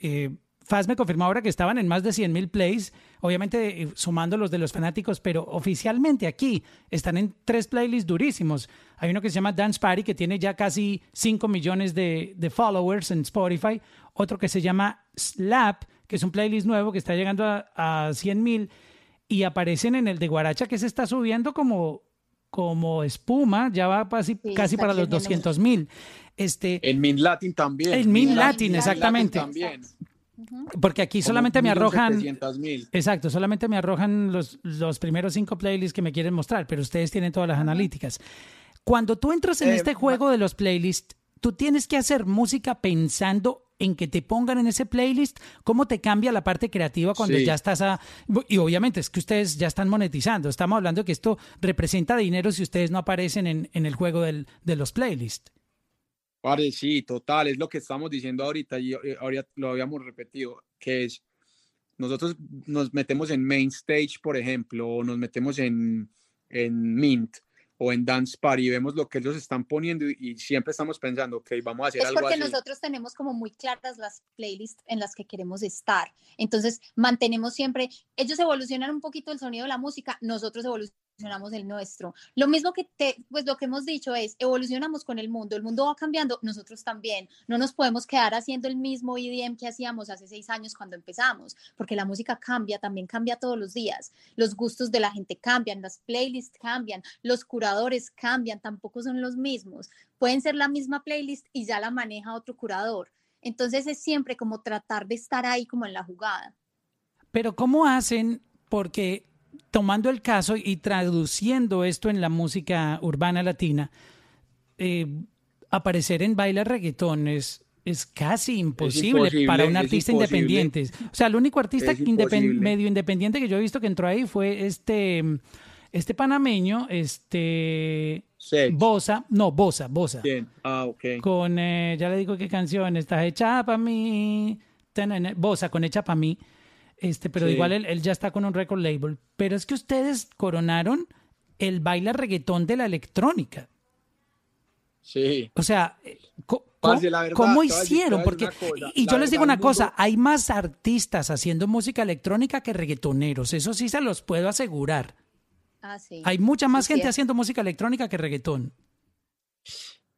Faz me confirmó ahora que estaban en más de 100 mil plays, obviamente eh, sumando los de los fanáticos, pero oficialmente aquí están en tres playlists durísimos. Hay uno que se llama Dance Party, que tiene ya casi 5 millones de, de followers en Spotify. Otro que se llama Slap, que es un playlist nuevo que está llegando a, a 100 mil. Y aparecen en el de Guaracha, que se está subiendo como, como espuma, ya va casi, Sí, casi para los creciendo 200 mil. Este, En Min Latin también. En Min Latin, exactamente. también. Porque aquí solamente me arrojan... 1.700.000. Exacto, solamente me arrojan los, los primeros cinco playlists que me quieren mostrar, pero ustedes tienen todas las analíticas. Cuando tú entras en Eh, este juego de los playlists, tú tienes que hacer música pensando en que te pongan en ese playlist, ¿cómo te cambia la parte creativa cuando Sí. ya estás a... Y obviamente es que ustedes ya están monetizando, estamos hablando de que esto representa dinero si ustedes no aparecen en, en el juego del- de los playlists. Parce, sí, total, es lo que estamos diciendo ahorita y eh, ahorita lo habíamos repetido, que es, nosotros nos metemos en main stage, por ejemplo, o nos metemos en, en Mint o en Dance Party y vemos lo que ellos están poniendo y, y siempre estamos pensando, ok, vamos a hacer Es algo porque así. nosotros tenemos como muy claras las playlists en las que queremos estar. Entonces, mantenemos siempre, ellos evolucionan un poquito el sonido de la música, nosotros evolucionamos el nuestro. Lo mismo que te, pues lo que hemos dicho es, evolucionamos con el mundo, el mundo va cambiando, nosotros también. No nos podemos quedar haciendo el mismo EDM que hacíamos hace seis años cuando empezamos, porque la música cambia, también cambia todos los días. Los gustos de la gente cambian, las playlists cambian, los curadores cambian, tampoco son los mismos pueden ser la misma playlist y ya la maneja otro curador. Entonces es siempre como tratar de estar ahí como en la jugada. Pero ¿cómo hacen? Porque tomando el caso y traduciendo esto en la música urbana latina, eh, aparecer en baile reggaetón es, es casi imposible, para un artista independiente. O sea, el único artista medio independiente que yo he visto que entró ahí fue este, este panameño, este Sech. Bosa, no, Bosa, Bosa. ¿Quién? Ah, ok. Con, eh, ya le digo qué canción, está hecha para mí, Bosa con hecha para mí, este, pero Sí. igual él, él ya está con un record label. Pero es que ustedes coronaron el baile reggaetón de la electrónica. Sí. O sea, eh, Parce, verdad, ¿cómo hicieron? Porque, y la yo les digo verdad, una cosa, mundo- hay más artistas haciendo música electrónica que reggaetoneros, eso sí se los puedo asegurar. Ah, sí. Hay mucha más Sí, gente haciendo música electrónica que reggaetón.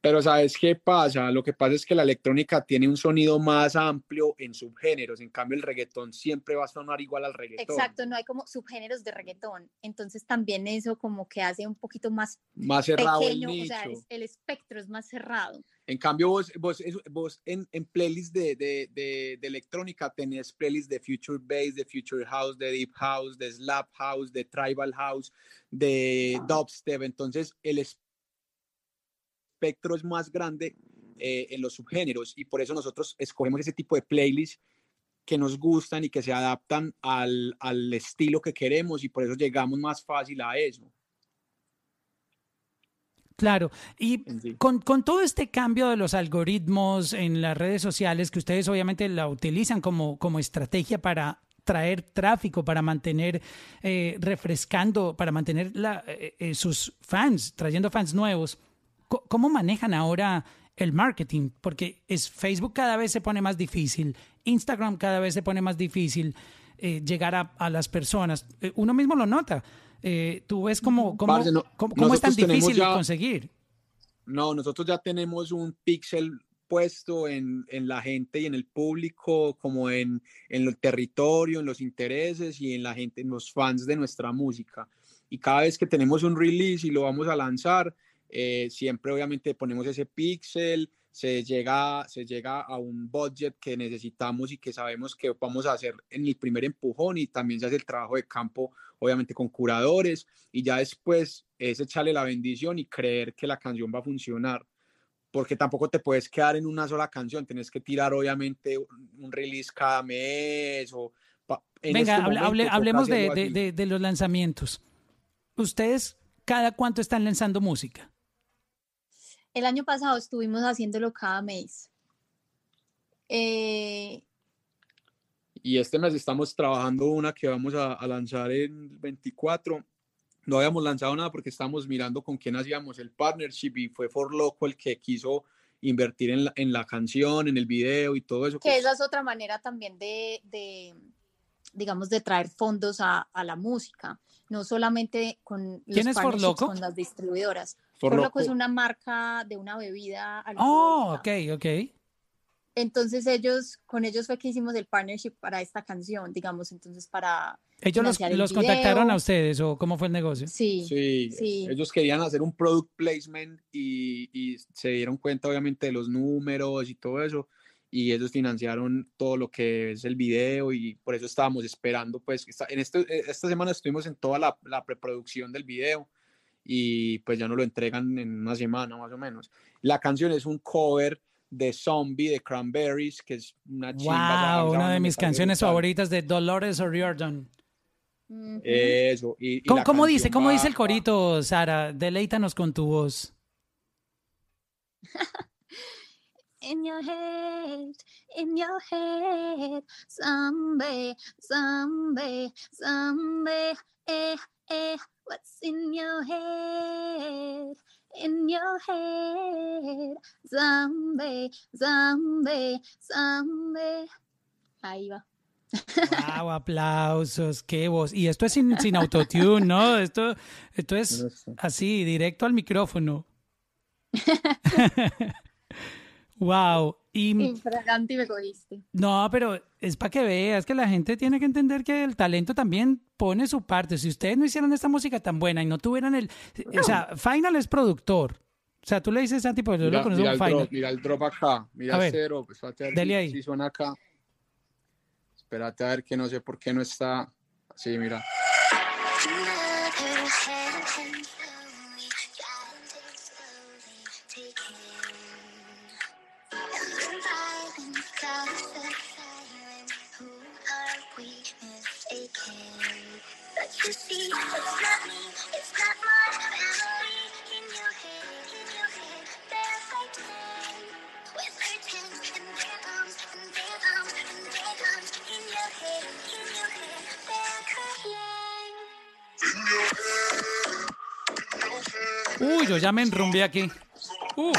Pero ¿sabes qué pasa? Lo que pasa es que la electrónica tiene un sonido más amplio en subgéneros, en cambio el reggaetón siempre va a sonar igual al reggaetón. Exacto, no hay como subgéneros de reggaetón. Entonces también eso como que hace un poquito más Más cerrado pequeño, el o sea, nicho. es- el espectro es más cerrado. En cambio, vos, vos, vos en, en playlist de, de, de, de electrónica tenés playlist de Future Bass, de Future House, de Deep House, de Slap House, de Tribal House, de Dubstep. Entonces, el espectro es más grande eh, en los subgéneros y por eso nosotros escogemos ese tipo de playlists que nos gustan y que se adaptan al, al estilo que queremos y por eso llegamos más fácil a eso. Claro, y sí. con, con todo este cambio de los algoritmos en las redes sociales, que ustedes obviamente la utilizan como, como estrategia para traer tráfico, para mantener eh, refrescando, para mantener la- eh, eh, sus fans, trayendo fans nuevos, ¿cómo manejan ahora el marketing? Porque es Facebook cada vez se pone más difícil, Instagram cada vez se pone más difícil eh, llegar a, a las personas. Eh, uno mismo lo nota. Eh, tú ves cómo, cómo, Parce, no- cómo- cómo es tan difícil de ya- conseguir. No, nosotros ya tenemos un píxel puesto en, en la gente y en el público, como en, en el territorio, en los intereses y en la gente, en los fans de nuestra música. Y cada vez que tenemos un release y lo vamos a lanzar, eh, siempre obviamente ponemos ese píxel, se llega, se llega a un budget que necesitamos y que sabemos que vamos a hacer en el primer empujón y también se hace el trabajo de campo, obviamente con curadores y ya después es echarle la bendición y creer que la canción va a funcionar. Porque tampoco te puedes quedar en una sola canción, tienes que tirar obviamente un release cada mes o Venga, este hable- momento hablemos de, de- de- de los lanzamientos. ¿Ustedes cada cuánto están lanzando música? El año pasado estuvimos haciéndolo cada mes. Eh, Y este mes estamos trabajando una que vamos a, a lanzar en 24. No habíamos lanzado nada porque estábamos mirando con quién hacíamos el partnership y fue For Loco el que quiso invertir en la, en la canción, en el video y todo eso. que pues, esa es otra manera también de, de, digamos, de traer fondos a, a la música, no solamente con los ¿Quién es For Loco? con las distribuidoras. For For Loco es Loco. una marca de una bebida Oh, alcohólica. ok, ok. Entonces ellos, con ellos fue que hicimos el partnership para esta canción, digamos, entonces para ¿Ellos los, el los contactaron a ustedes o cómo fue el negocio? Sí, Sí, sí. ellos querían hacer un product placement y, y se dieron cuenta obviamente de los números y todo eso y ellos financiaron todo lo que es el video y por eso estábamos esperando pues esta, en este, eh, esta semana estuvimos en toda la, la preproducción del video y pues ya no lo entregan en una semana más o menos. La canción es un cover de Zombie de Cranberries, que es una chimba. Wow, una de mis canciones brutal. favoritas de Dolores O'Riordan. Eso. Y, y ¿Cómo, dice? ¿Cómo va- dice el corito, Sara? Deleítanos con tu voz. In your head, in your head, zombie, zombie, zombie, eh, eh, what's in your head? In your head, zombie, zombie, zombie. Ahí va. Wow, aplausos, qué voz. Y esto es sin, sin autotune, ¿no? Esto, esto es así, directo al micrófono. wow. Y Infragante y me cogiste. no, pero es para que veas que la gente tiene que entender que el talento también pone su parte. Si ustedes no hicieran esta música tan buena y no tuvieran el. O sea, Final es productor. O sea, tú le dices a tipo, yo lo conozco mira el como Final. drop, mira el drop acá, mira A el cero, pues a ver dele ahí. si suena acá. Espérate a ver que no sé por qué no está. Sí, mira. Uy, yo ya me enrumbé aquí. Uf.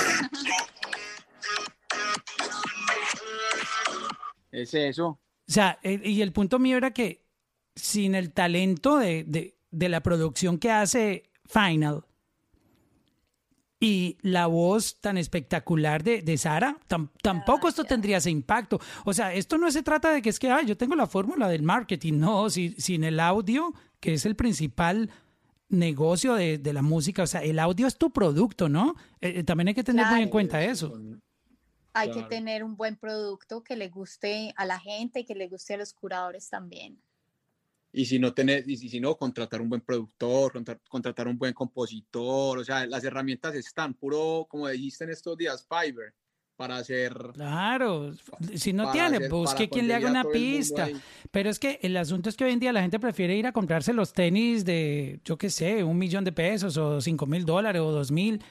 Es eso. O sea, el- y el punto mío era que sin el talento de, de- de la producción que hace Final y la voz tan espectacular de, de Sara, tam- tampoco esto tendría ese impacto. O sea, esto no se trata de que es que, ay, yo tengo la fórmula del marketing. No, si- sin el audio, que es el principal negocio de, de la música, o sea, el audio es tu producto, ¿no? Eh, eh, también hay que tener muy en cuenta eso. Hay Claro. que tener un buen producto que le guste a la gente y que le guste a los curadores también. Y si no tenés, y si, si no, contratar un buen productor, contra- contratar un buen compositor, o sea, las herramientas están, puro, como dijiste en estos días, Fiverr, para hacer... Claro, si no tiene, hacer- busque para quien le haga una pista. Pero es que el asunto es que hoy en día la gente prefiere ir a comprarse los tenis de, yo qué sé, un millón de pesos o cinco mil dólares o dos mil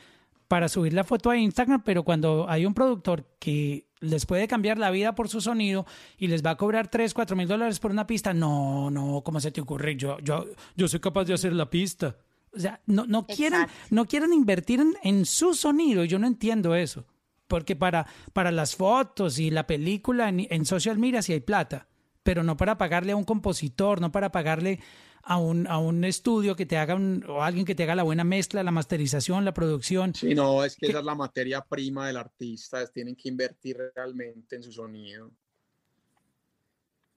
para subir la foto a Instagram, pero cuando hay un productor que les puede cambiar la vida por su sonido y les va a cobrar tres, cuatro mil dólares por una pista, no, no, ¿cómo se te ocurre? Yo, yo, yo soy capaz de hacer la pista. O sea, no, no quieren, Exacto. no quieren invertir en, en su sonido, y yo no entiendo eso. Porque para, para las fotos y la película en, en social media sí hay plata, pero no para pagarle a un compositor, no para pagarle a un, a un estudio que te haga un, o alguien que te haga la buena mezcla, la masterización, la producción. Sí, no, es que esa es la materia prima del artista, es- tienen que invertir realmente en su sonido,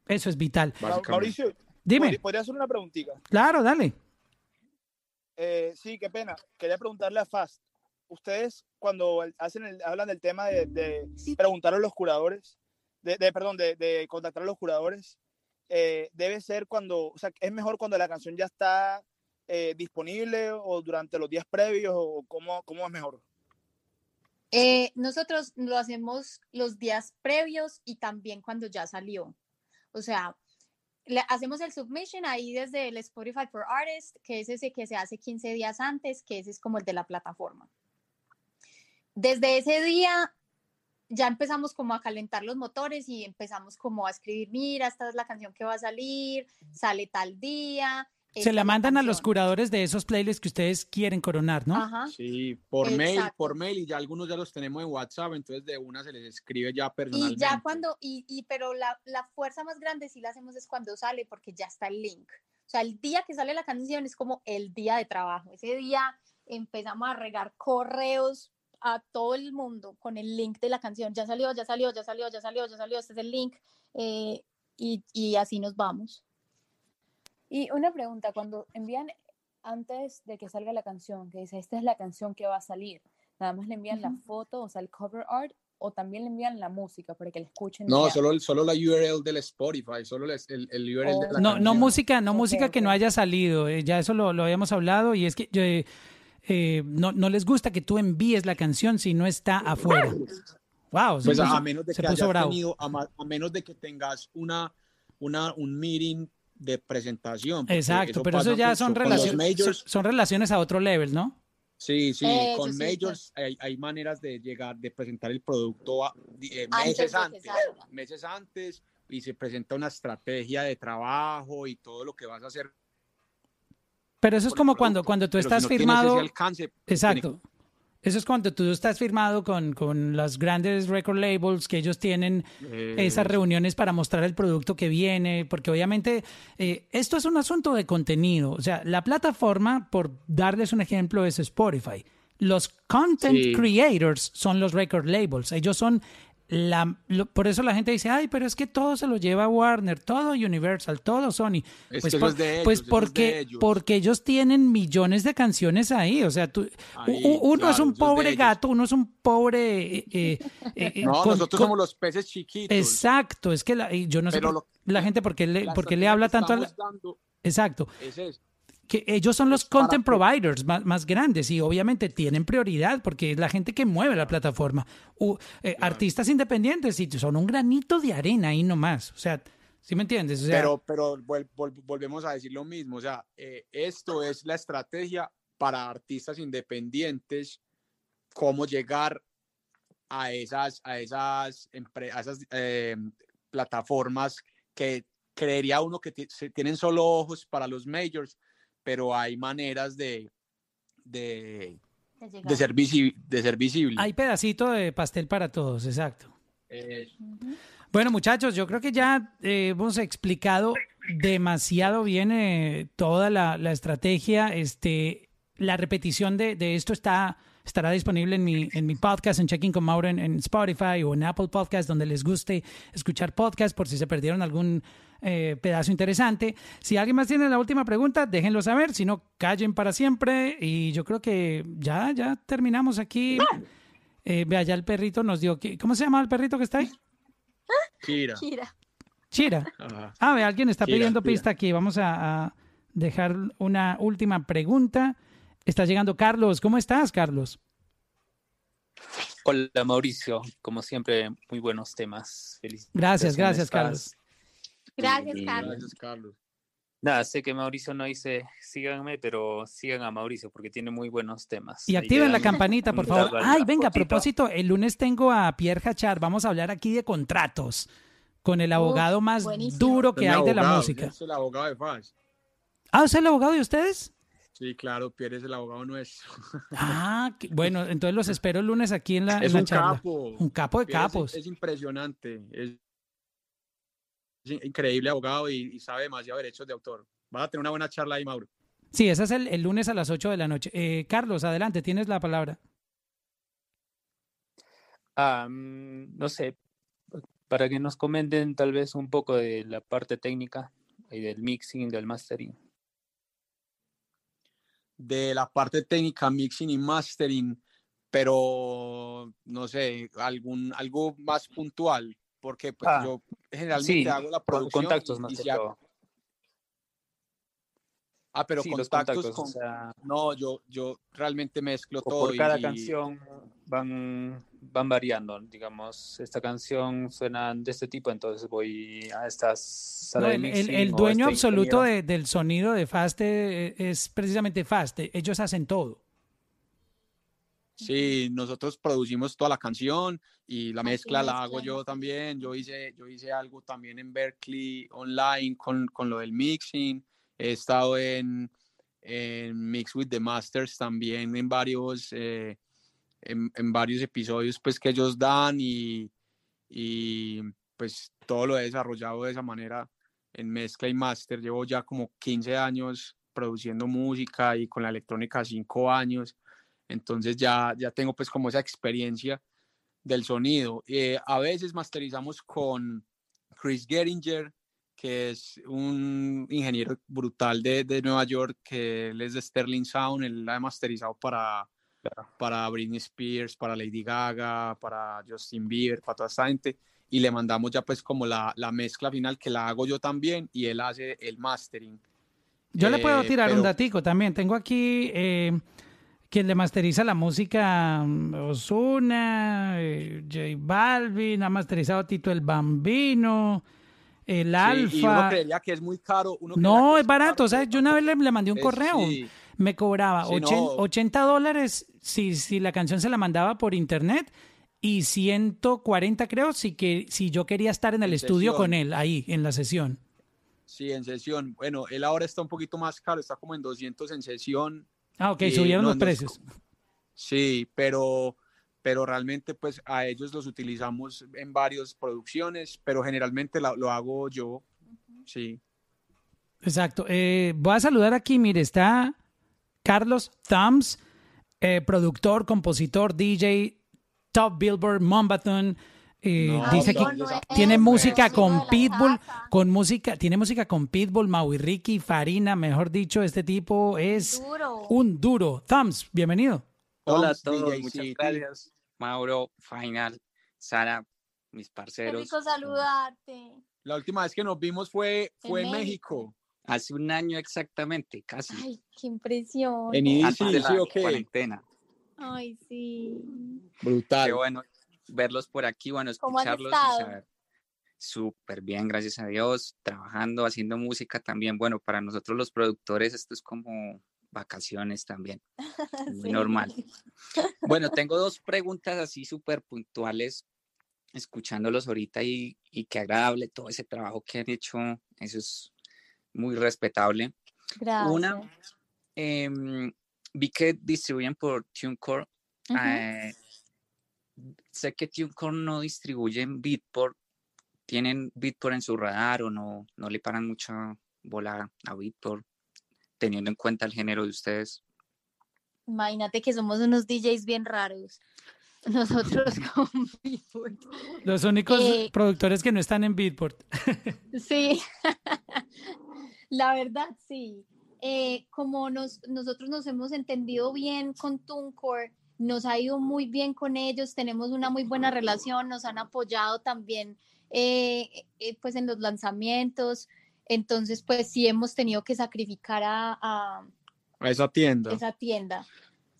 Eso es vital. Mauricio, Dime, ¿podría- ¿podría hacer una preguntita? claro, dale. Eh, sí, qué pena. Quería preguntarle a Fast. Ustedes cuando hacen el- hablan del tema de, de preguntar a los curadores, de, de- perdón, de, de contactar a los curadores, eh, debe ser cuando, o sea, es mejor cuando la canción ya está eh, disponible o durante los días previos o cómo, cómo es mejor. Eh, nosotros lo hacemos los días previos y también cuando ya salió. O sea, le hacemos el submission ahí desde el Spotify for Artists, que es ese que se hace 15 días antes, que ese es como el de la plataforma. Desde ese día ya empezamos como a calentar los motores y empezamos como a escribir, mira, esta es la canción que va a salir, sale tal día. Se la mandan a los curadores de esos playlists que ustedes quieren coronar, ¿no? Ajá. Sí, por mail, por mail, y ya algunos ya los tenemos en WhatsApp, entonces de una se les escribe ya Y personalmente. ya cuando, y, y pero la, la fuerza más grande sí la hacemos es cuando sale, porque ya está el link. O sea, el día que sale la canción es como el día de trabajo. Ese día empezamos a regar correos a todo el mundo con el link de la canción. Ya salió, ya salió, ya salió, ya salió, ya salió, este es el link. eh, y, y así nos vamos. Y una pregunta, cuando envían antes de que salga la canción, que dice, esta es la canción que va a salir, nada más le envían la Ujú. foto, o sea, el cover art, o también le envían la música para que la escuchen. No, solo, el- solo la URL del Spotify, solo el, el, el URL de la No, no canción. música, no Ok, música que no haya salido. eh, ya eso lo, lo habíamos hablado y es que yo, eh, eh, no, no les gusta que tú envíes la canción si no está afuera. Wow, Pues a, puso- a menos de se que tenido, a, menos de que tengas una, una, un meeting de presentación. Exacto, pero eso ya mucho son relaciones, majors. son, son relaciones a otro level, ¿no? Sí, sí, Eso con sí, majors hay, hay maneras de llegar, de presentar el producto a- eh, Antes meses antes, salga. meses antes, y se presenta una estrategia de trabajo y todo lo que vas a hacer. Pero eso es como cuando, cuando tú Pero si estás no tienes firmado. alcance, pues, tiene- Exacto. Eso es cuando tú estás firmado con, con los grandes record labels que ellos tienen esas reuniones para mostrar el producto que viene, porque obviamente eh, esto es un asunto de contenido. O sea, la plataforma, por darles un ejemplo, es Spotify. Los content Sí. creators son los record labels. Ellos son la... lo- por eso la gente dice, ay, pero es que todo se lo lleva Warner, todo Universal, todo Sony. Es pues por- de ellos, pues de porque, ellos. porque ellos tienen millones de canciones ahí. O sea, tú, Ahí, uno es claro, un es pobre gato, uno es un pobre... eh, eh, eh, No, con- nosotros con- somos los peces chiquitos. Exacto, es que la- yo no sé Pero por- lo- la gente por qué le, La por qué le estrategia habla tanto a la- dando Exacto, es eso. Que ellos son los content providers más, más grandes y obviamente tienen prioridad porque es la gente que mueve la plataforma. Eh, Artistas independientes y son un granito de arena ahí nomás. O sea, ¿sí me entiendes? O sea, pero pero vuel- vol- volvemos a decir lo mismo. O sea, eh, esto es la estrategia para artistas independientes, cómo llegar a esas, a esas, a esas eh, plataformas que creería uno que tienen solo ojos para los majors, pero hay maneras de, de, de ser, visi- de ser visible. hay pedacito de pastel para todos, exacto. Eh, Bueno, muchachos, yo creo que ya eh, hemos explicado demasiado bien eh, toda la, la estrategia. Este, la repetición de, de esto está, estará disponible en mi, en mi podcast, en Checking con Mauro, en, en Spotify o en Apple Podcast, donde les guste escuchar podcast, por si se perdieron algún eh, pedazo interesante. Si alguien más tiene la última pregunta, déjenlo saber. Si no, callen para siempre. Y yo creo que ya, ya terminamos aquí. Eh, vea, ya el perrito nos dio. ¿qué- ¿Cómo se llama el perrito que está ahí? Kira. Kira. Chira. Ajá. Ah, ve, alguien está Chira, pidiendo Chira. pista aquí. Vamos a, a dejar una última pregunta. Está llegando Carlos. ¿Cómo estás, Carlos? Hola Mauricio, como siempre, muy buenos temas. Feliz Gracias, gracias, Carlos. Gracias, Y- Carlos. Gracias, Carlos. Nada, sé que Mauricio no dice síganme, pero sigan a Mauricio porque tiene muy buenos temas. Y activen la campanita, por favor. Ay, venga, a propósito, el lunes tengo a Pierre Hachar. Vamos a hablar aquí de contratos con el abogado más buenísimo. duro que hay de la música. Es el abogado de. Ah, ¿es el abogado de ustedes? Sí, claro, Pierre es el abogado nuestro. Ah, qué- bueno, entonces los espero el lunes aquí en la, en Es la un charla. capo. Un capo de Pierre capos. Es, impresionante. Es, es increíble abogado y, y sabe demasiado derechos de autor. Vas a tener una buena charla ahí, Mauro. Sí, ese es el, el lunes a las 8 de la noche. Eh, Carlos, adelante, tienes la palabra. No sé, para que nos comenten tal vez un poco de la parte técnica y del mixing, del mastering. De la parte técnica, mixing y mastering, pero no sé, algún, algo más puntual, porque pues, Ah, yo generalmente Sí, hago la producción. contactos y- más y si hago-. Ah, pero Sí, los contactos, contactos, o con... sea, No, yo, yo realmente mezclo o todo. por cada y- canción van, van variando, digamos, esta canción suena de este tipo, entonces voy a esta sala No, de el, el- mixing el dueño este absoluto de- del sonido de Faste eh, es precisamente Faste. Ellos hacen todo. Sí, nosotros producimos toda la canción y la Aquí mezcla la hago yo también. Yo hice, yo hice algo también en Berkeley online con, con lo del mixing. He estado en, en Mix with the Masters también en varios, eh, en, en varios episodios pues que ellos dan y, y pues todo lo he desarrollado de esa manera en mezcla y master. Llevo ya como 15 años produciendo música y con la electrónica 5 años. Entonces ya, ya tengo pues como esa experiencia del sonido. Eh, a veces masterizamos con Chris Geringer, que es un ingeniero brutal de, de Nueva York, que él es de Sterling Sound, él la ha masterizado para, para Britney Spears, para Lady Gaga, para Justin Bieber, para toda esta gente, y le mandamos ya pues como la, la mezcla final que la hago yo también, y él hace el mastering. Yo le puedo Eh, tirar un pero- datico también. Tengo aquí, eh, quien le masteriza la música, mm, Ozuna, eh, J Balvin, ha masterizado Tito el Bambino, el Sí, y uno Alfa. creería que es muy caro. uno No, es barato. O sea, yo una vez le, le mandé un Es- correo. sí. Me cobraba Sí, ochen- no. 80 dólares si, si la canción se la mandaba por internet y 140 creo si, que, si yo quería estar en el En estudio con él, ahí, en la sesión. Sí, en sesión. Bueno, él ahora está un poquito más caro, está como en 200 en sesión. Ah, ok, subieron no- los no precios. Sí, pero, pero realmente pues a ellos los utilizamos en varias producciones, pero generalmente la- lo hago yo. Sí. Exacto. Eh, voy a saludar aquí, mire, está Carlos Thumbs, eh, productor, compositor, DJ, Top Billboard, Mombathon. eh, No, dice que tiene música con Pitbull, con música, tiene música con Pitbull, Maui Ricky, Farina, mejor dicho, este tipo es Duro. un duro. Thumbs, bienvenido. Hola a todos, DJ muchas City. gracias. Mauro, Final, Sara, mis Qué parceros. rico saludarte. La última vez que nos vimos fue, En fue en México. México. Hace un año exactamente, casi. Ay, qué impresión. En antes de ¿sí la qué? cuarentena. Ay, sí. Brutal. Qué bueno verlos por aquí, bueno, ¿Cómo has escucharlos y saber. Súper bien, gracias a Dios, trabajando, haciendo música también. Bueno, para nosotros los productores esto es como vacaciones también, muy Sí. normal. Bueno, tengo dos preguntas así súper puntuales, escuchándolos ahorita y, y qué agradable todo ese trabajo que han hecho, eso es muy respetable. Gracias. Una, em, vi que distribuyen por TuneCore. Eh, sé que TuneCore no distribuye en Beatport. ¿Tienen Beatport en su radar o no, no le paran mucha bola a Beatport, teniendo en cuenta el género de ustedes? Imagínate que somos unos DJs bien raros. Nosotros con Beatport. Los únicos Eh, productores que no están en Beatport. Sí, la verdad sí. Eh, como nos, nosotros nos hemos entendido bien con TuneCore, nos ha ido muy bien con ellos, tenemos una muy buena relación, nos han apoyado también eh, eh, pues en los lanzamientos, entonces pues sí hemos tenido que sacrificar a, a A esa tienda. esa tienda,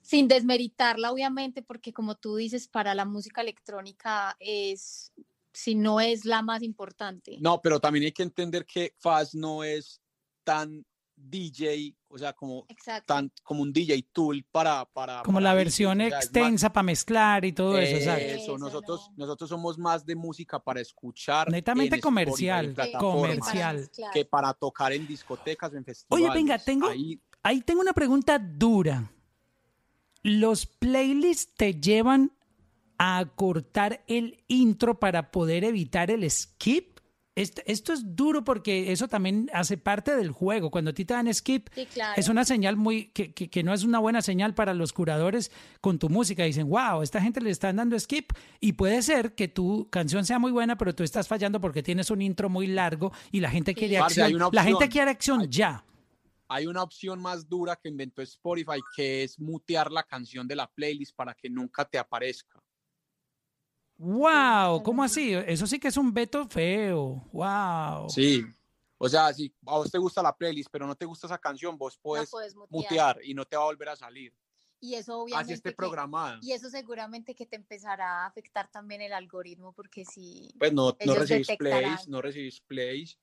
sin desmeritarla obviamente, porque como tú dices, para la música electrónica es, si no es la más importante. No, pero también hay que entender que Faz no es tan DJ, o sea, como tan como un DJ tool para para Como para la versión más- extensa para mezclar y todo eso, exacto. Eso, Eso, nosotros no. nosotros somos más de música para escuchar Netamente en Spotify, en comercial, comercial. que para tocar en discotecas o en festivales. Oye, venga, tengo, Ahí ahí tengo una pregunta dura. ¿Los playlists te llevan a cortar el intro para poder evitar el skip? Esto, esto es duro porque eso también hace parte del juego. Cuando a ti te dan skip, Sí, claro. es una señal muy que, que- que no es una buena señal para los curadores con tu música. Dicen, wow, esta gente le están dando skip y puede ser que tu canción sea muy buena, pero tú estás fallando porque tienes un intro muy largo y la gente quiere acción. La gente quiere acción ya. hay una opción más dura que inventó Spotify que es mutear la canción de la playlist para que nunca te aparezca. Wow, ¿cómo así? Eso sí que es un veto feo. Wow. Sí. O sea, si a vos te gusta la playlist, pero no te gusta esa canción, vos puedes puedes mutear. mutear y no te va a volver a salir. Y eso obviamente. Así esté programada. Y eso seguramente que te empezará a afectar también el algoritmo, porque si. Pues no, no recibís detectarán. plays, no recibís plays.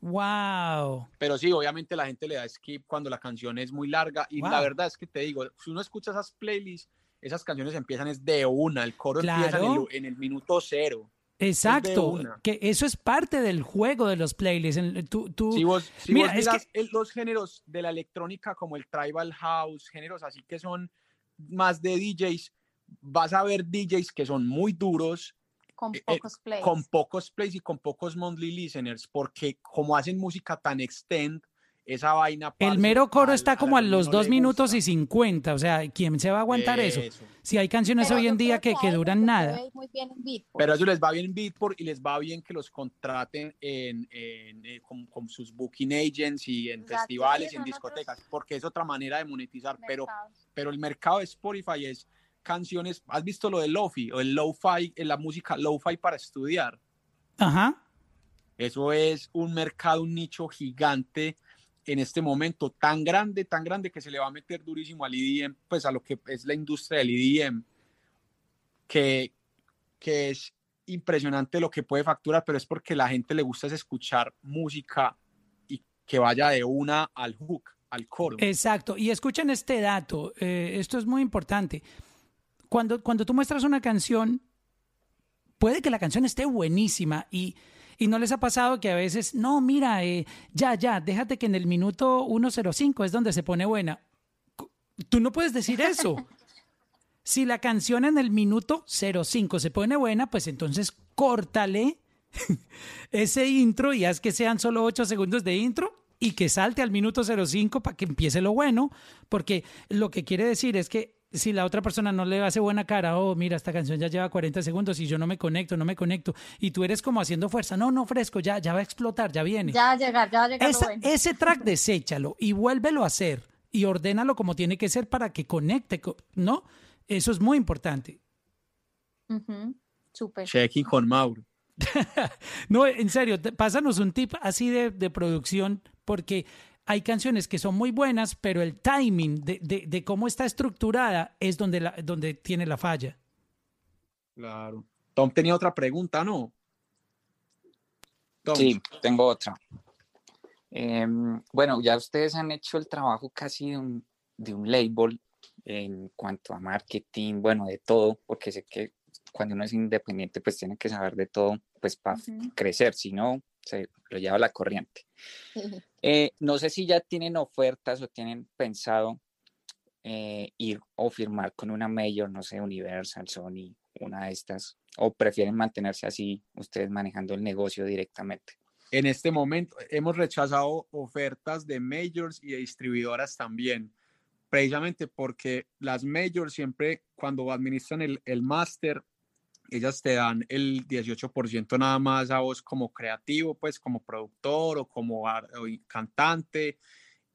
Wow. Pero sí, obviamente la gente le da skip cuando la canción es muy larga. Y la Wow. verdad es que te digo, si uno escucha esas playlists, esas canciones empiezan es de una. El coro empieza en el, en el minuto cero. Exacto. Que eso es parte del juego de los playlists. En- Tú, tú- Si vos, si Mira, vos es miras el- los géneros de la electrónica como el tribal house, géneros así que son más de DJs, vas a ver DJs que son muy duros, Con eh, pocos plays. con pocos plays y con pocos monthly listeners, porque como hacen música tan extend, esa vaina... el mero coro al- está como a los no dos le minutos gusta. y cincuenta. O sea, ¿quién se va a aguantar eso? Eso. Si hay canciones Pero hoy en día que, que duran nada. muy bien en Beatport. Pero a ellos les va bien Beatport y les va bien que los contraten en, en, eh, con, con sus booking agents y en Exacto, festivales sí, y en otros discotecas, porque es otra manera de monetizar. Pero, pero el mercado de Spotify es canciones. ¿Has visto lo de Lofi o el Lo-Fi, eh, la música Lo-Fi para estudiar? Ajá. Eso es un mercado, un nicho gigante en este momento tan grande, tan grande que se le va a meter durísimo al EDM, pues a lo que es la industria del EDM, que, que es impresionante lo que puede facturar, pero es porque la gente le gusta es escuchar música y que vaya de una al hook, al coro. Exacto. Y escuchen este dato. eh, esto es muy importante. Cuando, cuando tú muestras una canción, puede que la canción esté buenísima y, y no les ha pasado que a veces, no, mira, eh, ya, ya, déjate que en el minuto 105 es donde se pone buena. Tú no puedes decir eso. Si la canción en el minuto 05 se pone buena, pues entonces córtale ese intro y haz que sean solo 8 segundos de intro y que salte al minuto 05 para que empiece lo bueno, porque lo que quiere decir es que si la otra persona no le hace buena cara, oh, mira, esta canción ya lleva 40 segundos y yo no me conecto, no me conecto, y tú eres como haciendo fuerza, no, no, fresco, ya, ya va a explotar, ya viene. Ya va a llegar, ya va a llegar Esa- bueno. Ese track deséchalo y vuélvelo a hacer y ordénalo como tiene que ser para que conecte, co- ¿no? Eso es muy importante. Súper. Checking con Mauro. No, en serio, pásanos un tip así de, de producción, porque hay canciones que son muy buenas, pero el timing de, de- de cómo está estructurada es donde, la, donde tiene la falla. Claro. Tom tenía otra pregunta, ¿no? Tom. Sí, tengo otra. Em, bueno, ya ustedes han hecho el trabajo casi de un, de un label en cuanto a marketing, bueno, de todo, porque sé que cuando uno es independiente, pues tiene que saber de todo, pues para Ujú. crecer, si no, se lo lleva la corriente. Eh, no sé si ya tienen ofertas o tienen pensado eh, ir o firmar con una mayor, no sé, Universal, Sony, una de estas, o prefieren mantenerse así, ustedes manejando el negocio directamente. En este momento hemos rechazado ofertas de majors y de distribuidoras también, precisamente porque las majors siempre cuando administran el, el máster, ellas te dan el 18% nada más a vos como creativo, pues como productor o como o cantante.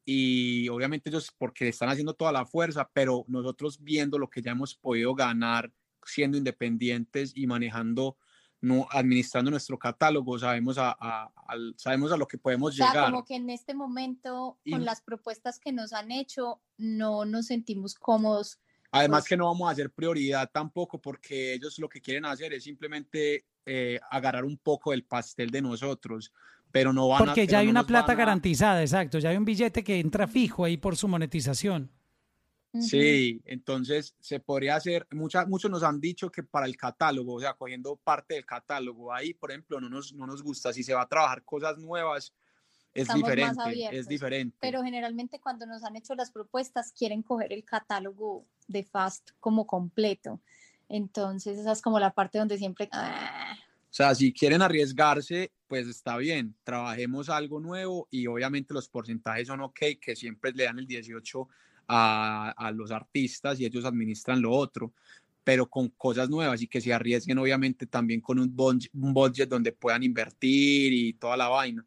Y obviamente ellos porque están haciendo toda la fuerza, pero nosotros viendo lo que ya hemos podido ganar siendo independientes y manejando, no, administrando nuestro catálogo, sabemos a, a- al- sabemos a lo que podemos O sea, llegar. como que en este momento, Y- con las propuestas que nos han hecho, no nos sentimos cómodos. Además pues- que no vamos a hacer prioridad tampoco porque ellos lo que quieren hacer es simplemente eh, agarrar un poco del pastel de nosotros, pero no van a... Porque ya hay no una plata a- garantizada, exacto, ya hay un billete que entra fijo ahí por su monetización. Sí, entonces se podría hacer, mucha- muchos nos han dicho que para el catálogo, o sea, cogiendo parte del catálogo, ahí, por ejemplo, no nos, no nos gusta, si se va a trabajar cosas nuevas, es Estamos diferente, es abiertos, diferente. Pero generalmente cuando nos han hecho las propuestas quieren coger el catálogo de Fast como completo. Entonces esa es como la parte donde siempre... ah, O sea, si quieren arriesgarse, pues está bien, trabajemos algo nuevo y obviamente los porcentajes son ok, que siempre le dan el 18 a, a los artistas y ellos administran lo otro, pero con cosas nuevas y que se arriesguen obviamente también con un budget donde puedan invertir y toda la vaina.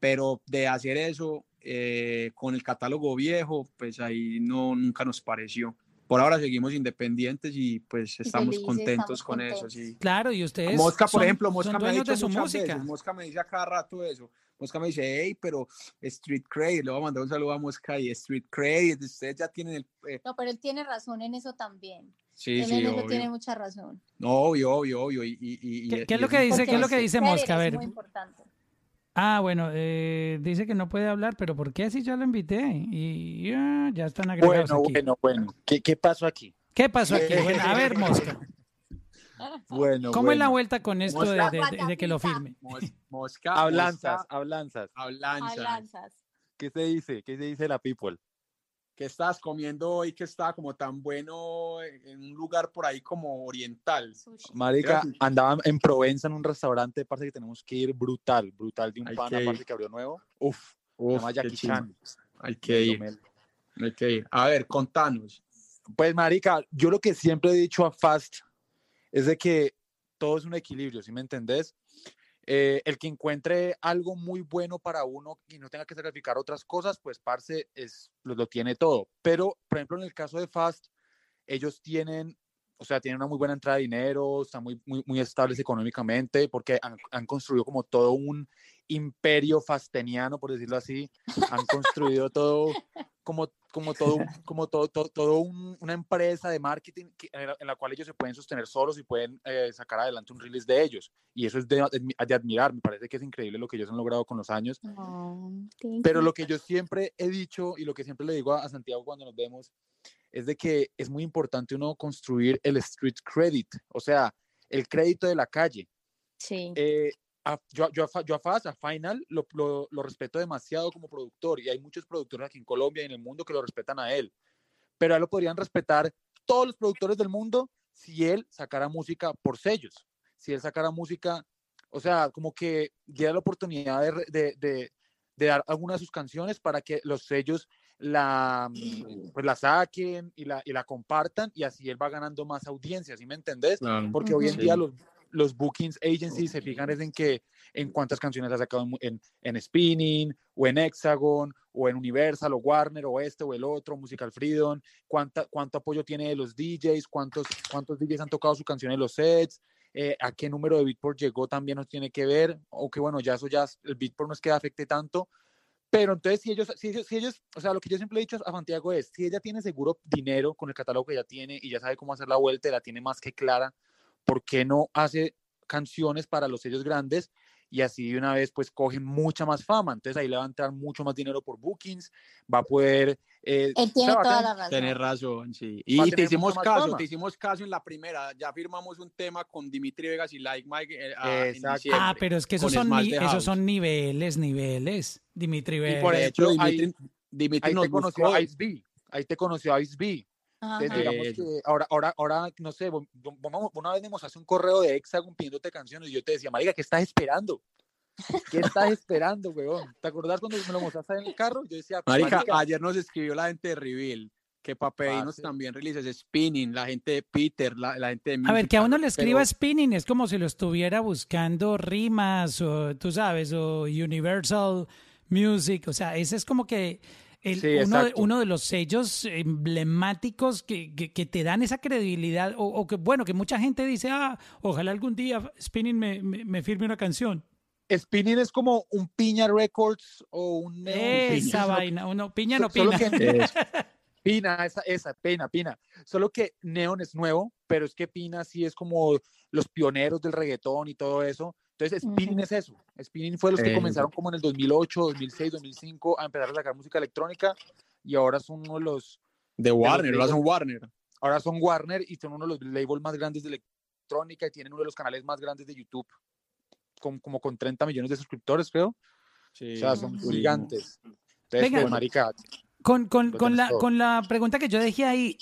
Pero de hacer eso eh, con el catálogo viejo, pues ahí no, nunca nos pareció. Por ahora seguimos independientes y pues estamos felices, contentos estamos con eso, contentos. sí. Claro, y ustedes Mosca, por son- ejemplo, Mosca me ha dicho de su muchas música. veces, Mosca me dice a cada rato eso. Mosca me dice, hey, pero Street Credit, le voy a mandar un saludo a Mosca y Street Credit, ustedes ya tienen el... eh, No, pero él tiene razón en eso también. sí, él sí, en eso obvio. tiene mucha razón. No, obvio, obvio, obvio. Y, y- y- ¿Qué- y- qué es lo que dice? ¿Qué es lo que dice Mosca? A es ver. muy importante. Ah, bueno, eh, dice que no puede hablar, pero ¿por qué si ya lo invité? Y ah, ya están agregados Bueno, aquí. bueno, bueno. ¿Qué, qué pasó aquí? ¿Qué pasó aquí? Bueno, a ver, Mosca. Bueno, ¿Cómo es la vuelta con esto de, Mosca. de- de- de que lo firme? Mos- Mosca, Hablanzas, hablanzas. hablanzas. Alanzas. ¿Qué se dice? ¿Qué se dice la people? ¿Qué estás comiendo hoy que está como tan bueno en un lugar por ahí como oriental? Sushi. Marica, Gracias. andaba en Provenza en un restaurante, parce que tenemos que ir brutal, brutal de un Hay pana, que parce que abrió nuevo. Uf, se Uf, llama chimba. Chan. Hay que ir, hay que ir. A ver, contanos. Pues, marica, yo lo que siempre he dicho a Fast es de que todo es un equilibrio, ¿sí me entendés? Eh, el que encuentre algo muy bueno para uno y no tenga que sacrificar otras cosas, pues, parce, es, lo, lo tiene todo. Pero, por ejemplo, en el caso de Fast, ellos tienen, o sea, tienen una muy buena entrada de dinero, están muy, muy, muy estables económicamente, porque han, han construido como todo un imperio fasteniano, por decirlo así. Han construido todo como, como todo, como todo, todo, todo un- una empresa de marketing que- en, la, cual ellos se pueden sostener solos y pueden eh, sacar adelante un release de ellos. Y eso es de, de admirar. Me parece que es increíble lo que ellos han logrado con los años. Pero lo que yo siempre he dicho y lo que siempre le digo a, a Santiago cuando nos vemos es de que es muy importante uno construir el street credit, o sea, el crédito de la calle. Sí. Eh, a- yo, yo, yo a Faz, a Final, lo, lo- lo respeto demasiado como productor y hay muchos productores aquí en Colombia y en el mundo que lo respetan a él, pero a él lo podrían respetar todos los productores del mundo si él sacara música por sellos, si él sacara música, o sea, como que diera la oportunidad de, de, de- de dar alguna de sus canciones para que los sellos la, pues la saquen y la, y la compartan y así él va ganando más audiencia, ¿sí me entendés? Claro. Porque hoy en Sí. día los, los bookings agencies se fijan es en que en cuántas canciones ha sacado en, en, en Spinning o en Hexagon o en Universal o Warner o este o el otro, Musical Freedom, cuánta, cuánto apoyo tiene de los DJs, cuántos, cuántos DJs han tocado su canción en los sets, eh, a qué número de Beatport llegó también nos tiene que ver, o que bueno, ya eso ya, el Beatport no es que afecte tanto, pero entonces, si ellos, si ellos, si ellos, o sea, lo que yo siempre he dicho a Santiago es, si ella tiene seguro dinero con el catálogo que ya tiene y ya sabe cómo hacer la vuelta la tiene más que clara, ¿por qué no hace canciones para los sellos grandes? Y así de una vez, pues cogen mucha más fama. Entonces ahí le va a entrar mucho más dinero por bookings, va a poder... eh, Él o tiene sea, va a toda tener- la razón. Tienes razón, sí. A Y te tener hicimos caso, fama. te hicimos caso en la primera. Ya firmamos un tema con Dimitri Vegas y Like Mike eh, ah, Ah, pero es que esos son, ni- esos son niveles, niveles. Dimitri Y por Vegas. De hecho, ejemplo, ahí, Dimitri, Dimitri ahí nos te conoció a Ice B, ahí te conoció a Ice B. Entonces, Ajá. digamos Eso. que ahora, ahora, ahora, no sé, vos- una vez me mostraste un correo de Hexagon pidiéndote canciones y yo te decía, Marica, ¿qué estás esperando? ¿Qué estás esperando, weón? ¿Te acordás cuando me lo mostraste en el carro? Yo decía, Marica, "Marica, ayer nos escribió la gente de Reveal que Parce. también releases Spinning, la gente de Peter, la, la gente de A ver, que a uno le escriba pero- spinning es como si lo estuviera buscando rimas o, tú sabes, o Universal Music. O sea, ese es como que el- Sí, uno, de, exacto. uno de los sellos emblemáticos que, que- que te dan esa credibilidad. O, o que, bueno, que mucha gente dice, ah, ojalá algún día Spinning me, me, me firme una canción. Spinning es como un Piña Records o un Neon Esa Piña, solo- vaina. Uno, piña no pina. que- Pina, esa, esa, Pina, Pina. Solo que Neon es nuevo, pero es que Pina sí es como los pioneros del reggaetón y todo eso. Entonces, Spinning es eso. Spinning fue los que Eh, comenzaron como en el 2008, 2006, 2005 a empezar a sacar música electrónica y ahora son uno de los, De los Warner, ahora labels- son Warner. ahora son Warner y son uno de los labels más grandes de electrónica y tienen uno de los canales más grandes de YouTube, con, como con 30 millones de suscriptores, creo. Sí, O sea, son Ujú. gigantes. Entonces, Venga. pues, marica, Con, con, con, la, todo. con la pregunta que yo dejé ahí,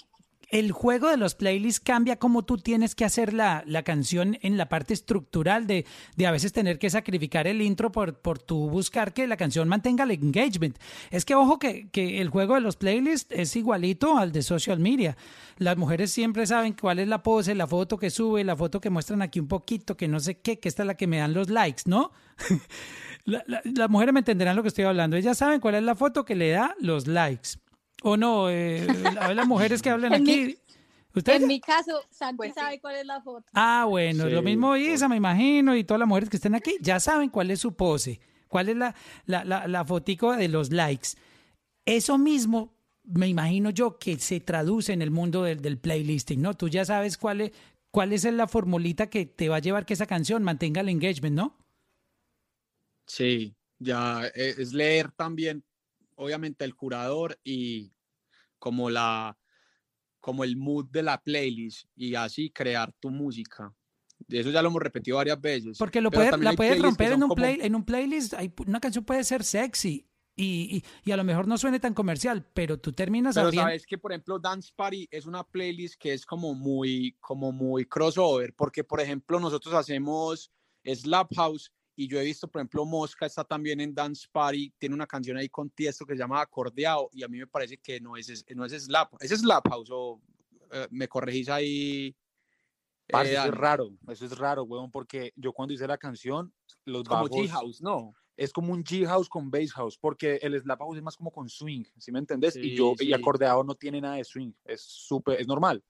¿el juego de los playlists cambia cómo tú tienes que hacer la, la canción en la parte estructural de, de a veces tener que sacrificar el intro por, por tu buscar que la canción mantenga el engagement? Es que ojo que, que el juego de los playlists es igualito al de social media. Las mujeres siempre saben cuál es la pose, la foto que sube, la foto que muestran aquí un poquito, que no sé qué, que esta es la que me dan los likes, ¿no? La- la- las mujeres me entenderán lo que estoy hablando. Ellas saben cuál es la foto que le da los likes. O no, eh, a ver las mujeres que hablan aquí. ¿Ustedes? En mi caso, Santi Pues sí. sabe cuál es la foto. Ah, bueno, lo mismo Isa, me imagino, y todas las mujeres que estén aquí, ya saben cuál es su pose, cuál es la, la, la, la fotico de los likes. Eso mismo, me imagino yo, que se traduce en el mundo del, del playlisting, ¿no? Tú ya sabes cuál es, cuál es la formulita que te va a llevar que esa canción mantenga el engagement, ¿no? Sí, ya eh, es leer también, obviamente, el curador y como la, como el mood de la playlist y así crear tu música. Eso ya lo hemos repetido varias veces. Porque lo puede, la puedes romper en un, como- play, en un playlist. hay- una canción puede ser sexy y, y, y a lo mejor no suene tan comercial, pero tú terminas Pero abriendo. sabes que, por ejemplo, Dance Party es una playlist que es como muy, como muy crossover, porque, por ejemplo, nosotros hacemos Slap House y yo he visto, por ejemplo, Mosca está también en Dance Party, tiene una canción ahí con Tiesto que se llama Acordeado y a mí me parece que no es, no es Slap, es Slap House o eh, me corregís ahí. parce, eh, eso es raro, eso es raro, weón, porque yo cuando hice la canción, los como bajos... G-House, ¿no? es como un G-House con Bass House, porque el Slap House es más como con swing, ¿sí me entendés? y Sí, yo, sí. y acordeado no tiene nada de swing, es súper, es normal.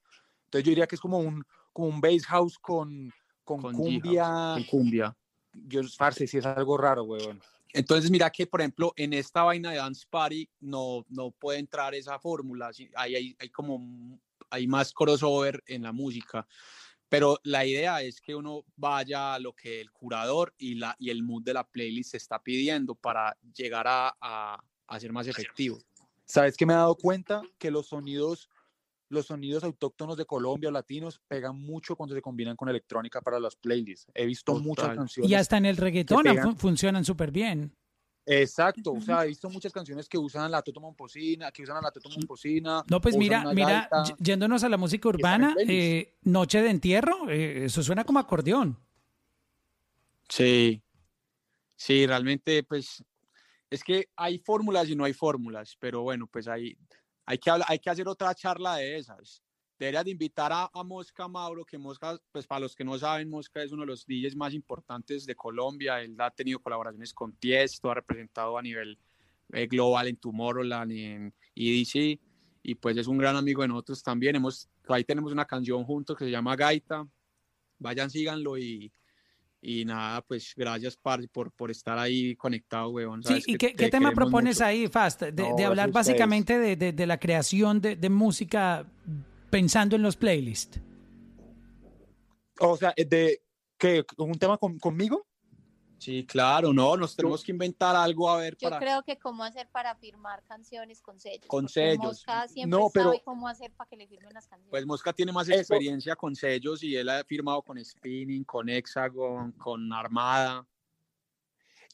Entonces yo diría que es como un, como un Bass House con, con, Con cumbia, con cumbia. Yo, parce, sí es algo raro, weón. Entonces, mira que, por ejemplo, en esta vaina de Dance Party no, no puede entrar esa fórmula. Hay, hay, hay como hay más crossover en la música. Pero la idea es que uno vaya a lo que el curador y, la, y el mood de la playlist está pidiendo para llegar a, a, a ser más efectivo. ¿Sabes qué me he dado cuenta? Que los sonidos, los sonidos autóctonos de Colombia, latinos, pegan mucho cuando se combinan con electrónica para las playlists. He visto muchas canciones. Y hasta en el reggaetón fun- funcionan súper bien. Exacto, o sea, he visto muchas canciones que usan la Toto Momposina, que usan a la Toto Momposina. No, pues mira, mira, gaita. yéndonos a la música urbana, eh, Noche de Entierro, eh, eso suena como acordeón. Sí, sí, realmente, pues, es que hay fórmulas y no hay fórmulas, pero bueno, pues hay, hay, que, hay que hacer otra charla de esas. Deberías de invitar a, a Mosca Mauro, que Mosca, pues para los que no saben, Mosca es uno de los DJs más importantes de Colombia. Él ha tenido colaboraciones con Tiesto, ha representado a nivel eh, global en Tomorrowland y en EDC, y pues es un gran amigo de nosotros también. Hemos, ahí tenemos una canción juntos que se llama Gaita. Vayan, síganlo y, y nada, pues gracias par- por, por estar ahí conectado, weón. Sí, ¿y que qué, te qué tema propones mucho. ahí, Fast? De, No, de hablar básicamente de, de- de la creación de, de música pensando en los playlists. O sea, eh, de que un tema con- conmigo. Sí, claro, no, nos tenemos que inventar algo a ver Yo para... creo que cómo hacer para firmar canciones con sellos. Con sellos. Mosca siempre No, pero- sabe cómo hacer para que le firmen las canciones. Pues Mosca tiene más Eso. experiencia con sellos y él ha firmado con Spinning, con Hexagon, con Armada.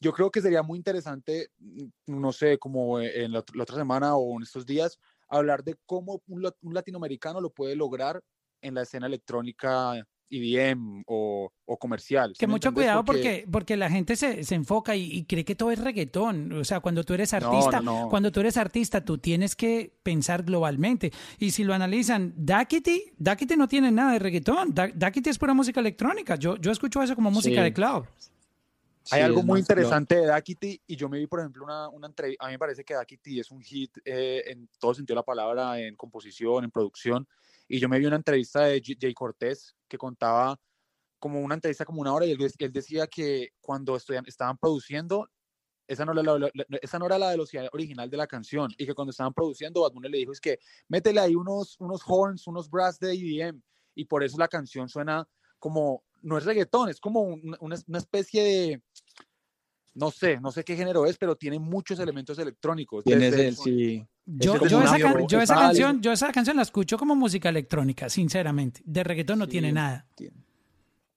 Yo creo que sería muy interesante, mm, no sé, como eh, en la, la otra semana o en estos días, hablar de cómo un latinoamericano lo puede lograr en la escena electrónica EDM o, o comercial. ¿sí Que mucho cuidado porque, porque la gente se, se enfoca y, y cree que todo es reggaetón. O sea, cuando tú eres artista, no, no. cuando tú eres artista, tú tienes que pensar globalmente. Y si lo analizan, Daquiti, Daquiti no tiene nada de reggaetón. Da- Daquiti es pura música electrónica. Yo, yo escucho eso como música Sí. de club. Hay Sí, algo muy interesante de Daquiti y yo me vi, por ejemplo, una, una entrevista, a mí me parece que Daquiti es un hit eh, en todo sentido de la palabra, en composición, en producción, y yo me vi una entrevista de J- Jay Cortés que contaba como una entrevista como una hora y él, él decía que cuando estudian- estaban produciendo, esa no, era la, la- esa no era la velocidad original de la canción y que cuando estaban produciendo, Bad Bunny le dijo es que métele ahí unos, unos horns, unos brass de EDM y por eso la canción suena como, no es reggaetón, es como un- una, una especie de, no sé, no sé qué género es, pero tiene muchos elementos electrónicos. Desde el, sí. Yo, esa, can- yo esa canción, yo esa canción la escucho como música electrónica, sinceramente. De reggaetón no Sí. tiene nada.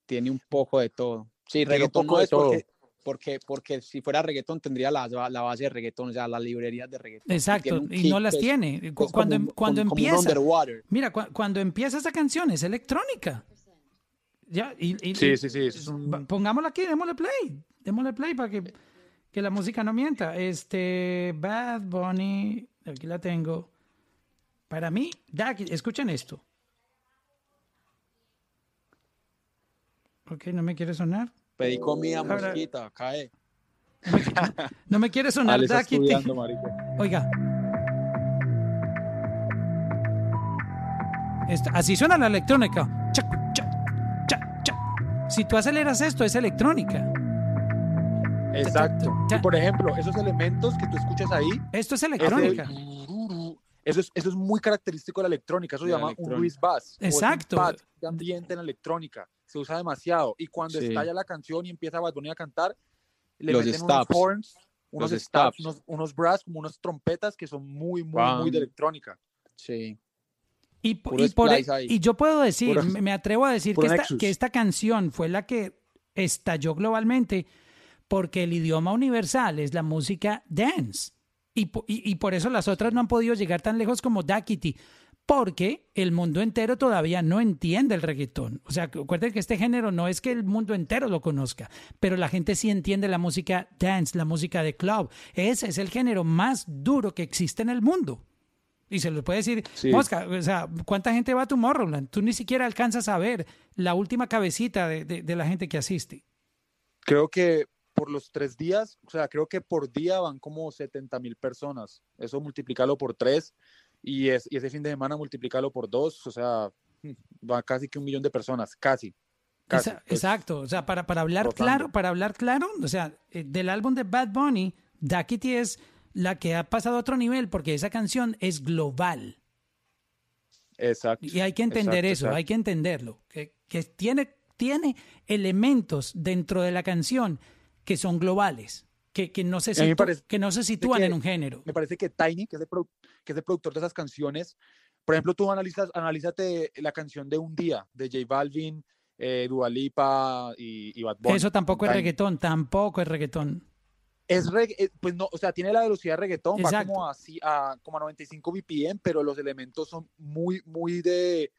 tiene un poco de todo. Sí, Tiene un reggaetón poco no es porque, todo. porque, porque si fuera reggaetón tendría la, la base de reggaetón, o sea, las librerías de reggaetón. Exacto, tiene y no las es- tiene. es Cuando, un- cuando como- como un empieza, underwater. mira, cu- cuando empieza esa canción es electrónica. Ya, y, y- Sí, y- sí, sí, un- Pongámosla aquí, démosle play. Démosle play para que, que la música no mienta. Este, Bad Bunny, aquí la tengo. Para mí, da, escuchen esto. Ok, no me quiere sonar. Pedí comida, Ahora- mosquita, cae. No me quiere sonar Ale estudiando, marica. Oiga. Esto- así suena la electrónica. Si tú aceleras esto, es electrónica. Exacto. Y por ejemplo, esos elementos que tú escuchas ahí, Esto es electrónica. eso es, eso es muy característico de la electrónica. Eso se llama un. Luis Bass. o es un Exacto. de ambiente en la electrónica. Se usa demasiado. Y cuando Sí. estalla la canción y empieza Bad Bunny a cantar, le Los meten stops. unos horns, unos Los unos, unos brass, como unas trompetas que son muy, muy, Bam. muy de electrónica. Sí. Y, Puro y por- yo puedo decir, Puro- me atrevo a decir que esta, que esta canción fue la que estalló globalmente porque el idioma universal es la música dance. Y, y- y por eso las otras no han podido llegar tan lejos como Daquiti, porque el mundo entero todavía no entiende el reggaetón. O sea, acuérdense que este género no es que el mundo entero lo conozca, pero la gente sí entiende la música dance, la música de club. Ese es el género más duro que existe en el mundo. Y se les puede decir, Sí. Mosca, o sea, ¿cuánta gente va a Tomorrowland? Tú ni siquiera alcanzas a ver la última cabecita de, de- de la gente que asiste. Creo que por los tres días, o sea, creo que por día van como 70 mil personas. Eso multiplícalo por tres y, es, y ese fin de semana multiplícalo por dos, o sea, va casi que un millón de personas, casi. casi, Esa- pues, exacto, o sea, para, para hablar claro, para hablar claro, o sea, eh, del álbum de Bad Bunny, Duckity es la que ha pasado a otro nivel porque esa canción es global. Exacto. Y hay que entender exacto, eso, exacto. hay que entenderlo, que, que tiene, tiene elementos dentro de la canción que son globales, que, que, no, se parece que no se sitúan que- en un género. Me parece que Tiny, que es el, produ- que es el productor de esas canciones, por ejemplo, tú analizas, analízate la canción de Un Día, de J Balvin, eh, Dua Lipa y, y Bad Bunny. Eso tampoco es Tiny. reggaetón, tampoco es reggaetón. Es regga- eh, pues no, o sea, tiene la velocidad de reggaetón, va Exacto. como a, a, como a 95 BPM, pero los elementos son muy, muy de,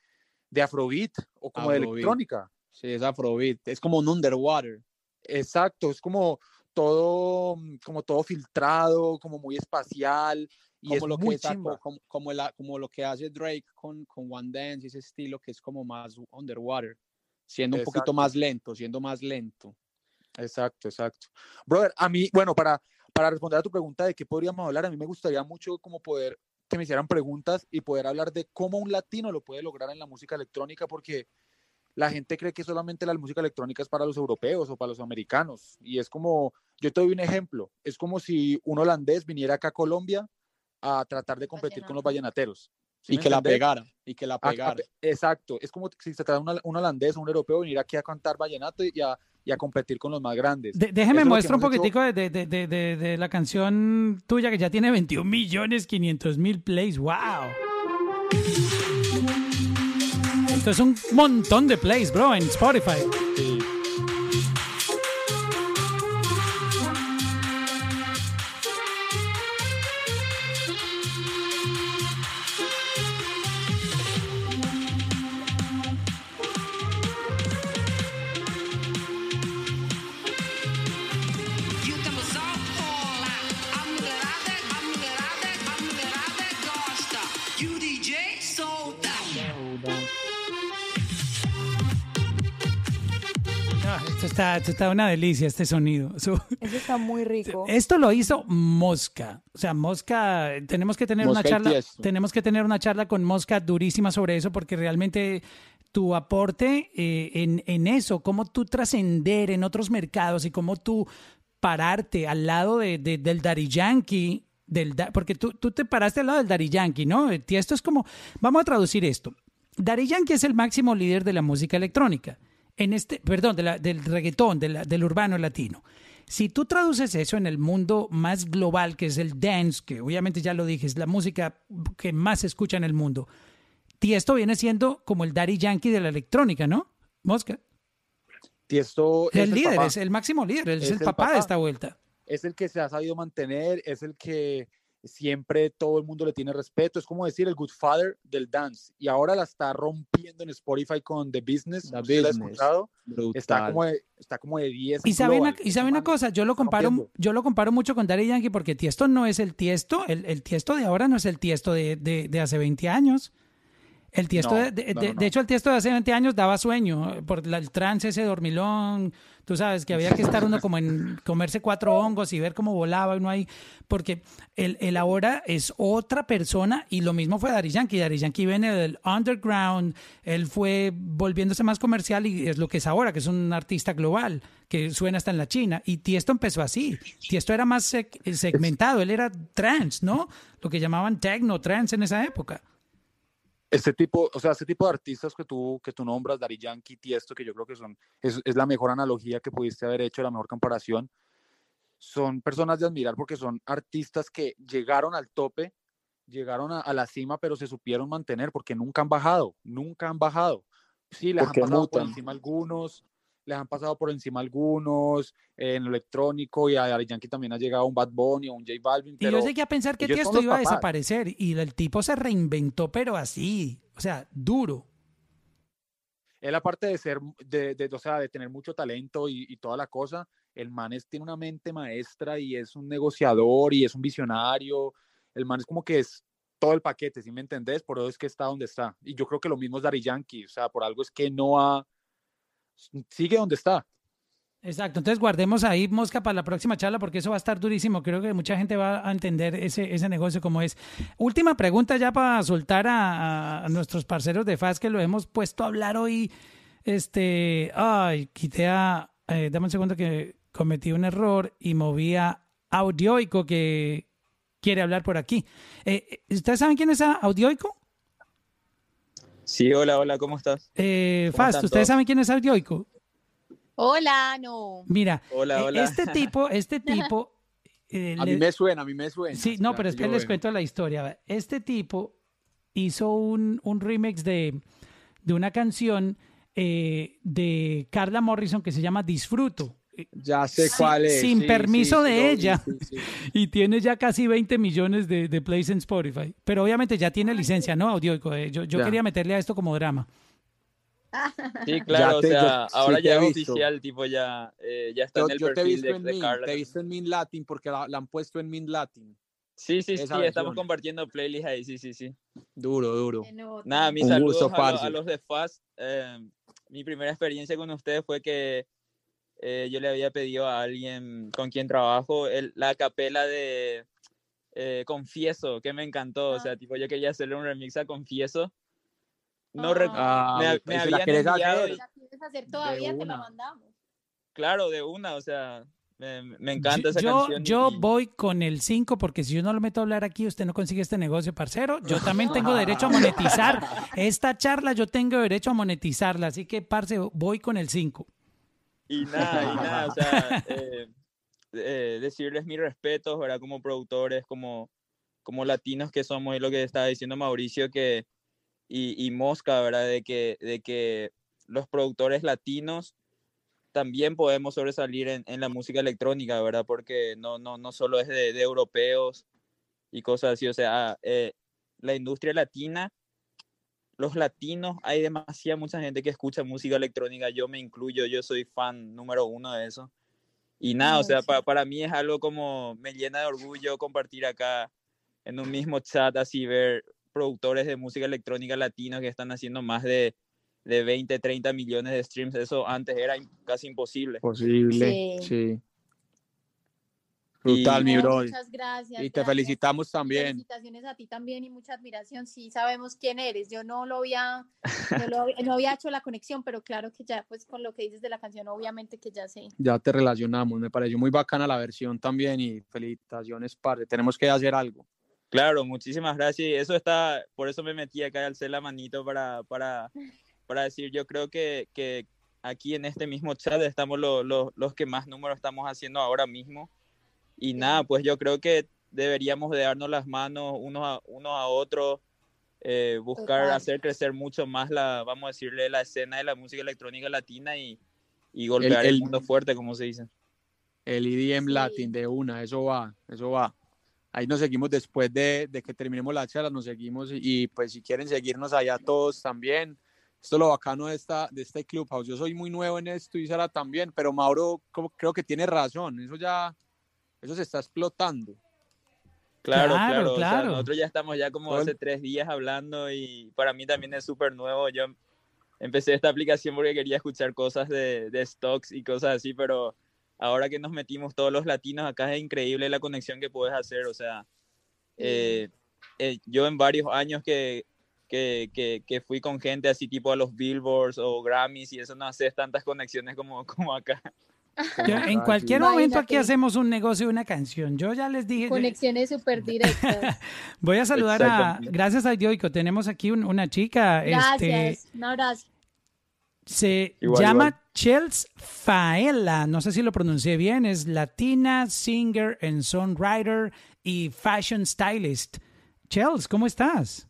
de afrobeat o como de Afrobeat. electrónica. Sí, es Afrobeat. Es como un underwater. Exacto, es como todo, mm, como todo filtrado, como muy espacial y como es lo muy que sacó- como, como, la- como lo que hace Drake con, con One Dance, ese estilo que es como más underwater, siendo un poquito Exacto. más lento, siendo más lento. Exacto, exacto. Brother, a mí, bueno, para, para responder a tu pregunta de qué podríamos hablar, a mí me gustaría mucho como poder que me hicieran preguntas y poder hablar de cómo un latino lo puede lograr en la música electrónica, porque la gente cree que solamente la música electrónica es para los europeos o para los americanos. Y es como, yo te doy un ejemplo, es como si un holandés viniera acá a Colombia a tratar de competir con los vallenateros. ¿sí Y que la pegara, y que la pegara. pe- exacto, es como si se trata de un, un holandés o un europeo venir aquí a cantar vallenato y a, y a competir con los más grandes. De- Eso déjeme es lo que muestro un hecho- poquitico de, de- de- de- de- de la canción tuya que ya tiene 21 millones 500 mil plays. ¡Wow! Es un montón de plays, bro, en Spotify. Está, esto está una delicia, este sonido. Eso está muy rico. Esto lo hizo Mosca. O sea, Mosca, tenemos que tener Mosca una charla, tenemos que tener una charla con Mosca durísima sobre eso, porque realmente tu aporte eh, en, en eso, cómo tú trascender en otros mercados y cómo tú pararte al lado de, de- del Daddy Yankee, del, da- porque tú, tú te paraste al lado del Daddy Yankee, ¿no? Tiesto es como, vamos a traducir esto. Daddy Yankee es el máximo líder de la música electrónica, en este, perdón, de la- del reggaetón, de la- del urbano latino. Si tú traduces eso en el mundo más global, que es el dance, que obviamente ya lo dije, es la música que más se escucha en el mundo, Tiesto viene siendo como el Daddy Yankee de la electrónica, ¿no? Mosca. Tiesto Es el líder, papá. es el máximo líder, es, Es el el papá, de papá. esta vuelta. es el que se ha sabido mantener, es el que siempre todo el mundo le tiene respeto, es como decir el good father del dance y ahora la está rompiendo en Spotify con The Business, The ¿usted la Business. escuchado? Está como de, está como de 10 Y sabe, una, y sabe una cosa, yo lo comparo, rompiendo. yo lo comparo mucho con Daddy Yankee porque Tiesto no es el Tiesto, el, el Tiesto de ahora no es el Tiesto de, de- de hace 20 años. El tiesto, No, de, de- no, de- no, no. de hecho, el tiesto de hace 20 años daba sueño eh, por la- el trance ese dormilón. Tú sabes que había que estar uno como en comerse cuatro hongos y ver cómo volaba uno ahí. Porque el, el ahora es otra persona y lo mismo fue Daddy Yankee. Daddy Yankee viene del underground. Él fue volviéndose más comercial y es lo que es ahora, que es un artista global que suena hasta en la China. Y Tiesto empezó así. Tiesto era más seg- segmentado. Él era trance, ¿no? Lo que llamaban techno, trance en esa época. Este tipo, o sea, este tipo de artistas que tú, que tú nombras, Daddy Yankee, Tiesto, que yo creo que son, es, es la mejor analogía que pudiste haber hecho, la mejor comparación, son personas de admirar porque son artistas que llegaron al tope, llegaron a, a la cima, pero se supieron mantener porque nunca han bajado, nunca han bajado. Sí, les Porque han pasado por mutan. encima algunos, les han pasado por encima algunos, eh, en lo electrónico, y a Daddy Yankee también ha llegado un Bad Bunny o un J Balvin, Y pero yo llegué a pensar que Tiesto los iba a desaparecer y el tipo se reinventó, pero así, o sea, duro. él aparte de ser, de, de, o sea, de tener mucho talento y, y toda la cosa, el man es, tiene una mente maestra y es un negociador y es un visionario. El man es como que es todo el paquete, ¿sí me entendés? Por eso es que está donde está. Y yo creo que lo mismo es Daddy Yankee, o sea, por algo es que no ha, sigue donde está. Exacto, entonces guardemos ahí mosca para la próxima charla porque eso va a estar durísimo. Creo que mucha gente va a entender ese, ese negocio como es. Última pregunta ya para soltar a, nuestros parceros de FAS que lo hemos puesto a hablar hoy Este, ay, quité a, eh, dame un segundo que cometí un error y moví a Audioico que quiere hablar por aquí. Eh, eh, ¿Ustedes saben quién es Audioico? Sí, hola, hola, ¿cómo estás? Eh, ¿Cómo Fast, ¿ustedes todos? saben quién es Audioico? Hola, no. Mira, Hola, eh, hola. este tipo, este tipo... eh, A mí me suena, a mí me suena. Sí, no, Claro pero es que les cuento la historia. Este tipo hizo un, un remix de, de una canción eh, de Carla Morrison que se llama Disfruto. Ya sé cuál es. Sin sí, permiso sí, de ella. sí, sí. Y tiene ya casi 20 millones de, de plays en Spotify. Pero obviamente ya tiene licencia, ¿no? Audioico. eh, Yo, yo quería meterle a esto como drama. Sí, claro, te- o sea, ahora te ya es visto. oficial, tipo ya, eh, ya está Yo, en el yo te he perfil visto de, en de Min, Carla. te he visto en Min Latin porque la, la han puesto en Min Latin. Sí, sí, sí, estamos compartiendo playlist ahí, sí, sí, sí. Duro, duro. Nada, mis Un saludos gusto, a los de Fast. eh, mi primera experiencia con ustedes fue que eh, yo le había pedido a alguien con quien trabajo el- la capela de eh, Confieso, que me encantó. O sea, tipo, yo quería hacerle un remix a Confieso. No rec- Ah, me, me habían quieres enviado hacer. y- ¿La quieres hacer todavía? Te la mandamos. claro, de una, o sea, me, me encanta esa yo, canción. yo y- voy con el 5 porque si yo no lo meto a hablar aquí, usted no consigue este negocio, parcero. Yo también tengo derecho a monetizar. Esta charla yo tengo derecho a monetizarla, así que, parce, voy con el 5. Y nada, y nada, o sea, eh, eh, decirles mis respetos, ¿verdad? Como productores, como, como latinos que somos, y lo que estaba diciendo Mauricio, que, y, y Mosca, ¿verdad? De que, de que los productores latinos también podemos sobresalir en, en la música electrónica, ¿verdad? Porque no, no, no solo es de, de europeos y cosas así, o sea, eh, la industria latina los latinos, hay demasiada mucha gente que escucha música electrónica, yo me incluyo, yo soy fan número uno de eso. Y nada, o sea, sí. pa- para mí es algo como, me llena de orgullo compartir acá en un mismo chat, así ver productores de música electrónica latinos que están haciendo más de, de 20, 30 millones de streams, eso antes era casi imposible. Posible, Sí. sí. Brutal, mi No, bro. Muchas gracias. Y te gracias. felicitamos también. Felicitaciones a ti también y mucha admiración. Sí, sabemos quién eres. Yo no lo había, no, lo había- no había hecho la conexión, pero claro que ya, pues con lo que dices de la canción, obviamente que ya sé. Ya te relacionamos. Me pareció muy bacana la versión también y felicitaciones, parce. Tenemos que hacer algo. Claro, muchísimas gracias. y Eso está, por eso me metí acá y alcé la manito para, para, para decir, yo creo que, que aquí en este mismo chat estamos lo- lo- los que más números estamos haciendo ahora mismo. Y nada, pues yo creo que deberíamos de darnos las manos unos a, unos a otros, eh, buscar Total. hacer crecer mucho más la, vamos a decirle, la escena de la música electrónica latina y, y golpear el, el- mundo fuerte, como se dice. El EDM Latin de una, eso va, eso va. Ahí nos seguimos después de, de que terminemos la charla, nos seguimos y, y, pues si quieren seguirnos allá todos también. Esto es lo bacano de, esta, de este Clubhouse. Yo soy muy nuevo en esto y Sara también, pero Mauro como- creo que tiene razón. Eso ya, eso se está explotando. Claro, Claro, claro. o sea, nosotros ya estamos ya como hace tres días hablando y para mí también es súper nuevo. Yo empecé esta aplicación porque quería escuchar cosas de, de stocks y cosas así, pero ahora que nos metimos todos los latinos acá es increíble la conexión que puedes hacer. O sea, eh, eh, yo en varios años que, que, que, que fui con gente así tipo a los Billboards o Grammys y eso no haces tantas conexiones como, como acá. Yo- en cualquier Imagínate. momento aquí hacemos un negocio, una canción. Yo ya les dije, Conexiones súper directas. voy a saludar a, gracias a Dioico, tenemos aquí un- una chica, este, Gracias. Un abrazo. se Igual, llama igual. Chels Faela, no sé si lo pronuncié bien, es latina, singer and songwriter y fashion stylist. Chels, ¿cómo estás?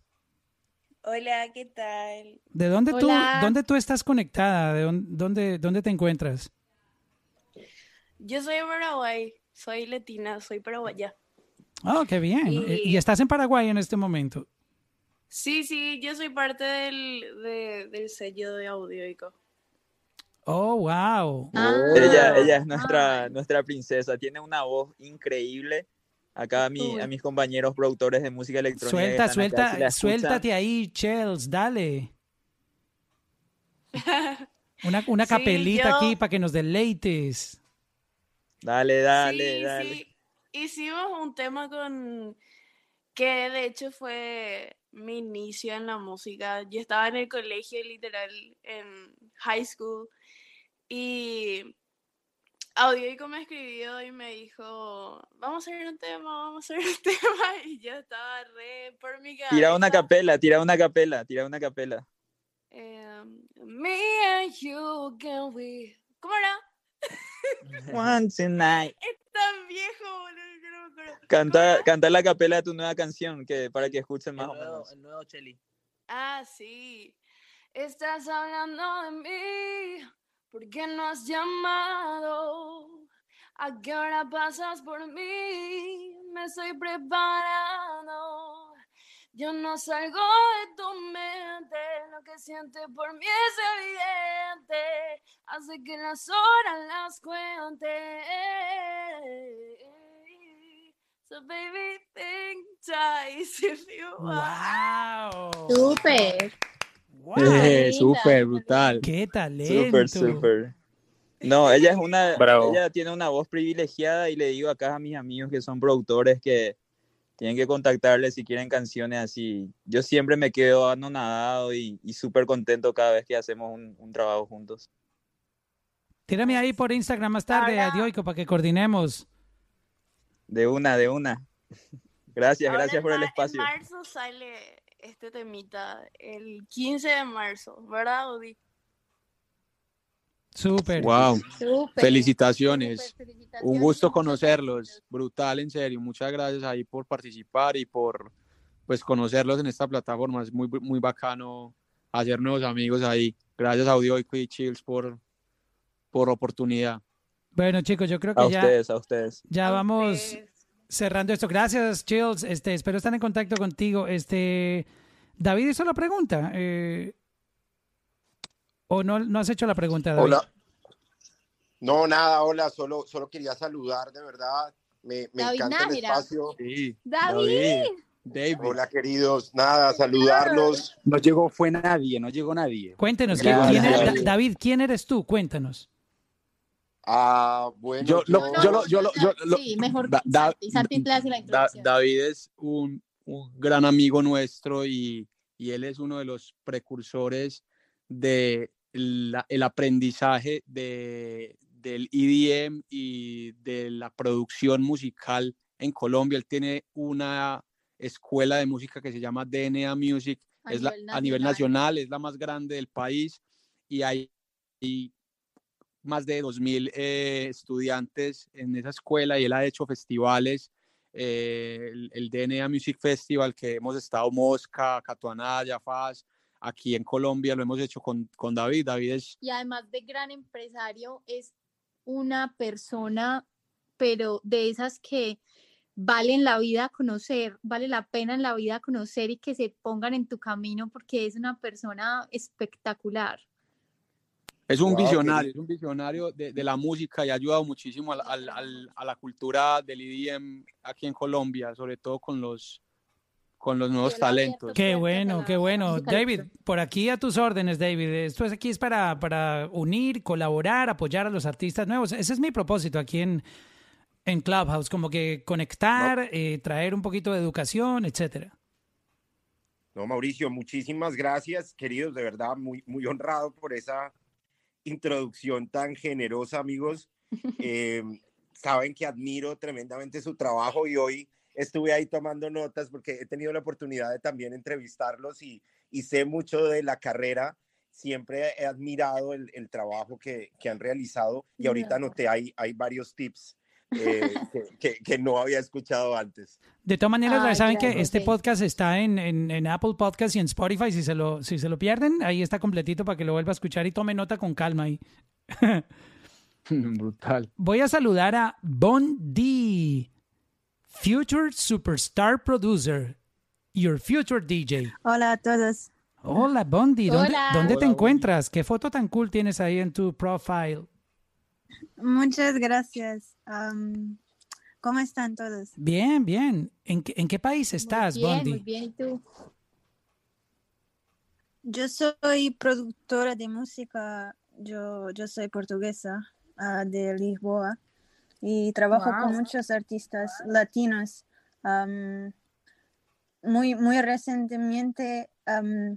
Hola, ¿qué tal? ¿De dónde tú, dónde tú estás conectada? ¿De dónde, dónde te encuentras? Yo soy de Paraguay, soy latina, soy paraguaya. Oh, qué bien. Y- ¿Y estás en Paraguay en este momento? Sí, sí, yo soy parte del, de- del sello de Audioico. Oh, wow. Ah, Ella, ella es nuestra, nuestra princesa, tiene una voz increíble. Acá a, mi- a mis compañeros productores de música electrónica. Suelta, acá, suelta, si suéltate ahí, Chels, dale. Una, una Sí, capelita yo- aquí para que nos deleites. Dale, dale, sí, dale. sí, hicimos un tema con que de hecho fue mi inicio en la música. Yo estaba en el colegio, literal, en high school, y Audioico me escribió y me dijo, vamos a hacer un tema, vamos a hacer un tema, y yo estaba re por mi Tira una cabeza. capela, tira una capela, tira una capela. Em, me and you, can we... ¿Cómo era? One tonight. Es tan viejo, boludo, que no me acuerdo. Canta, canta la capela de tu nueva canción, que para que escuchen más o menos. El nuevo Cheli. Ah, sí. Estás hablando de mí, ¿por qué no has llamado? ¿A qué hora pasas por mí? Me estoy preparando. Yo no salgo de tu mente, lo que sientes por mí es evidente. Hace que las horas las cuente. So baby, think twice if you want. ¡Wow! Eh, linda, súper brutal. ¡Qué talento! Súper, súper. No, ella es una, Bravo. ella tiene una voz privilegiada y le digo acá a mis amigos que son productores que tienen que contactarle si quieren canciones así. Yo siempre me quedo anonadado y, y súper contento cada vez que hacemos un, un trabajo juntos. Tírame ahí por Instagram más tarde, a Dioico, para que coordinemos. De una, de una. Gracias, Ahora gracias por el espacio. En marzo sale este temita, el 15 de marzo, ¿verdad, Audi? Súper. Wow. Felicitaciones. Un gusto conocerlos. Brutal, en serio. Muchas gracias ahí por participar y por pues conocerlos en esta plataforma. Es muy, muy bacano hacer nuevos amigos ahí. Gracias a Audioico y Chills por, por oportunidad. Bueno, chicos, yo creo que A ya, ustedes, a ustedes. ya A vamos ustedes. cerrando esto. Gracias, Chills. Este, espero estar en contacto contigo. Este, David hizo la pregunta. eh, ¿O no, no has hecho la pregunta, David? Hola. No, nada, hola, solo, solo quería saludar, de verdad. Me, me David encanta el espacio. Sí, David. David. Hola, queridos. Nada, saludarlos. No llegó, fue nadie, no llegó nadie. Cuéntenos, ¿quién, Gracias. quién eres- Da- David, ¿quién eres tú? Cuéntanos. Ah, bueno, Yo lo- yo- yo lo- yo lo- yo lo- Sí, mejor Da- da- Santi. Santi la Da- introducción. David es un, un gran amigo nuestro y, y él es uno de los precursores de el aprendizaje de, del EDM y de la producción musical en Colombia. Él tiene una escuela de música que se llama DNA Music, A es la- nivel a nivel nacional. nacional, es la más grande del país y hay, más de 2.000 eh, estudiantes en esa escuela y él ha hecho festivales, eh, el, el DNA Music Festival que hemos estado Mosca, Catuanaya, Faz, aquí en Colombia lo hemos hecho con, con David. David es Y además de gran empresario, es una persona, pero de esas que valen la vida conocer, vale la pena en la vida conocer y que se pongan en tu camino porque es una persona espectacular. Es un Wow, visionario, es un visionario de, de la música y ha ayudado muchísimo al- al- al- a la cultura del EDM aquí en Colombia, sobre todo con los, con los nuevos talentos. Qué bueno, qué bueno. David, por aquí a tus órdenes, David. Esto es aquí es para, para unir, colaborar, apoyar a los artistas nuevos. Ese es mi propósito aquí en, en Clubhouse, como que conectar, eh, traer un poquito de educación, etcétera. No, Mauricio, muchísimas gracias, queridos, de verdad, muy, muy honrado por esa introducción tan generosa, amigos. Eh, saben que admiro tremendamente su trabajo y hoy estuve ahí tomando notas porque he tenido la oportunidad de también entrevistarlos y, y sé mucho de la carrera. Siempre he admirado el, el trabajo que, que han realizado y ahorita No. noté hay, hay varios tips eh, que, que- que no había escuchado antes. De todas maneras, Ay, saben que este sí. podcast está en, en, en Apple Podcast y en Spotify. Si se, lo, si se lo pierden, ahí está completito para que lo vuelva a escuchar y tome nota con calma ahí. Brutal. Voy a saludar a Bon D, Future Superstar Producer, Your Future DJ. Hola a todos. Hola, Bondi. ¿Dónde, Hola. dónde te encuentras? ¿Qué foto tan cool tienes ahí en tu profile? Muchas gracias. ¿Cómo están todos? Bien, bien. ¿En qué, en qué país estás, muy bien, Bondi? muy bien. ¿Y tú? Yo soy productora de música. Yo, yo soy portuguesa ah, de Lisboa y trabajo con muchos artistas latinos. Muy, muy recientemente um,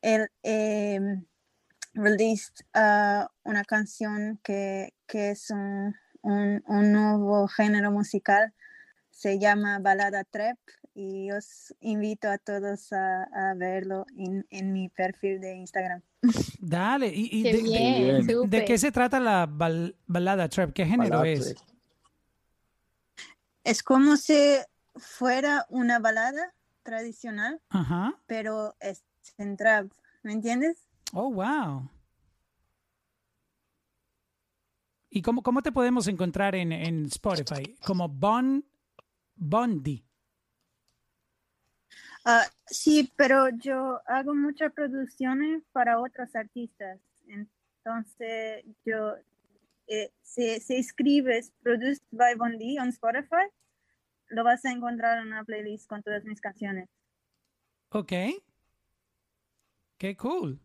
él em, released uh, una canción que, que es un, un, un nuevo género musical, se llama Balada Trap y os invito a todos a, a verlo en, en mi perfil de Instagram. Dale, y, y Qué de, de- bien, de qué se trata la bal- balada trap? ¿Qué género Balada es? Es como si fuera una balada tradicional, Ajá. pero es en trap, ¿me entiendes? Oh, wow. ¿Y cómo, cómo te podemos encontrar en, en Spotify? Como Bon Bondi. Ah, sí, pero yo hago muchas producciones para otros artistas. Entonces, yo, eh, si, si escribes Produced by Bondi en Spotify, lo vas a encontrar en una playlist con todas mis canciones. Ok. Qué cool.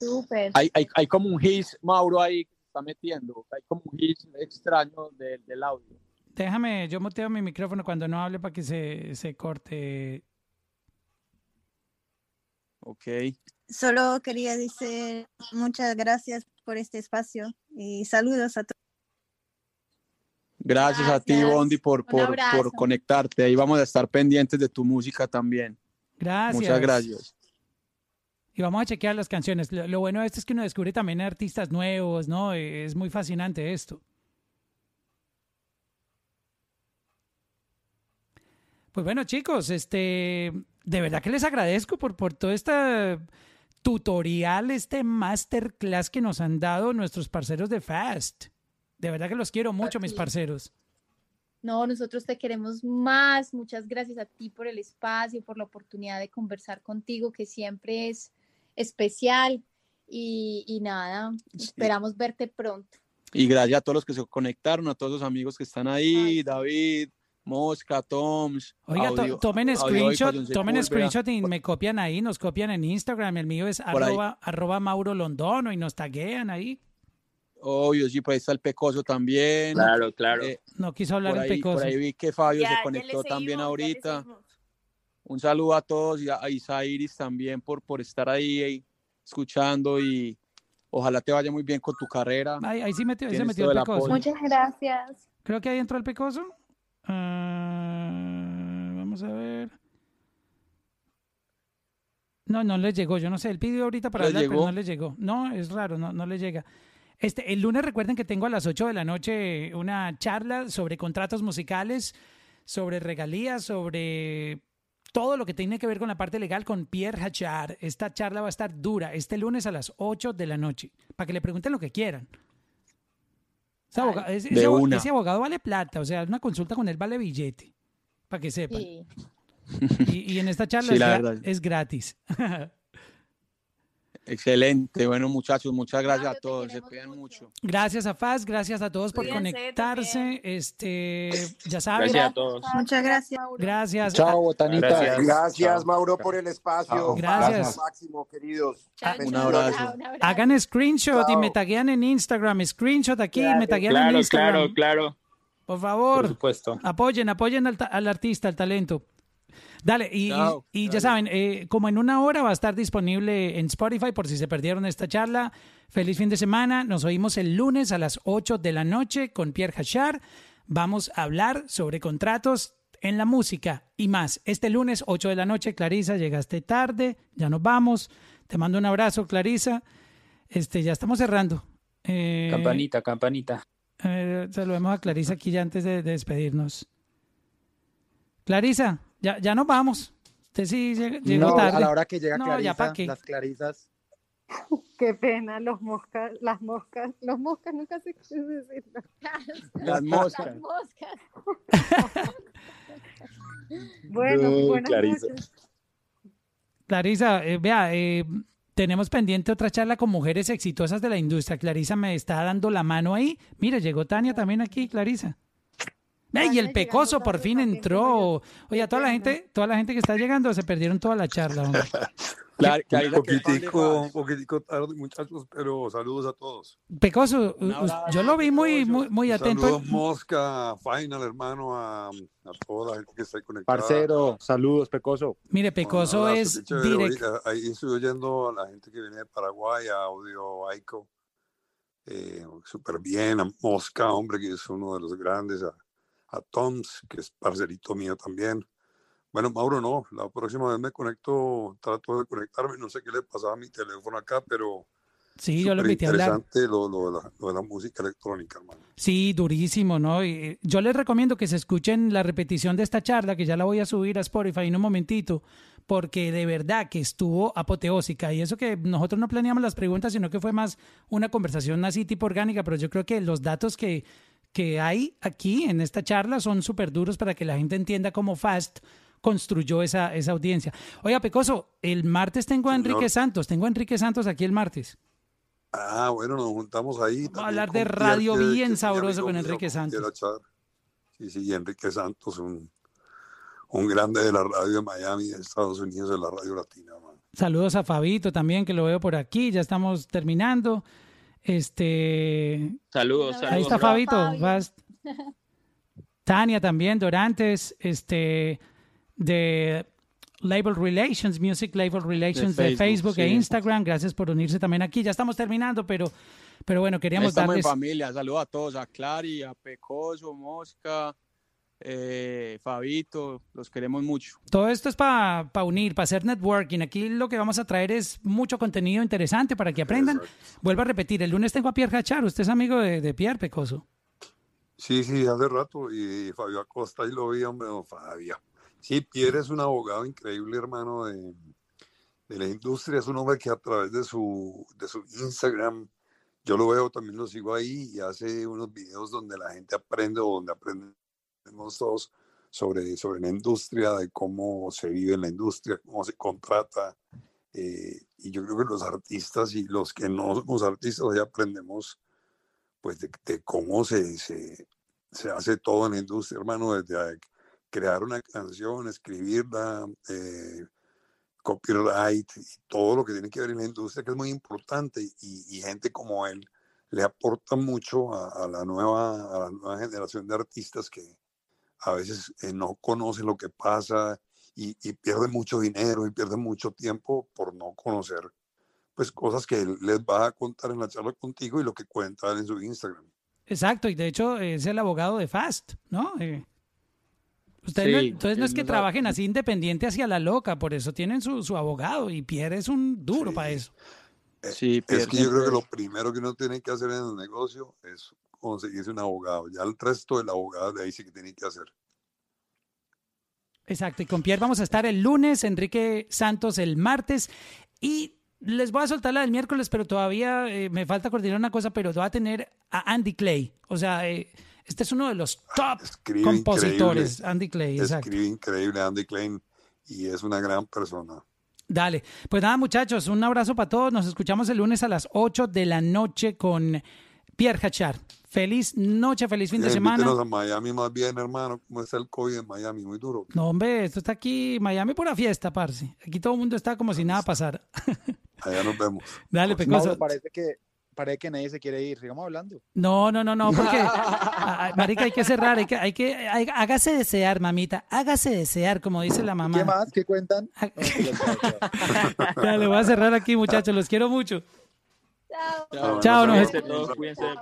Súper. Hay, hay, hay como un hiss, Mauro, ahí que se está metiendo. Hay como un hiss extraño del, del audio. Déjame, yo muteo mi micrófono cuando no hable para que se, se corte. Ok. Solo quería decir muchas gracias por este espacio y saludos a todos. Gracias, a ti. Bondi, por, por, por conectarte. Ahí vamos a estar pendientes de tu música también. Gracias. Muchas gracias. Y vamos a chequear las canciones. Lo, lo bueno de esto es que uno descubre también artistas nuevos, ¿no? Es muy fascinante esto. Pues bueno, chicos, este, de verdad que les agradezco por, por todo este tutorial, este masterclass que nos han dado nuestros parceros de Fast. De verdad que los quiero mucho, mis parceros. No, nosotros te queremos más. Muchas gracias a ti por el espacio, por la oportunidad de conversar contigo, que siempre es especial. Y, y nada, esperamos verte pronto. Y gracias a todos los que se conectaron, a todos los amigos que están ahí, David, Mosca, Toms. Oiga, to- Audio- tomen Audio screenshot, Icon, tomen screenshot y me copian ahí, nos copian en Instagram. El mío es arroba, arroba Mauro Londono y nos taguean ahí. Obvio, sí, por ahí está el Pecoso también. Claro, claro. Eh, No quiso hablar por el ahí, por Pecoso. ahí vi que Fabio Ya, se conectó también seguimos, le ahorita. Un saludo a todos y a, a Isairis también por, por estar ahí, ahí escuchando y ojalá te vaya muy bien con tu carrera. Ahí, ahí sí metió, ahí se metió el Pecoso. Muchas gracias. Creo que ahí entró el Pecoso. Ah, vamos a ver. No, no le llegó. Yo no sé. Él pidió ahorita para ¿Le hablar, pero llegó? no le llegó. No, es raro, no, no le llega. Este, el lunes recuerden que tengo a las 8 de la noche una charla sobre contratos musicales, sobre regalías, sobre todo lo que tiene que ver con la parte legal con Pierre Hachard. Esta charla va a estar dura este lunes a las 8 de la noche, para que le pregunten lo que quieran. Ese abogado, ese- De ese abo- una. ese abogado vale plata, o sea, una consulta con él vale billete, para que sepan. Sí. Y, y en esta charla Sí, es, la gra- verdad. es gratis. Excelente. Bueno, muchachos, muchas gracias a todos. Se cuidan mucho. Gracias a Faz, gracias a todos por Cuídense conectarse. Este, ya saben. Gracias a todos. Muchas gracias. Gracias. Chao, botanita. Gracias, gracias Chao. Mauro, por el espacio. Gracias. Hasta Máximo, queridos. Ah, Un abrazo. Hagan screenshot y Chao. me taguean en Instagram. Screenshot aquí, me taguean en Claro, Instagram. claro, claro. Por favor. Por supuesto. Apoyen, apoyen al, al artista, al talento. Dale, y, y- Chao, y ya saben, eh, como en una hora va a estar disponible en Spotify por si se perdieron esta charla. Feliz fin de semana. Nos oímos el lunes a las 8 de la noche con Pierre Hachard. Vamos a hablar sobre contratos en la música y más. Este lunes, 8 de la noche, Clarisa, llegaste tarde, ya nos vamos. Te mando un abrazo, Clarisa. Este, ya estamos cerrando. Eh, Campanita, campanita. eh, saludemos a Clarisa aquí ya antes de, de despedirnos. Clarisa, ya, ya nos vamos. Usted sí llegó No, tarde. a la hora que llega No, Clarisa, ya las Clarisas. Qué pena, los moscas, las moscas, los moscas nunca sé qué decirlo. Las moscas. bueno, No, buenas Clarisa. noches. Clarisa, eh, vea, eh, tenemos pendiente otra charla con mujeres exitosas de la industria. Clarisa me está dando la mano ahí. Mire, llegó Tania también aquí, Clarisa. Ey, y el pecoso por fin entró. Oye, a toda la gente, toda la gente que está llegando se perdieron toda la charla. hombre. Claro, Un poquitico, un poquitico tarde, muchachos, pero saludos a todos. Pecoso, yo lo vi muy, muy, muy atento. Saludos, Mosca, Final, hermano, a, a toda la gente que está ahí conectada. Parcero, saludos, Pecoso. Mire, Pecoso abrazo, es qué chévere. direct. Oiga, Ahí estoy oyendo a la gente que viene de Paraguay, a Audio Aiko. Eh, Súper bien, a Mosca, hombre, que es uno de los grandes, a, a Toms, que es parcerito mío también. Bueno, Mauro, no, la próxima vez me conecto, trato de conectarme, no sé qué le pasaba a mi teléfono acá, pero Sí, yo lo invité a hablar. interesante lo, lo de la, lo de la música electrónica, hermano. Sí, durísimo, ¿no? Y yo les recomiendo que se escuchen la repetición de esta charla, que ya la voy a subir a Spotify en un momentito, porque de verdad que estuvo apoteósica. Y eso que nosotros no planeamos las preguntas, sino que fue más una conversación así tipo orgánica, pero yo creo que los datos que, que hay aquí en esta charla son súper duros para que la gente entienda cómo Fast construyó esa, esa audiencia. Oiga, Pecoso, el martes tengo a Señor. Enrique Santos, tengo a Enrique Santos aquí el martes. Ah, bueno, nos juntamos ahí. Vamos a hablar de radio que- que bien mi sabroso con Enrique Santos. Sí, sí, Enrique Santos, un, un grande de la radio de Miami, de Estados Unidos, de la radio latina. man. Saludos a Fabito también, que lo veo por aquí. Ya estamos terminando. Este. Saludos, Ahí saludos. está bro. Fabito. vas- Tania también, Dorantes, este, de Label Relations, Music Label Relations de Facebook, Facebook, e. Instagram. Gracias por unirse también aquí. Ya estamos terminando, pero, pero bueno, queríamos Estamos darles. en familia. Saludos a todos, a Clary, a Pecoso, Mosca, eh, Fabito, los queremos mucho. Todo esto es para unir, para hacer networking. Aquí lo que vamos a traer es mucho contenido interesante para que aprendan. Vuelvo a repetir, el lunes tengo a Pierre Hachar. Usted es amigo de, de Pierre Pecoso. Sí, sí, hace rato. Y Fabio Acosta, ahí lo vi, hombre, don Fabio. Sí, Pierre es un abogado increíble, hermano, de, de la industria. Es un hombre que a través de su, de su Instagram, yo lo veo, también lo sigo ahí, y hace unos videos donde la gente aprende o donde aprendemos todos sobre, sobre la industria, de cómo se vive en la industria, cómo se contrata. eh, y yo creo que los artistas y los que no somos artistas, ya aprendemos pues de, de cómo se, se, se hace todo en la industria, hermano, desde crear una canción, escribirla, eh, copyright y todo lo que tiene que ver en la industria, que es muy importante, y, y gente como él le aporta mucho a, a la nueva, a la nueva generación de artistas que a veces eh, no conocen lo que pasa y, y pierden mucho dinero y pierden mucho tiempo por no conocer pues cosas que él les va a contar en la charla contigo y lo que cuenta en su Instagram. Exacto, y de hecho es el abogado de Fast, ¿no? Eh, ustedes Sí, no- entonces no es que trabajen así independiente hacia la loca, por eso tienen su, su abogado y Pierre es un duro para eso. Sí, Es que yo creo que lo primero que uno tiene que hacer en el negocio es conseguirse un abogado. Ya el resto del abogado de ahí sí que tiene que hacer. Exacto, y con Pierre vamos a estar el lunes, Enrique Santos el martes y les voy a soltar la del miércoles, pero todavía eh, me falta coordinar una cosa, pero voy a tener a Andy Clay. O sea, eh, este es uno de los top Escribe compositores, increíble. Andy Clay, exacto. Escribe increíble Andy Klein y es una gran persona. Dale. Pues nada, muchachos, un abrazo para todos. Nos escuchamos el lunes a las 8 de la noche con Pierre Hachar. Feliz noche, feliz fin de semana. a Miami más bien, hermano. ¿Cómo está el COVID en Miami? Muy duro. No, hombre, esto está aquí, Miami, pura fiesta, parce. Aquí todo el mundo está como si nada pasara. Allá nos vemos. Dale, Mauro, Pecoso. parece que, parece que nadie se quiere ir. Sigamos hablando. No, no, no, no, porque, a- marica, hay que cerrar, hay que, hay que, hay- hágase desear, mamita, hágase desear, como dice la mamá. ¿Qué más? ¿Qué cuentan? Dale, voy a cerrar aquí, muchachos, los quiero mucho. Chao, nos,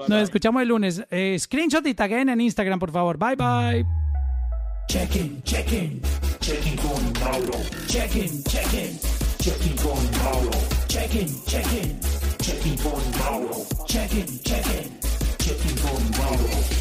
nos escuchamos el lunes. Eh, screenshot y taguen en Instagram, por favor. Bye, bye. Check-in, check-in, check-in con Mauro. Check-in, check-in, check-in con Mauro. Check-in, check-in, check-in con Mauro. Check-in, check-in, check-in Mauro.